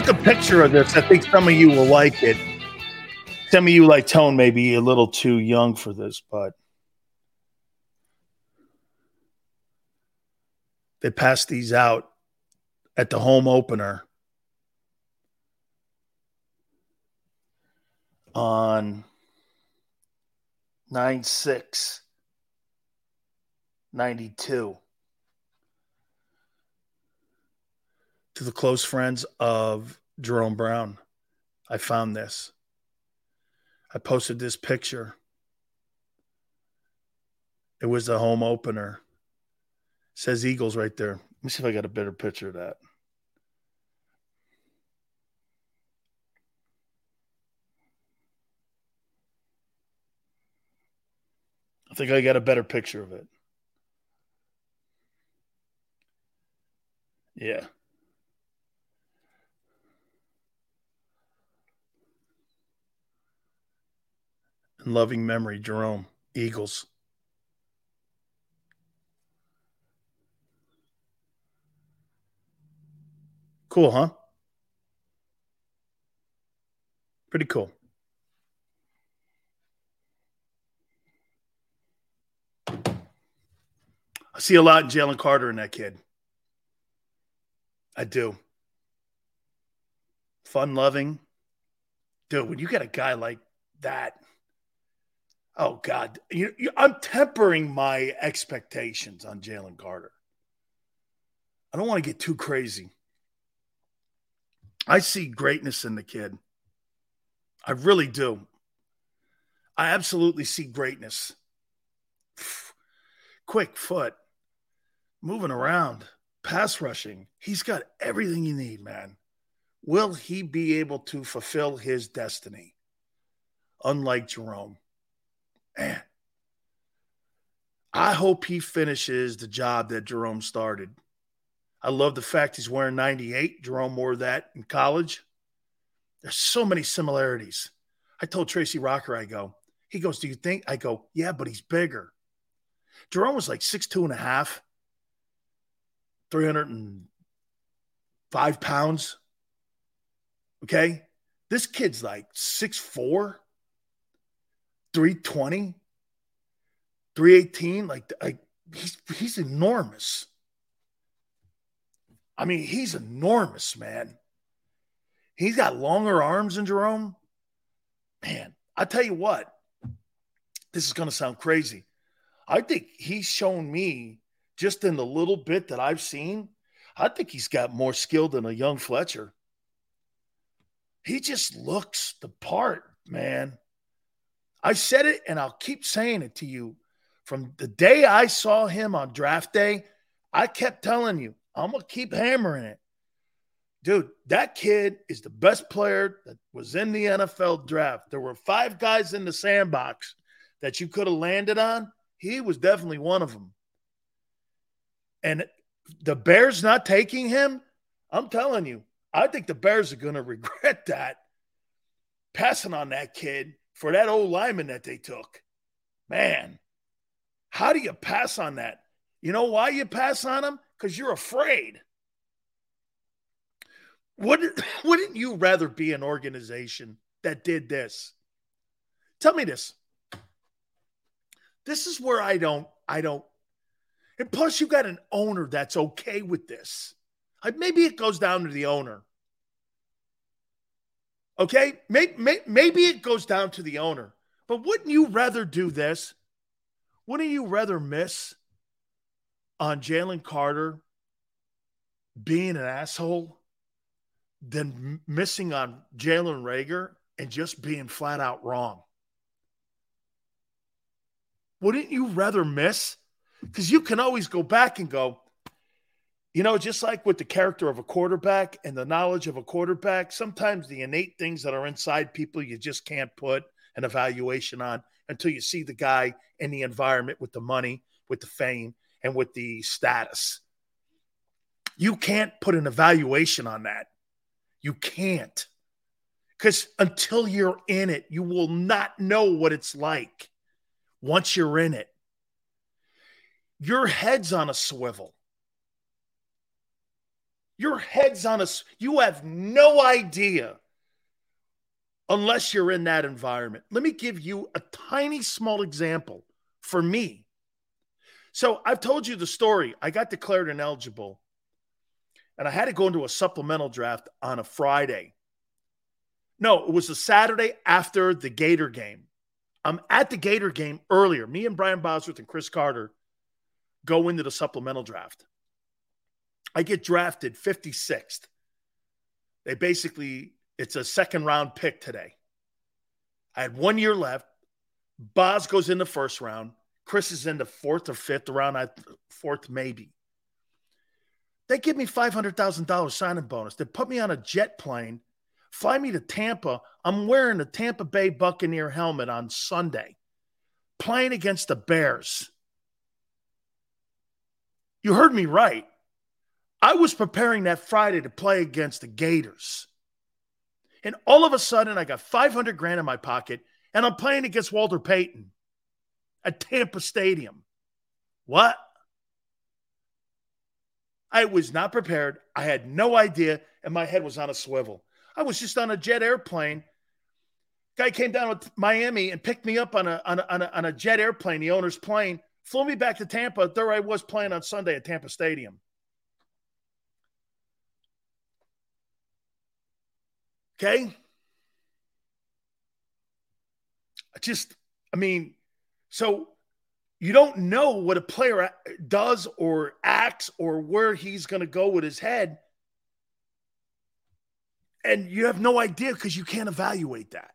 took a picture of this. I think some of you will like it. Some of you, like Tone, may be a little too young for this, but they passed these out at the home opener on 9 6 92 to the close friends of Jerome Brown. I found this. I posted this picture. It was the home opener. It says Eagles right there. Let me see if I got a better picture of that. I think I got a better picture of it. Yeah. In loving memory, Jerome, Eagles. Cool, huh? Pretty cool. I see a lot in Jalen Carter in that kid. I do. Fun loving. Dude, when you get a guy like that, oh God, you, you, I'm tempering my expectations on Jalen Carter. I don't want to get too crazy. I see greatness in the kid. I really do. I absolutely see greatness. Quick foot, moving around, pass rushing. He's got everything you need, man. Will he be able to fulfill his destiny? Unlike Jerome. Man, I hope he finishes the job that Jerome started. I love the fact he's wearing 98. Jerome wore that in college. There's so many similarities. I told Tracy Rocker, I go, he goes, Do you think? I go, Yeah, but he's bigger. Jerome was like six two and a half, 305 pounds. Okay. This kid's like six four, 320, 318. Like, like he's he's enormous. I mean, he's enormous, man. He's got longer arms than Jerome. Man, I tell you what, this is going to sound crazy. I think he's shown me just in the little bit that I've seen. I think he's got more skill than a young Fletcher. He just looks the part, man. I said it and I'll keep saying it to you. From the day I saw him on draft day, I kept telling you, I'm going to keep hammering it. Dude, that kid is the best player that was in the NFL draft. There were five guys in the sandbox that you could have landed on. He was definitely one of them. And the Bears not taking him, I'm telling you, I think the Bears are going to regret that. Passing on that kid for that old lineman that they took. Man, how do you pass on that? You know why you pass on him? Because you're afraid. Wouldn't, wouldn't you rather be an organization that did this? Tell me this. This is where I don't, I don't. And plus, you've got an owner that's okay with this. Maybe it goes down to the owner. Okay, maybe, maybe it goes down to the owner. But wouldn't you rather do this? Wouldn't you rather miss on Jalen Carter being an asshole than missing on Jalen Reagor and just being flat out wrong? Wouldn't you rather miss? Because you can always go back and go, you know, just like with the character of a quarterback and the knowledge of a quarterback, sometimes the innate things that are inside people you just can't put an evaluation on until you see the guy in the environment with the money, with the fame, and with the status. You can't put an evaluation on that. You can't. Because until you're in it, you will not know what it's like once you're in it. Your head's on a swivel. Your head's on a you have no idea unless you're in that environment. Let me give you a tiny small example for me. So I've told you the story. I got declared ineligible and I had to go into a supplemental draft on a Friday. No, it was a Saturday after the Gator game. I'm at the Gator game earlier. Me and Brian Bosworth and Cris Carter go into the supplemental draft. I get drafted 56th. They basically, it's a second round pick today. I had one year left. Boz goes in the first round. Cris is in the fourth or fifth round, I fourth maybe. They give me $500,000 signing bonus. They put me on a jet plane, fly me to Tampa. I'm wearing a Tampa Bay Buccaneer helmet on Sunday, playing against the Bears. You heard me right. I was preparing that Friday to play against the Gators. And all of a sudden, I got 500 grand in my pocket and I'm playing against Walter Payton at Tampa Stadium. What? I was not prepared. I had no idea, and my head was on a swivel. I was just on a jet airplane. Guy came down with Miami and picked me up on a, on a, on a, on a jet airplane, the owner's plane, Flew me back to Tampa. There I was playing on Sunday at Tampa Stadium. Okay. I just, I mean, so you don't know what a player does or acts or where he's going to go with his head. And you have no idea because you can't evaluate that.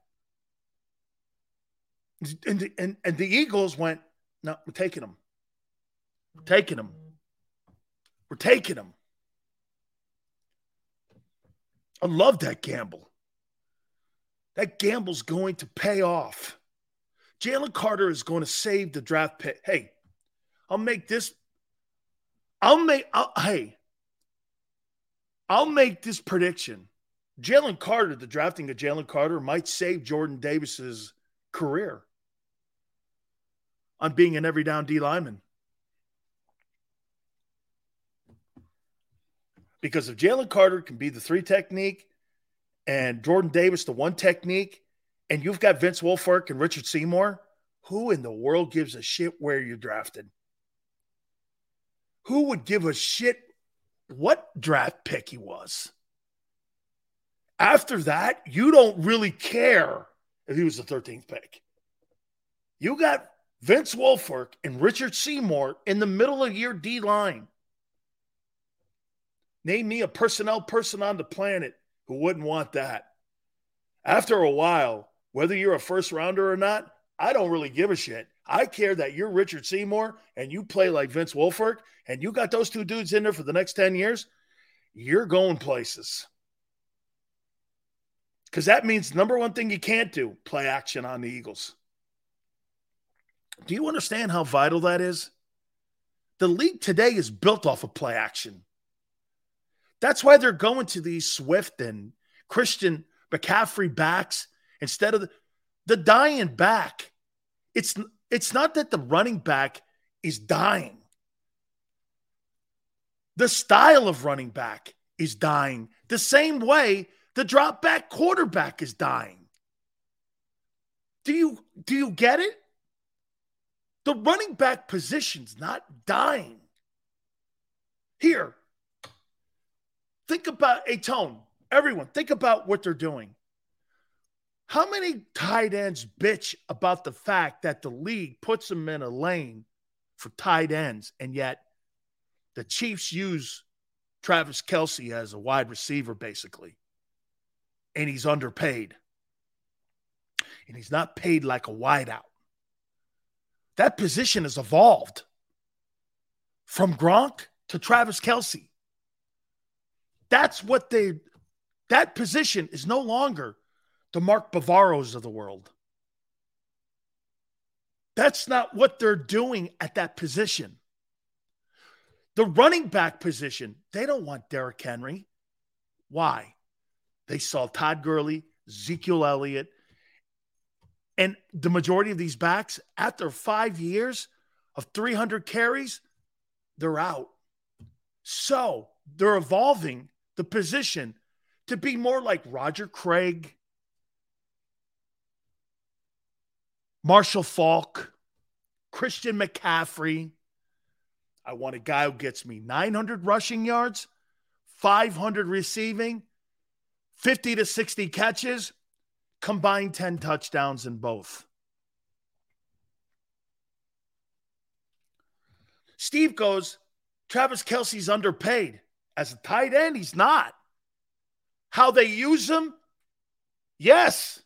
And the, and, and the Eagles went, no, we're taking him. We're taking him. We're taking him. I love that gamble. That gamble's going to pay off. Jalen Carter is going to save the draft pick. Hey, I'll make this. I'll make. I'll, hey, I'll make this prediction. Jalen Carter, the drafting of Jalen Carter, might save Jordan Davis's career on being an every down D lineman. Because if Jalen Carter can be the three technique and Jordan Davis the one technique, and you've got Vince Wilfork and Richard Seymour, who in the world gives a shit where you're drafted? Who would give a shit what draft pick he was? After that, you don't really care if he was the 13th pick. You got Vince Wilfork and Richard Seymour in the middle of your D line. Name me a personnel person on the planet who wouldn't want that. After a while, whether you're a first rounder or not, I don't really give a shit. I care that you're Richard Seymour and you play like Vince Wilfork and you got those two dudes in there for the next 10 years. You're going places. Because that means number one thing you can't do play action on the Eagles. Do you understand how vital that is? The league today is built off of play action. That's why they're going to these Swift and Christian McCaffrey backs instead of the, the dying back. It's it's not that the running back is dying. The style of running back is dying the same way the drop back quarterback is dying. Do you do you get it? The running back position's not dying. Here, think about a tone. Everyone, think about what they're doing. How many tight ends bitch about the fact that the league puts them in a lane for tight ends, and yet the Chiefs use Travis Kelce as a wide receiver, basically, and he's underpaid. And he's not paid like a wideout. That position has evolved from Gronk to Travis Kelce. That's what they, that position is no longer the Mark Bavaros of the world. That's not what they're doing at that position. The running back position, they don't want Derrick Henry. Why? They saw Todd Gurley, Ezekiel Elliott, and the majority of these backs, after five years of 300 carries, they're out. So they're evolving the position to be more like Roger Craig, Marshall Faulk, Christian McCaffrey. I want a guy who gets me 900 rushing yards, 500 receiving, 50 to 60 catches, combined 10 touchdowns in both. Steve goes, Travis Kelce's underpaid. As a tight end, he's not. How they use him? Yes.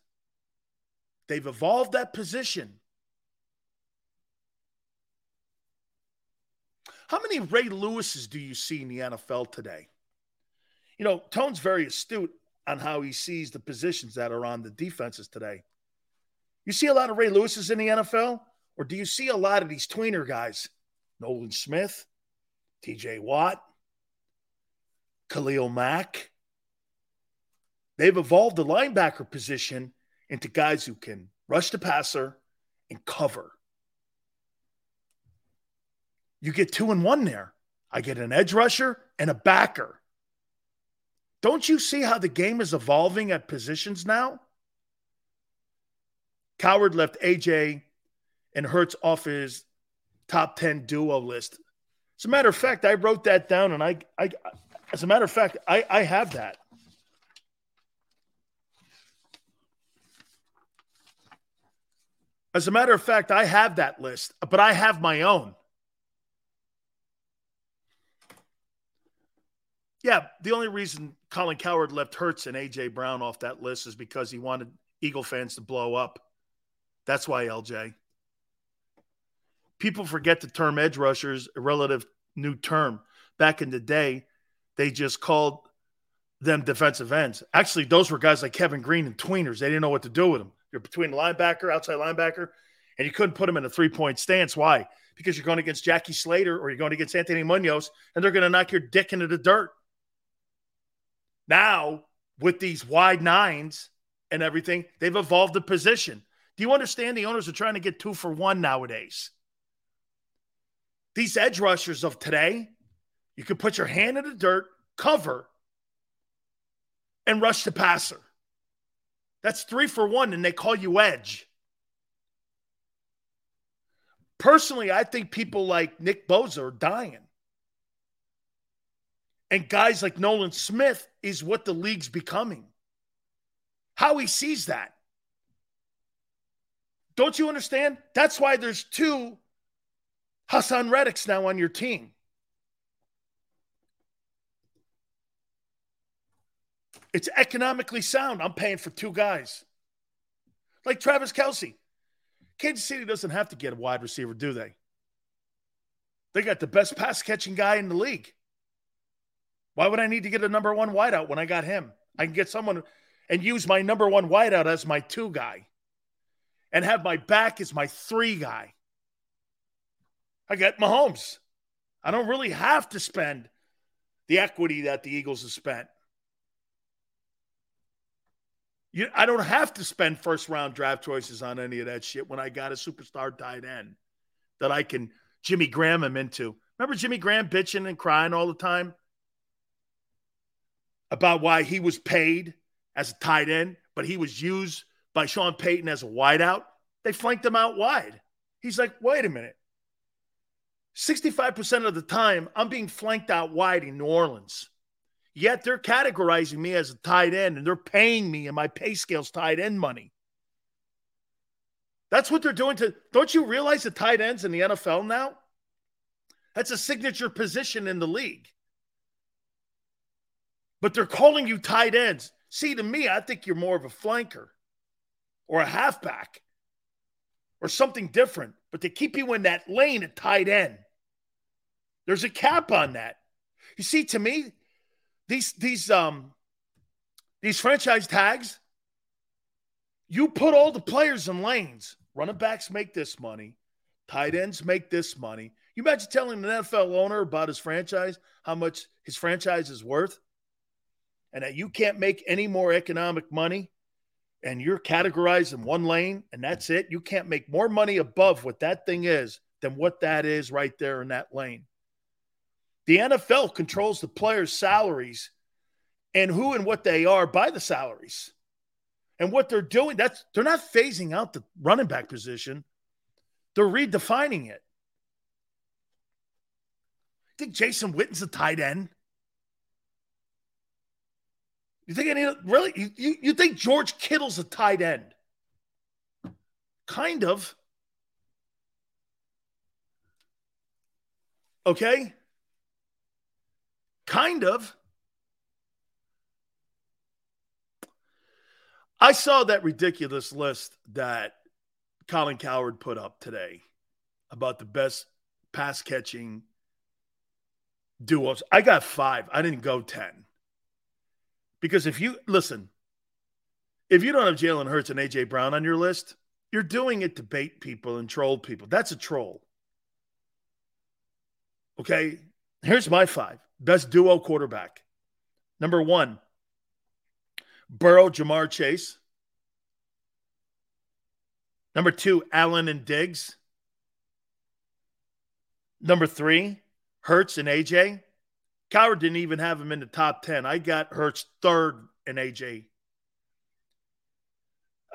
They've evolved that position. How many Ray Lewises do you see in the NFL today? You know, Tone's very astute on how he sees the positions that are on the defenses today. You see a lot of Ray Lewis's in the NFL, or do you see a lot of these tweener guys? Nolan Smith, TJ Watt, Khalil Mack. They've evolved the linebacker position into guys who can rush the passer and cover. You get two and one there. I get an edge rusher and a backer. Don't you see how the game is evolving at positions now? Cowherd left AJ and Hurts off his top 10 duo list. As a matter of fact, I wrote that down and I, I as a matter of fact, I, I have that. As a matter of fact, I have that list, but I have my own. Yeah, the only reason Colin Cowherd left Hurts and AJ Brown off that list is because he wanted Eagle fans to blow up. That's why LJ. People forget the term edge rushers, a relative new term. Back in the day, they just called them defensive ends. Actually, those were guys like Kevin Greene and tweeners. They didn't know what to do with them. You're between the linebacker, outside linebacker, and you couldn't put them in a three point stance. Why? Because you're going against Jackie Slater or you're going against Anthony Munoz, and they're going to knock your dick into the dirt. Now, with these wide nines and everything, they've evolved the position. Do you understand the owners are trying to get two for one nowadays? These edge rushers of today, you can put your hand in the dirt, cover, and rush the passer. That's three for one, and they call you edge. Personally, I think people like Nick Bosa are dying. And guys like Nolan Smith is what the league's becoming. How he sees that. Don't you understand? That's why there's two Haason Reddicks now on your team. It's economically sound. I'm paying for two guys. Like Travis Kelce. Kansas City doesn't have to get a wide receiver, do they? They got the best pass catching guy in the league. Why would I need to get a number one wideout when I got him? I can get someone and use my number one wideout as my two guy and have my back as my three guy. I get Mahomes. I don't really have to spend the equity that the Eagles have spent. You, I don't have to spend first round draft choices on any of that shit when I got a superstar tight end that I can Jimmy Graham him into. Remember Jimmy Graham bitching and crying all the time about why he was paid as a tight end, but he was used by Sean Payton as a wideout? They flanked him out wide. He's like, wait a minute. 65% of the time, I'm being flanked out wide in New Orleans. Yet they're categorizing me as a tight end and they're paying me and my pay scales tight end money. That's what they're doing to. Don't you realize the tight ends in the NFL now? That's a signature position in the league. But they're calling you tight ends. See, to me, I think you're more of a flanker or a halfback or something different. But they keep you in that lane at tight end. There's a cap on that. You see, to me, these these um these franchise tags, you put all the players in lanes. Running backs make this money, tight ends make this money. You imagine telling an NFL owner about his franchise, how much his franchise is worth, and that you can't make any more economic money, and you're categorized in one lane, and that's it. You can't make more money above what that thing is than what that is right there in that lane. The NFL controls the players' salaries and who and what they are by the salaries. And what they're doing, that's they're not phasing out the running back position. They're redefining it. You think Jason Witten's a tight end? You think any really you, you, you think George Kittle's a tight end? Kind of. Okay. Kind of. I saw that ridiculous list that Colin Cowherd put up today about the best pass catching duos. I got five. I didn't go 10. Because if you listen, if you don't have Jalen Hurts and AJ Brown on your list, you're doing it to bait people and troll people. That's a troll. Okay. Here's my five best duo quarterback. Number one, Burrow, Ja'Marr Chase. Number Tua, Allen and Diggs. Number three, Hurts and AJ. Cowherd didn't even have him in the top 10. I got Hurts third and AJ.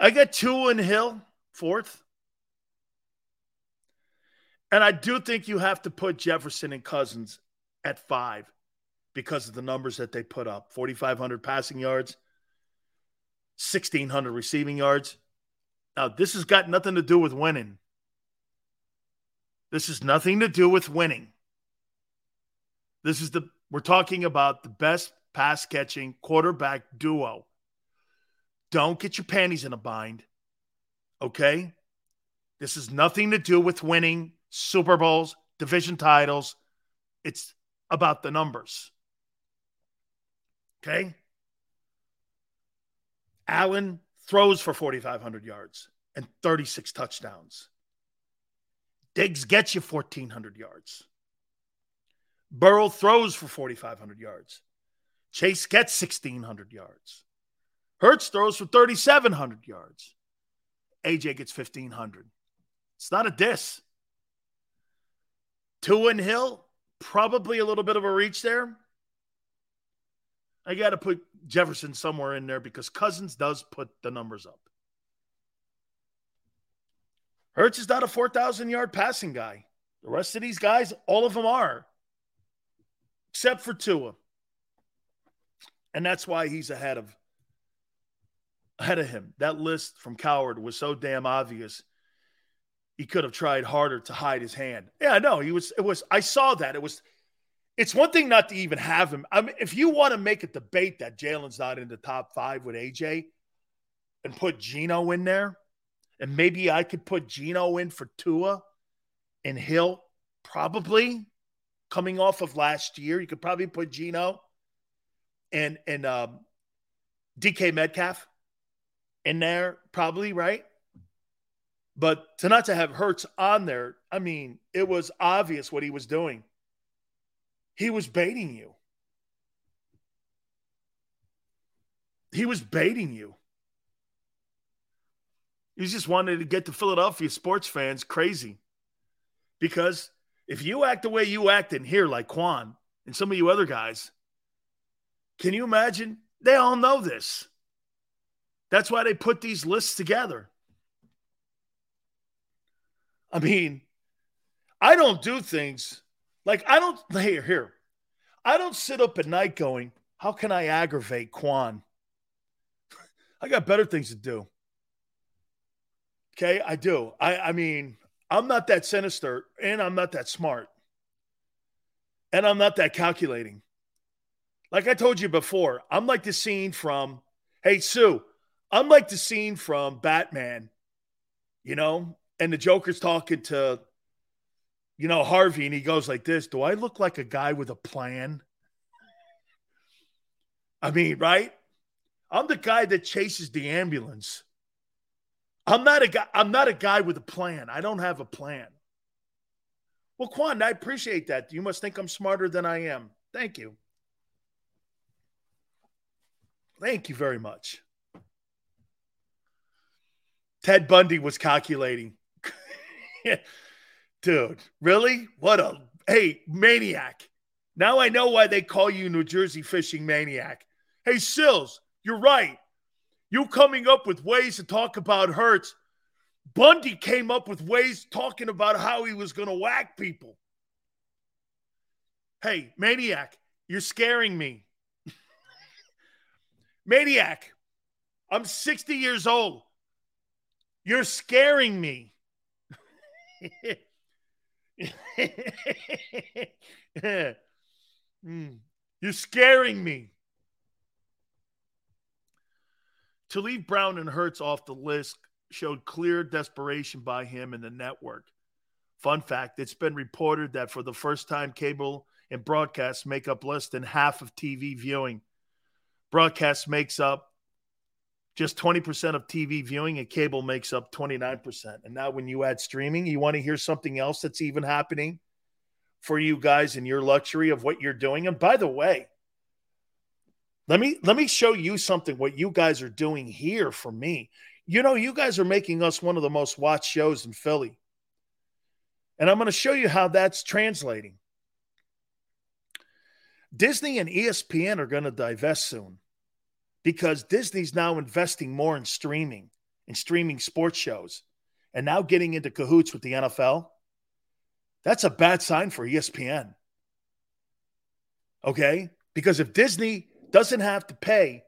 I got two and Hill fourth. And I do think you have to put Jefferson and Cousins at five because of the numbers that they put up 4,500 passing yards, 1,600 receiving yards. Now, this has got nothing to do with winning. This has nothing to do with winning. This is the, we're talking about the best pass catching quarterback duo. Don't get your panties in a bind. Okay? This has nothing to do with winning Super Bowls, division titles. It's about the numbers. Okay? Allen throws for 4,500 yards and 36 touchdowns. Diggs gets you 1,400 yards. Burrow throws for 4,500 yards. Chase gets 1,600 yards. Hurts throws for 3,700 yards. AJ gets 1,500. It's not a diss. Tua and Hill, probably a little bit of a reach there. I got to put Jefferson somewhere in there because Cousins does put the numbers up. Hurts is not a 4,000 yard passing guy. The rest of these guys, all of them are, except for Tua. And that's why he's ahead of ahead of him. That list from Cowherd was so damn obvious. He could have tried harder to hide his hand. Yeah, no, he was. It was. I saw that. It was. It's one thing not to even have him. I mean, if you want to make a debate that Jalen's not in the top five with AJ, and put Geno in there, and maybe I could put Geno in for Tua and Hill, probably coming off of last year. You could probably put Geno and and um, DK Metcalf in there, probably, right? But to not to have Hurts on there, I mean, it was obvious what he was doing. He was baiting you. He was baiting you. He just wanted to get the Philadelphia sports fans crazy. Because if you act the way you act in here, like Quan and some of you other guys, can you imagine? They all know this. That's why they put these lists together. I mean, I don't do things like I don't here here. I don't sit up at night going, "How can I aggravate Quan?" I got better things to do. Okay, I do. I I mean, I'm not that sinister and I'm not that smart. And I'm not that calculating. Like I told you before, I'm like the scene from Hey Sue, I'm like the scene from Batman, you know, and the Joker's talking to, you know, Harvey, and he goes like this Do I look like a guy with a plan? I mean, right? I'm the guy that chases the ambulance. I'm not a guy, I'm not a guy with a plan. I don't have a plan. Well, Quan, I appreciate that. You must think I'm smarter than I am. Thank you. Thank you very much. Ted Bundy was calculating. Dude, really? What a hey, maniac. Now I know why they call you New Jersey fishing maniac. Hey, Sills, you're right. You coming up with ways to talk about Hurts. Bundy came up with ways talking about how he was going to whack people. Hey, maniac, you're scaring me. maniac, I'm 60 years old. You're scaring me. mm. You're scaring me. To leave Brown and Hurts off the list showed clear desperation by him and the network. Fun fact it's been reported that for the first time, cable and broadcast make up less than half of TV viewing. Broadcast makes up just 20% of TV viewing and cable makes up 29%. And now when you add streaming, you want to hear something else that's even happening for you guys in your luxury of what you're doing. And by the way, let me let me show you something what you guys are doing here for me. You know, you guys are making us one of the most watched shows in Philly. And I'm going to show you how that's translating. Disney and ESPN are going to divest soon because Disney's now investing more in streaming and streaming sports shows and now getting into cahoots with the NFL. That's a bad sign for ESPN. Okay? Because if Disney doesn't have to pay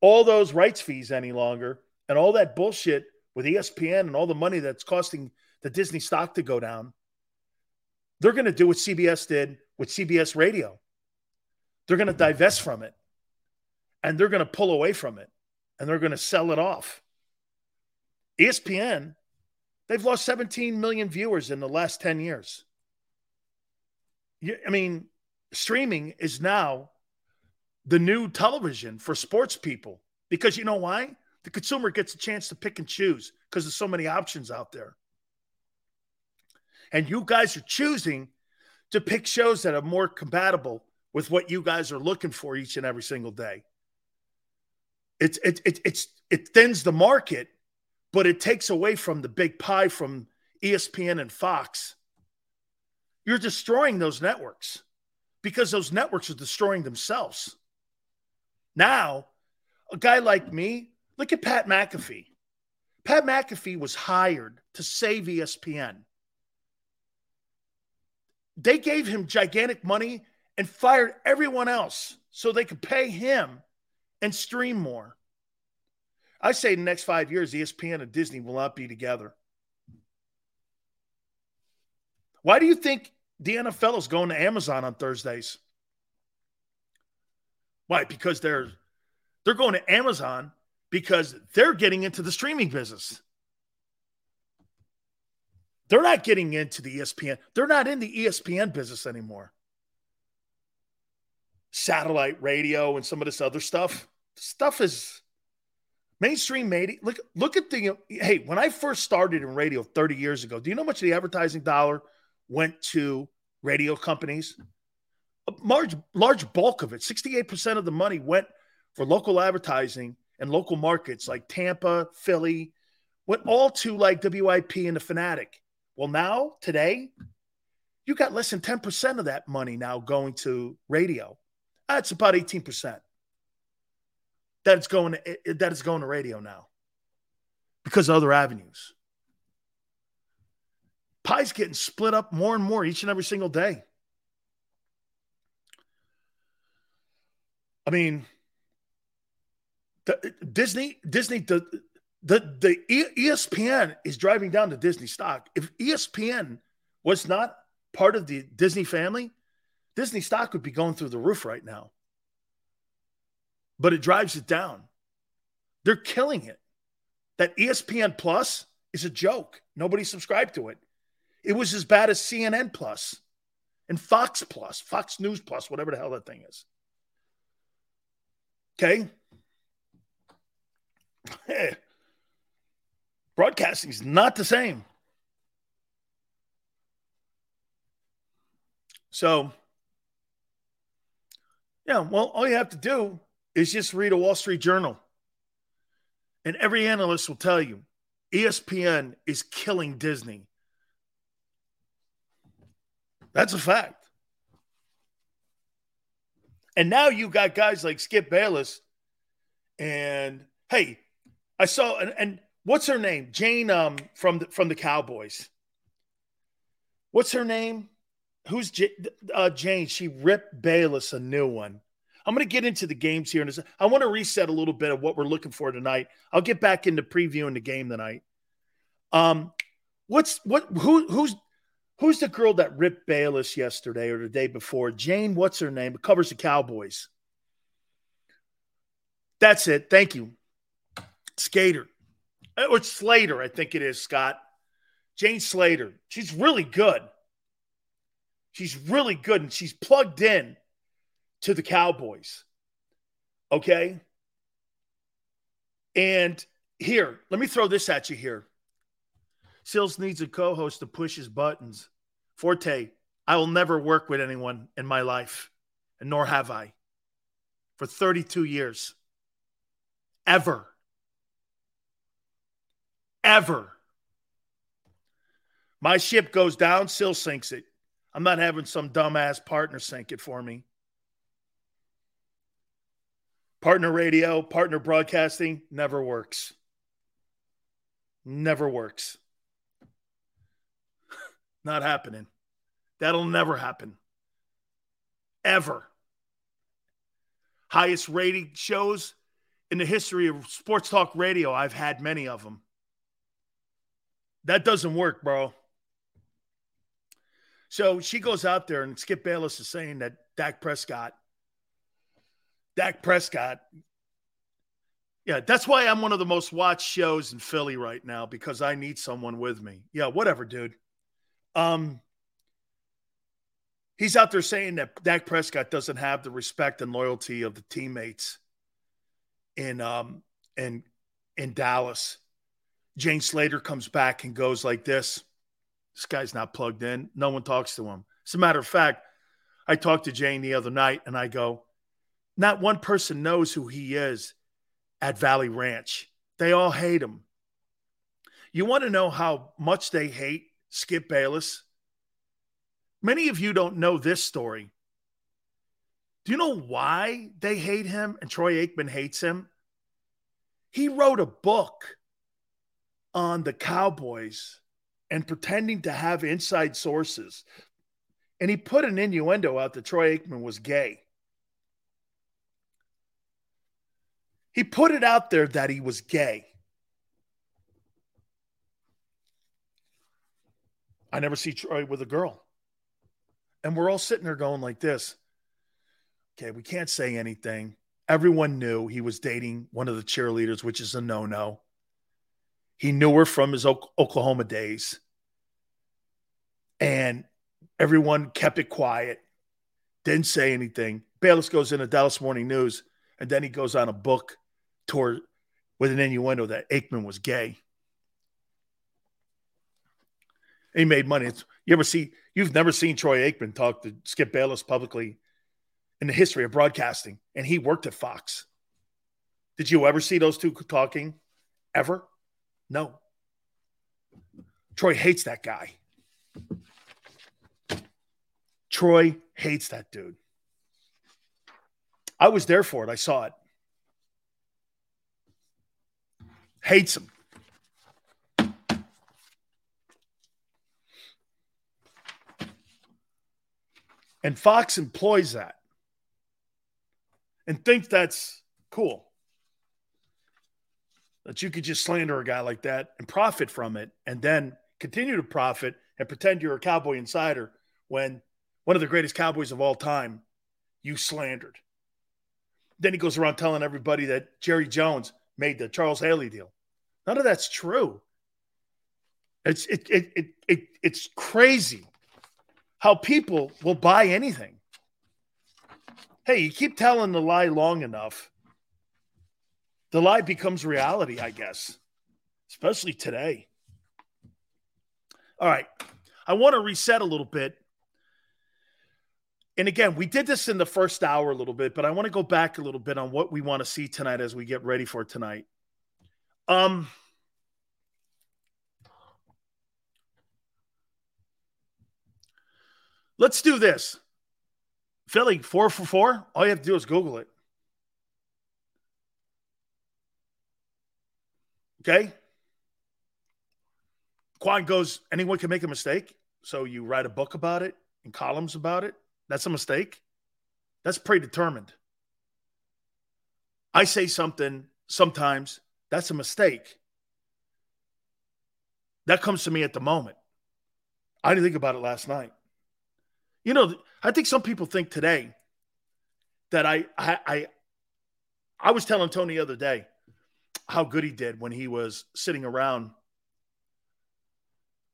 all those rights fees any longer and all that bullshit with ESPN and all the money that's costing the Disney stock to go down, they're going to do what CBS did with CBS radio. They're going to divest from it and they're going to pull away from it and they're going to sell it off. ESPN, they've lost 17 million viewers in the last 10 years. I mean, streaming is now the new television for sports people because you know why? The consumer gets a chance to pick and choose because there's so many options out there. And you guys are choosing to pick shows that are more compatible with what you guys are looking for each and every single day. It's it, it it's it thins the market, but it takes away from the big pie from ESPN and Fox. You're destroying those networks because those networks are destroying themselves. Now, a guy like me, look at Pat McAfee. Pat McAfee was hired to save ESPN. They gave him gigantic money and fired everyone else so they could pay him and stream more. I say in the next five years, ESPN and Disney will not be together. Why do you think the NFL is going to Amazon on Thursdays? Why? Because they're they're going to Amazon because they're getting into the streaming business. They're not getting into the ESPN. They're not in the ESPN business anymore. Satellite radio and some of this other stuff. Stuff is mainstream media. Look, look at the hey, when I first started in radio 30 years ago, do you know how much of the advertising dollar went to radio companies? A large, large bulk of it, 68% of the money went for local advertising and local markets like Tampa, Philly, went all to like WIP and the Fanatic. Well, now, today, you got less than 10% of that money now going to radio. That's about 18%. That it's going to, that is going to radio now because of other avenues. Pie's getting split up more and more each and every single day. I mean, the, Disney, Disney, the, the the ESPN is driving down the Disney stock. If ESPN was not part of the Disney family, Disney stock would be going through the roof right now. But it drives it down. They're killing it. That ESPN Plus is a joke. Nobody subscribed to it. It was as bad as CNN Plus and Fox Plus, Fox News Plus, whatever the hell that thing is. Okay. Broadcasting is not the same. So, yeah, well, all you have to do is just read a Wall Street Journal. And every analyst will tell you ESPN is killing Disney. That's a fact. And now you got guys like Skip Bayless. And hey, I saw and, and what's her name? Jane um from the, from the Cowboys. What's her name? Who's J- uh, Jane? She ripped Bayless a new one. I'm going to get into the games here. And I want to reset a little bit of what we're looking for tonight. I'll get back into previewing the game tonight. Um, what's what? Who who's who's the girl that ripped Bayless yesterday or the day before? Jane, what's her name? It covers the Cowboys. That's it. Thank you. Skater. Uh, or Slater, I think it is, Scott. Jane Slater. She's really good. She's really good and she's plugged in to the Cowboys. Okay? And here, let me throw this at you here. Sills needs a co host to push his buttons. Forte, I will never work with anyone in my life, and nor have I for 32 years. Ever ever. My ship goes down, Sill sinks it. I'm not having some dumbass partner sink it for me. Partner radio, partner broadcasting never works. Never works. not happening. That'll never happen. Ever. Highest rated shows in the history of sports talk radio. I've had many of them. That doesn't work, bro. So she goes out there, and Skip Bayless is saying that Dak Prescott, Dak Prescott, yeah, that's why I'm one of the most watched shows in Philly right now because I need someone with me. Yeah, whatever, dude. Um, he's out there saying that Dak Prescott doesn't have the respect and loyalty of the teammates in um in in Dallas. Jane Slater comes back and goes like this. This guy's not plugged in. No one talks to him. As a matter of fact, I talked to Jane the other night and I go, not one person knows who he is at Valley Ranch. They all hate him. You want to know how much they hate Skip Bayless? Many of you don't know this story. Do you know why they hate him and Troy Aikman hates him? He wrote a book on the Cowboys and pretending to have inside sources. And he put an innuendo out that Troy Aikman was gay. He put it out there that he was gay. I never see Troy with a girl. And we're all sitting there going like this. Okay, we can't say anything. Everyone knew he was dating one of the cheerleaders, which is a no no. He knew her from his Oklahoma days. And everyone kept it quiet, didn't say anything. Bayless goes into Dallas Morning News, and then he goes on a book tour with an innuendo that Aikman was gay. He made money. It's, you ever see? You've never seen Troy Aikman talk to Skip Bayless publicly in the history of broadcasting, and he worked at Fox. Did you ever see those two talking? Ever? No. Troy hates that guy. Troy hates that dude. I was there for it. I saw it. Hates him. And Fox employs that and thinks that's cool. That you could just slander a guy like that and profit from it and then continue to profit and pretend you're a cowboy insider when one of the greatest cowboys of all time you slandered. Then he goes around telling everybody that Jerry Jones made the Charles Haley deal. None of that's true. It's it, it, it, it it's crazy how people will buy anything. Hey, you keep telling the lie long enough, the lie becomes reality, I guess, especially today. All right. I want to reset a little bit. And again, we did this in the first hour a little bit, but I want to go back a little bit on what we want to see tonight as we get ready for tonight. Um, let's do this. Philly, four for four. All you have to do is Google it. Okay. Quan goes, anyone can make a mistake. So you write a book about it and columns about it. That's a mistake. That's predetermined. I say something sometimes that's a mistake. That comes to me at the moment. I didn't think about it last night. You know, I think some people think today that I I I, I was telling Tony the other day how good he did when he was sitting around.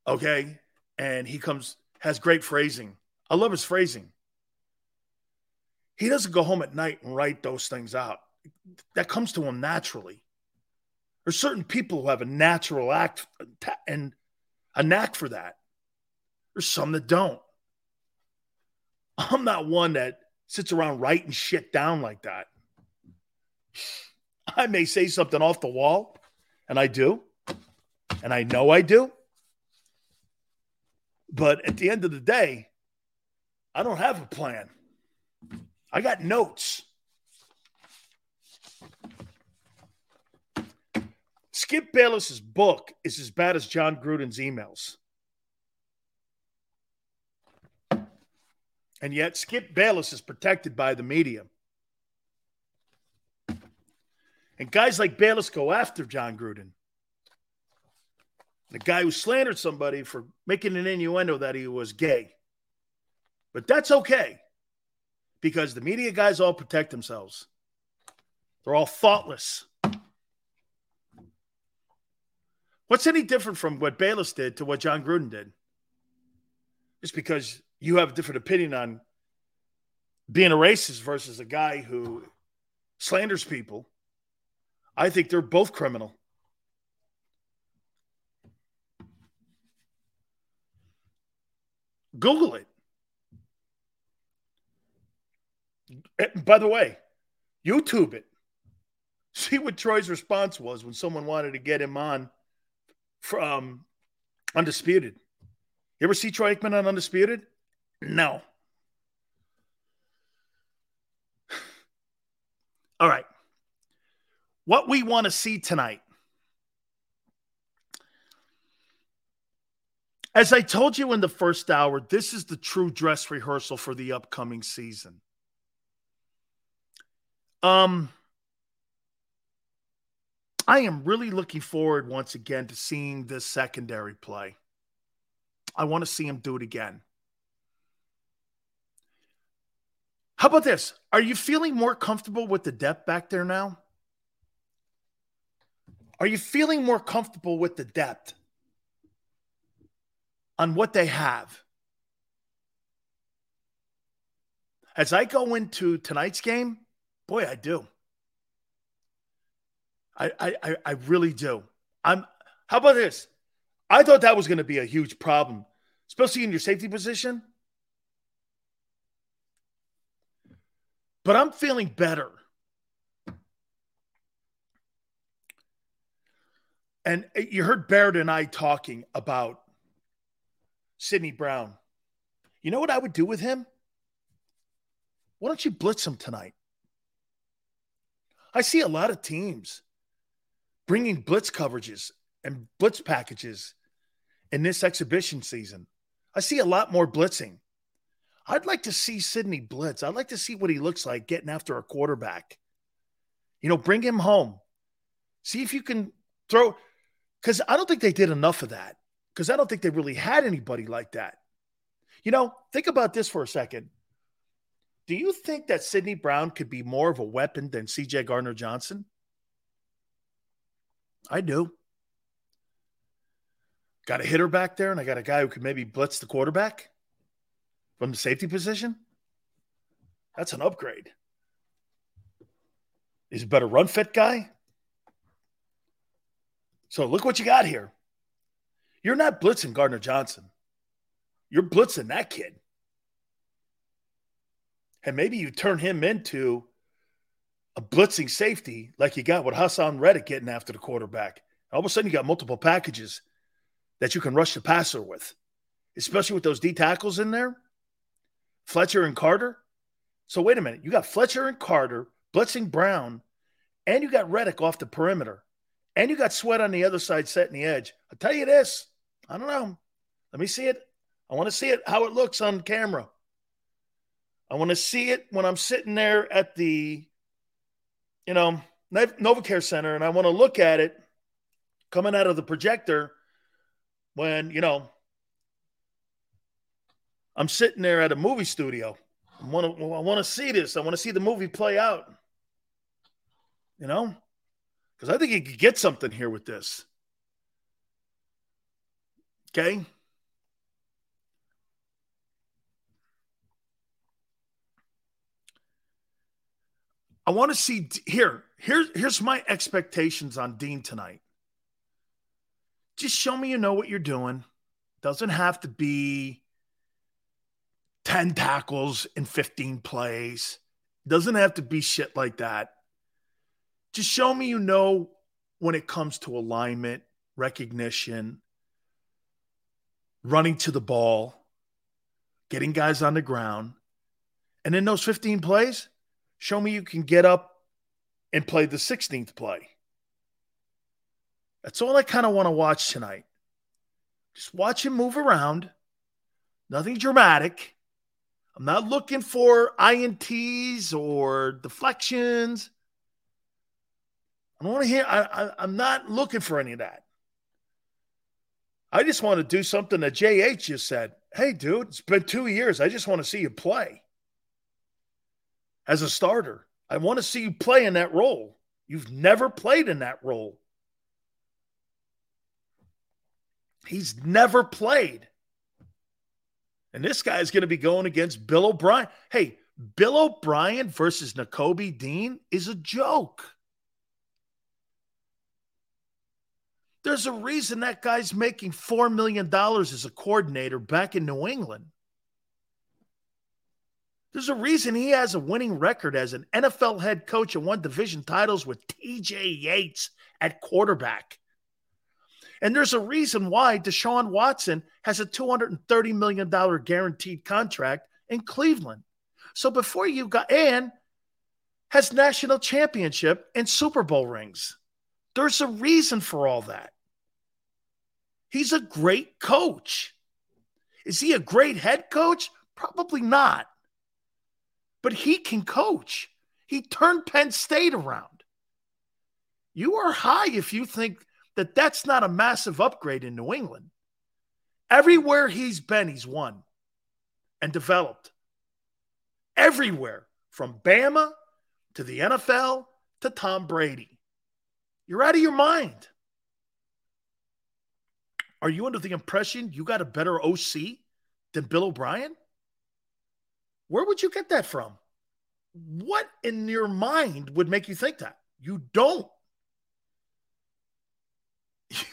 Okay. And he comes, has great phrasing. I love his phrasing. He doesn't go home at night and write those things out. That comes to him naturally. There's certain people who have a natural act and a knack for that. There's some that don't. I'm not one that sits around writing shit down like that. I may say something off the wall, and I do, and I know I do. But at the end of the day, I don't have a plan. I got notes. Skip Bayless's book is as bad as Jon Gruden's emails. And yet, Skip Bayless is protected by the media. And guys like Bayless go after Jon Gruden. The guy who slandered somebody for making an innuendo that he was gay. But that's okay because the media guys all protect themselves. They're all thoughtless. What's any different from what Bayless did to what Jon Gruden did? Just because you have a different opinion on being a racist versus a guy who slanders people. I think they're both criminal. Google it. And Eh, by the way, YouTube it. See what Troy's response was when someone wanted to get him on from um, Undisputed. You ever see Troy Aikman on Undisputed? No. All right. What we want to see tonight. As I told you in the first hour, this is the true dress rehearsal for the upcoming season. Um, I am really looking forward once again to seeing this secondary play. I want to see him do it again. How about this? Are you feeling more comfortable with the depth back there now? Are you feeling more comfortable with the depth on what they have? As I go into tonight's game, boy, I do. I, I, I really do. I'm. How about this? I thought that was going to be a huge problem, especially in your safety position. But I'm feeling better. And eh, you heard Barrett and I talking about Sydney Brown. You know what I would do with him? Why don't you blitz him tonight? I see a lot of teams bringing blitz coverages and blitz packages in this exhibition season. I see a lot more blitzing. I'd like to see Sydney blitz. I'd like to see what he looks like getting after a quarterback. You know, bring him home. See if you can throw, because I don't think they did enough of that. Because I don't think they really had anybody like that. You know, think about this for a second. Do you think that Sydney Brown could be more of a weapon than CJ Gardner Johnson? I do. Got a hitter back there, and I got a guy who could maybe blitz the quarterback from the safety position. That's an upgrade. He's a better run fit guy. So look what you got here. You're not blitzing Gardner Johnson. You're blitzing that kid. And maybe you turn him into a blitzing safety like you got with Haason Reddick getting after the quarterback. All of a sudden, you got multiple packages that you can rush the passer with, especially with those D tackles in there, Fletcher and Carter. So wait a minute, you got Fletcher and Carter blitzing Brown, and you got Reddick off the perimeter, and you got Sweat on the other side setting the edge. I'll tell you this, I don't know. Let me see it. I want to see it how it looks on camera. I want to see it when I'm sitting there at the you know, NovaCare Center, and I want to look at it coming out of the projector when, you know, I'm sitting there at a movie studio. I want to, I want to see this. I want to see the movie play out. You know, because I think you could get something here with this. Okay. I want to see here. Here's here's my expectations on Dean tonight. Just show me you know what you're doing. Doesn't have to be 10 tackles in 15 plays. Doesn't have to be shit like that. Just show me you know when it comes to alignment, recognition, running to the ball, getting guys on the ground. And in those 15 plays, Show me you can get up and play the 16th play. That's all I kind of want to watch tonight. Just watch him move around. Nothing dramatic. I'm not looking for INTs or deflections. I don't want to hear, I, I, I'm not looking for any of that. I just want to do something that JH just said. Hey, dude, it's been two years. I just want to see you play as a starter. I want to see you play in that role. You've never played in that role. He's never played. And this guy is going to be going against Bill O'Brien. Hey, Bill O'Brien versus Nakobe Dean is a joke. There's a reason that guy's making $4 million as a coordinator back in New England. There's a reason he has a winning record as an NFL head coach and won division titles with TJ Yates at quarterback. And there's a reason why Deshaun Watson has a $230 million guaranteed contract in Cleveland. So before you got, and has national championship and Super Bowl rings. There's a reason for all that. He's a great coach. Is he a great head coach? Probably not. But he can coach. He turned Penn State around. You are high if you think that that's not a massive upgrade in New England. Everywhere he's been, he's won and developed. Everywhere from Bama to the NFL to Tom Brady. You're out of your mind. Are you under the impression you got a better OC than Bill O'Brien? Where would you get that from? What in your mind would make you think that? You don't.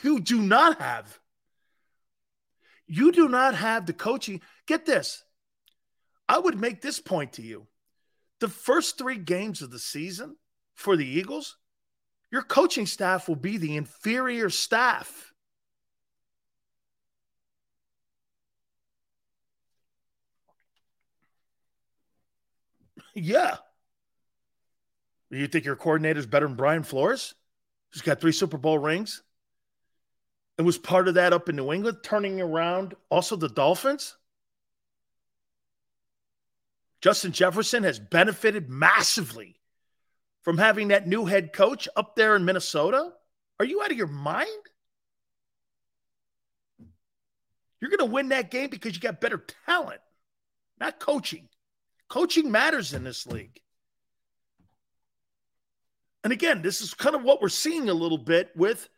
You do not have. You do not have the coaching. Get this. I would make this point to you. The first three games of the season for the Eagles, your coaching staff will be the inferior staff. Yeah. You think your coordinator is better than Brian Flores? Who's got three Super Bowl rings? and was part of that up in New England, turning around also the Dolphins. Justin Jefferson has benefited massively from having that new head coach up there in Minnesota. Are you out of your mind? You're going to win that game because you got better talent, not coaching. Coaching matters in this league. And again, this is kind of what we're seeing a little bit with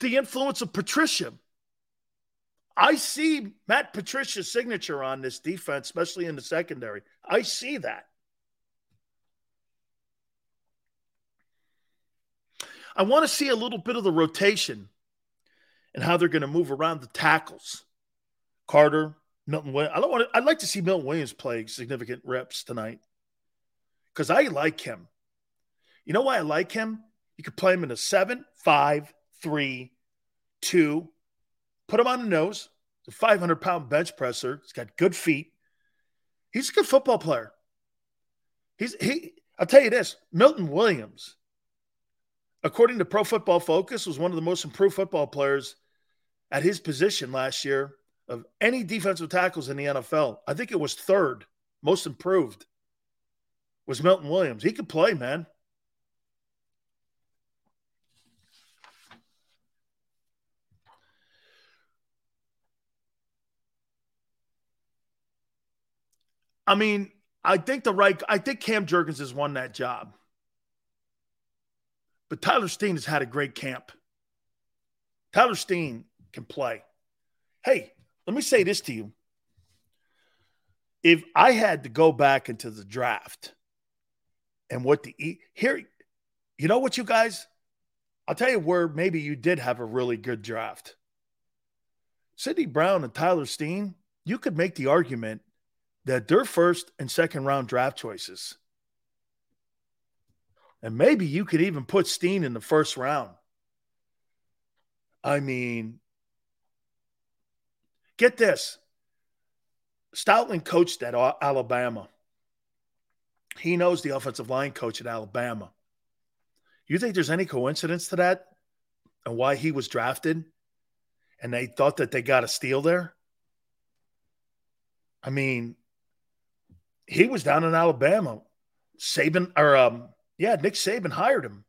the influence of Patricia. I see Matt Patricia's signature on this defense, especially in the secondary. I see that. I want to see a little bit of the rotation and how they're going to move around the tackles. Carter, Milton. I don't want to, I'd like to see Milton Williams play significant reps tonight because I like him. You know why I like him? You could play him in a seven, five, three, two, put him on the nose. a 500 pound bench presser. He's got good feet. He's a good football player. He's he. I'll tell you this: Milton Williams, according to Pro Football Focus, was one of the most improved football players at his position last year of any defensive tackles in the NFL. I think it was third most improved. Was Milton Williams? He could play, man. I mean, I think the right, I think Cam Jurgens has won that job. But Tyler Steen has had a great camp. Tyler Steen can play. Hey, let me say this to you. If I had to go back into the draft and what to eat, here, you know what, you guys? I'll tell you where maybe you did have a really good draft. Sydney Brown and Tyler Steen, you could make the argument that they're first and second round draft choices. And maybe you could even put Steen in the first round. I mean, get this Stoutland coached at Alabama. He knows the offensive line coach at Alabama. You think there's any coincidence to that and why he was drafted and they thought that they got a steal there? I mean, he was down in Alabama. Saban, or um, yeah, Nick Saban hired him.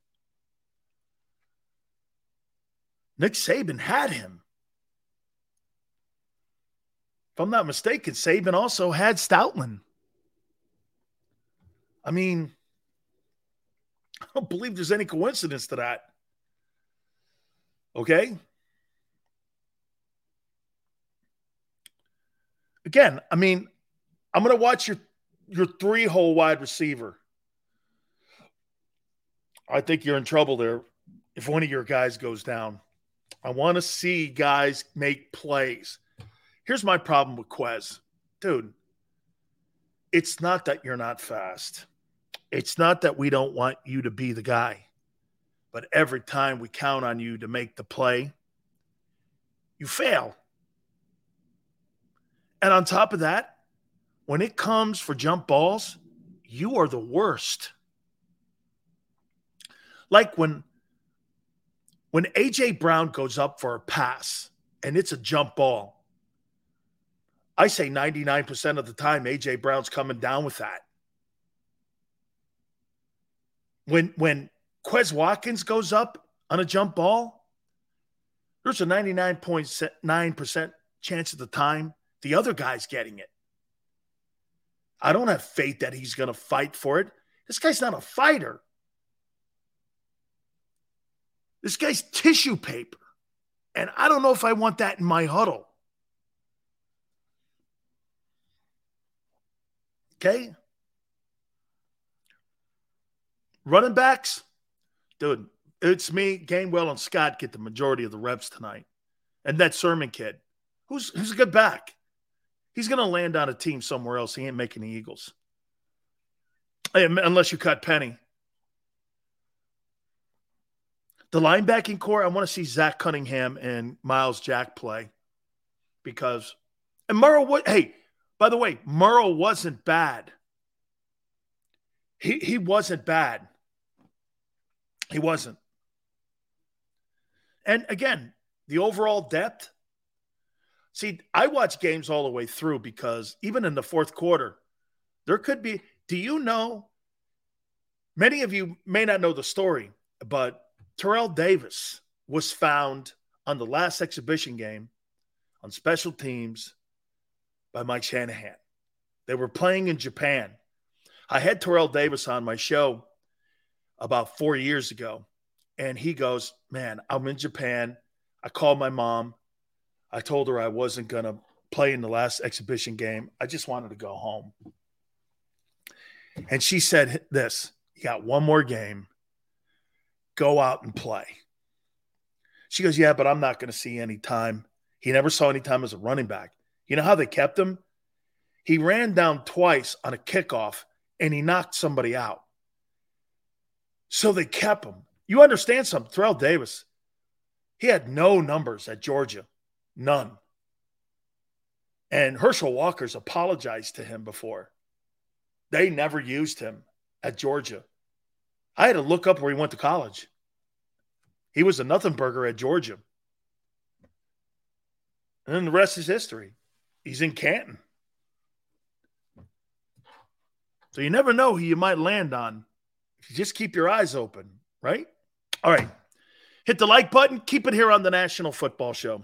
Nick Saban had him. If I'm not mistaken, Saban also had Stoutland. I mean, I don't believe there's any coincidence to that. Okay. Again, I mean, I'm going to watch your your three hole wide receiver. I think you're in trouble there if one of your guys goes down. I want to see guys make plays. Here's my problem with Quez. Dude, it's not that you're not fast. It's not that we don't want you to be the guy. But every time we count on you to make the play, you fail. And on top of that, when it comes for jump balls, you are the worst. Like when when AJ Brown goes up for a pass and it's a jump ball, I say 99% of the time AJ Brown's coming down with that. When when Quez Watkins goes up on a jump ball, there's a 99.9% chance of the time the other guy's getting it. I don't have faith that he's going to fight for it. This guy's not a fighter. This guy's tissue paper. And I don't know if I want that in my huddle. Okay? Running backs, dude, it's me, Gainwell, and Scott get the majority of the reps tonight. And that Sermon kid, who's who's a good back. He's going to land on a team somewhere else. He ain't making the Eagles. Unless you cut Penny. The linebacking core, I want to see Zach Cunningham and Myles Jack play because, and Morrow, what, hey, by the way, Morrow wasn't bad. He, he wasn't bad. He wasn't. And again, the overall depth, See, I watch games all the way through because even in the fourth quarter, there could be. Do you know? Many of you may not know the story, but Terrell Davis was found on the last exhibition game on special teams by Mike Shanahan. They were playing in Japan. I had Terrell Davis on my show about four years ago, and he goes, Man, I'm in Japan. I called my mom. I told her I wasn't going to play in the last exhibition game. I just wanted to go home. And she said this You got one more game. Go out and play. She goes, Yeah, but I'm not going to see any time. He never saw any time as a running back. You know how they kept him? He ran down twice on a kickoff and he knocked somebody out. So they kept him. You understand something? Terrell Davis, he had no numbers at Georgia. None. And Herschel Walker's apologized to him before. They never used him at Georgia. I had to look up where he went to college. He was a nothing burger at Georgia. And then the rest is history. He's in Canton. So you never know who you might land on. Just keep your eyes open, right? All right. Hit the like button. Keep it here on the National Football Show.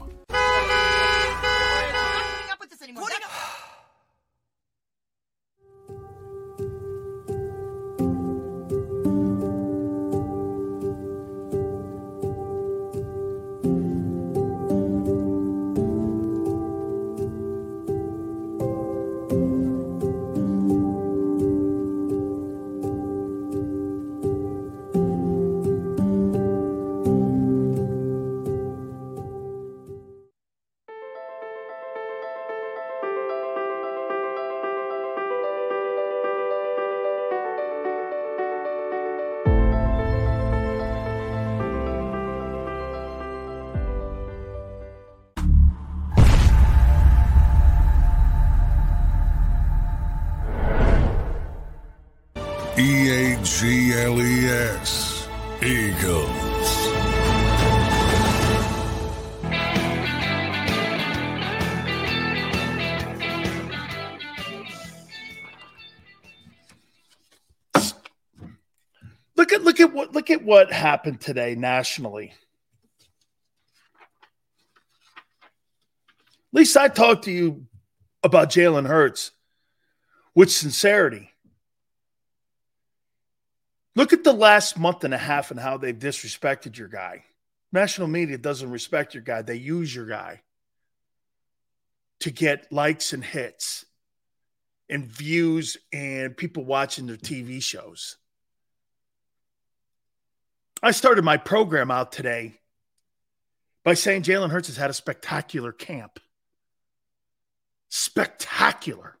what happened today nationally. At least I talked to you about Jalen Hurts with sincerity. Look at the last month and a half and how they've disrespected your guy. National media doesn't respect your guy, they use your guy to get likes and hits and views and people watching their TV shows. I started my program out today by saying Jalen Hurts has had a spectacular camp. Spectacular.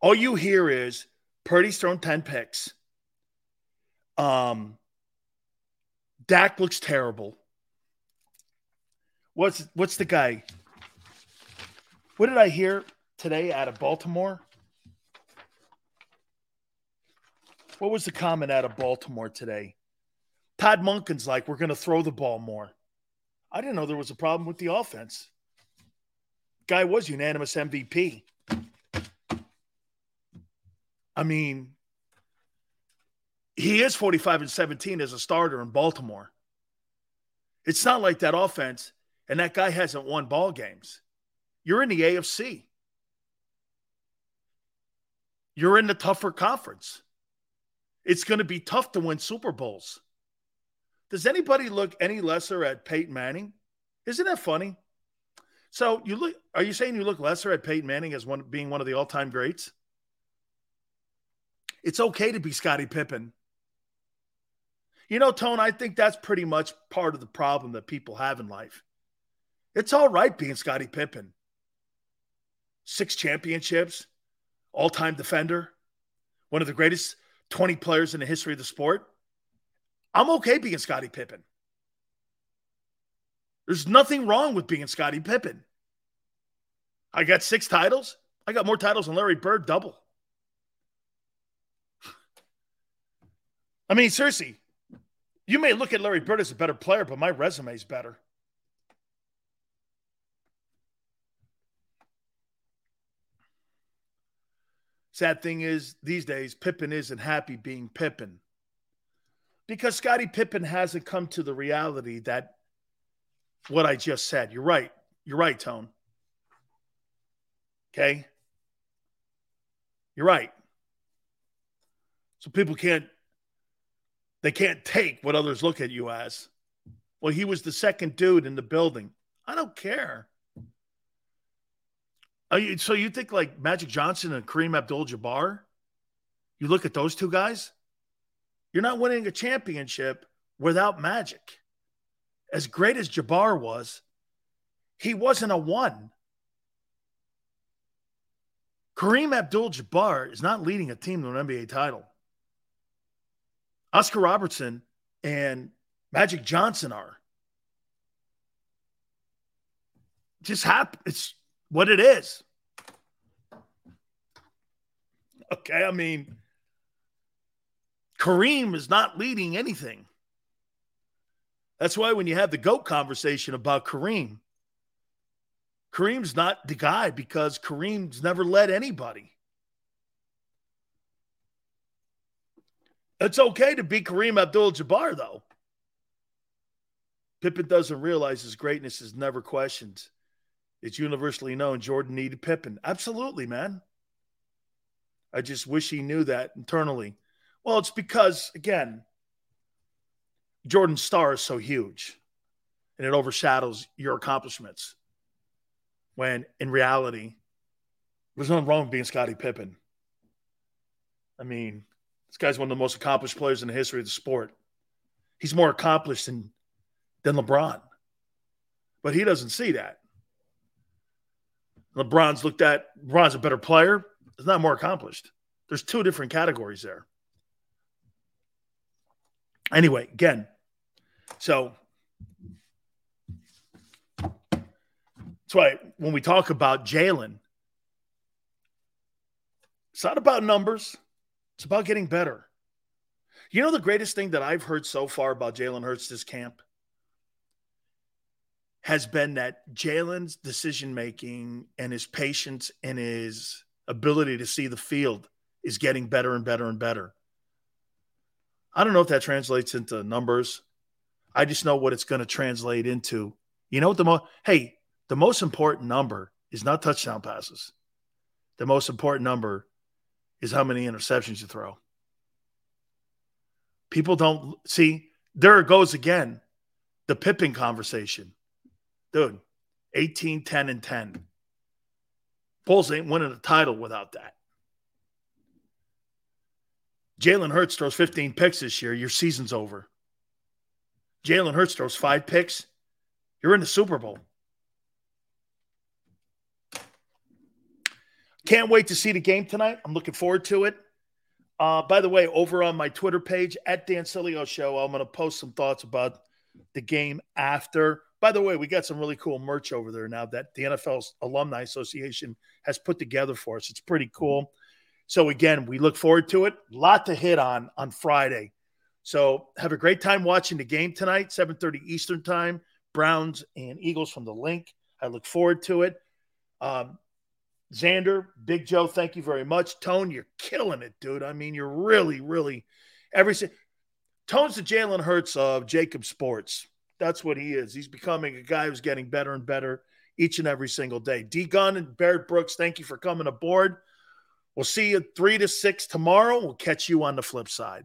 All you hear is Purdy's thrown 10 picks. Um, Dak looks terrible. What's what's the guy? What did I hear today out of Baltimore? What was the comment out of Baltimore today? Todd Monken's like, we're going to throw the ball more. I didn't know there was a problem with the offense. Guy was unanimous MVP. I mean, he is 45 and 17 as a starter in Baltimore. It's not like that offense, and that guy hasn't won ball games. You're in the AFC. You're in the tougher conference. It's going to be tough to win Super Bowls. Does anybody look any lesser at Peyton Manning? Isn't that funny? So you look are you saying you look lesser at Peyton Manning as one being one of the all-time greats? It's okay to be Scottie Pippen. You know, Tone, I think that's pretty much part of the problem that people have in life. It's all right being Scottie Pippen. Six championships, all time defender, one of the greatest 20 players in the history of the sport. I'm okay being Scottie Pippen. There's nothing wrong with being Scottie Pippen. I got six titles. I got more titles than Larry Bird, double. I mean, seriously, you may look at Larry Bird as a better player, but my resume is better. Sad thing is, these days, Pippen isn't happy being Pippen because Scottie Pippen hasn't come to the reality that what I just said. You're right. You're right, Tone. Okay. You're right. So people can't they can't take what others look at you as. Well, he was the second dude in the building. I don't care. You, so you think like Magic Johnson and Kareem Abdul-Jabbar? You look at those two guys. You're not winning a championship without Magic. as great as Jabbar was, he wasn't a one. Kareem Abdul Jabbar is not leading a team to an NBA title. Oscar Robertson and Magic Johnson are. Just happen. It's what it is. Okay, I mean, Kareem is not leading anything. That's why when you have the GOAT conversation about Kareem, Kareem's not the guy because Kareem's never led anybody. It's okay to be Kareem Abdul Jabbar, though. Pippen doesn't realize his greatness is never questioned. It's universally known Jordan needed Pippen. Absolutely, man. I just wish he knew that internally. Well, it's because, again, Jordan's star is so huge and it overshadows your accomplishments. When in reality, there's nothing wrong with being Scottie Pippen. I mean, this guy's one of the most accomplished players in the history of the sport. He's more accomplished than, than LeBron. But he doesn't see that. LeBron's looked at, LeBron's a better player. He's not more accomplished. There's two different categories there. Anyway, again, so that's why when we talk about Jalen, it's not about numbers, it's about getting better. You know, the greatest thing that I've heard so far about Jalen Hurts this camp has been that Jalen's decision making and his patience and his ability to see the field is getting better and better and better. I don't know if that translates into numbers. I just know what it's going to translate into. You know what the most hey, the most important number is not touchdown passes. The most important number is how many interceptions you throw. People don't see, there it goes again. The Pippen conversation. Dude, 18, 10, and 10. Bulls ain't winning a title without that. Jalen Hurts throws 15 picks this year, your season's over. Jalen Hurts throws five picks, you're in the Super Bowl. Can't wait to see the game tonight. I'm looking forward to it. Uh, by the way, over on my Twitter page at Dan Sileo Show, I'm going to post some thoughts about the game after. By the way, we got some really cool merch over there now that the NFL Alumni Association has put together for us. It's pretty cool. So again, we look forward to it. A lot to hit on on Friday. So have a great time watching the game tonight, 7:30 Eastern time. Browns and Eagles from the link. I look forward to it. Um, Xander, Big Joe, thank you very much. Tone, you're killing it, dude. I mean, you're really, really every Tone's the Jalen Hurts of JAKIB Sports. That's what he is. He's becoming a guy who's getting better and better each and every single day. D Gun and Barrett Brooks, thank you for coming aboard. We'll see you three to six tomorrow. We'll catch you on the flip side.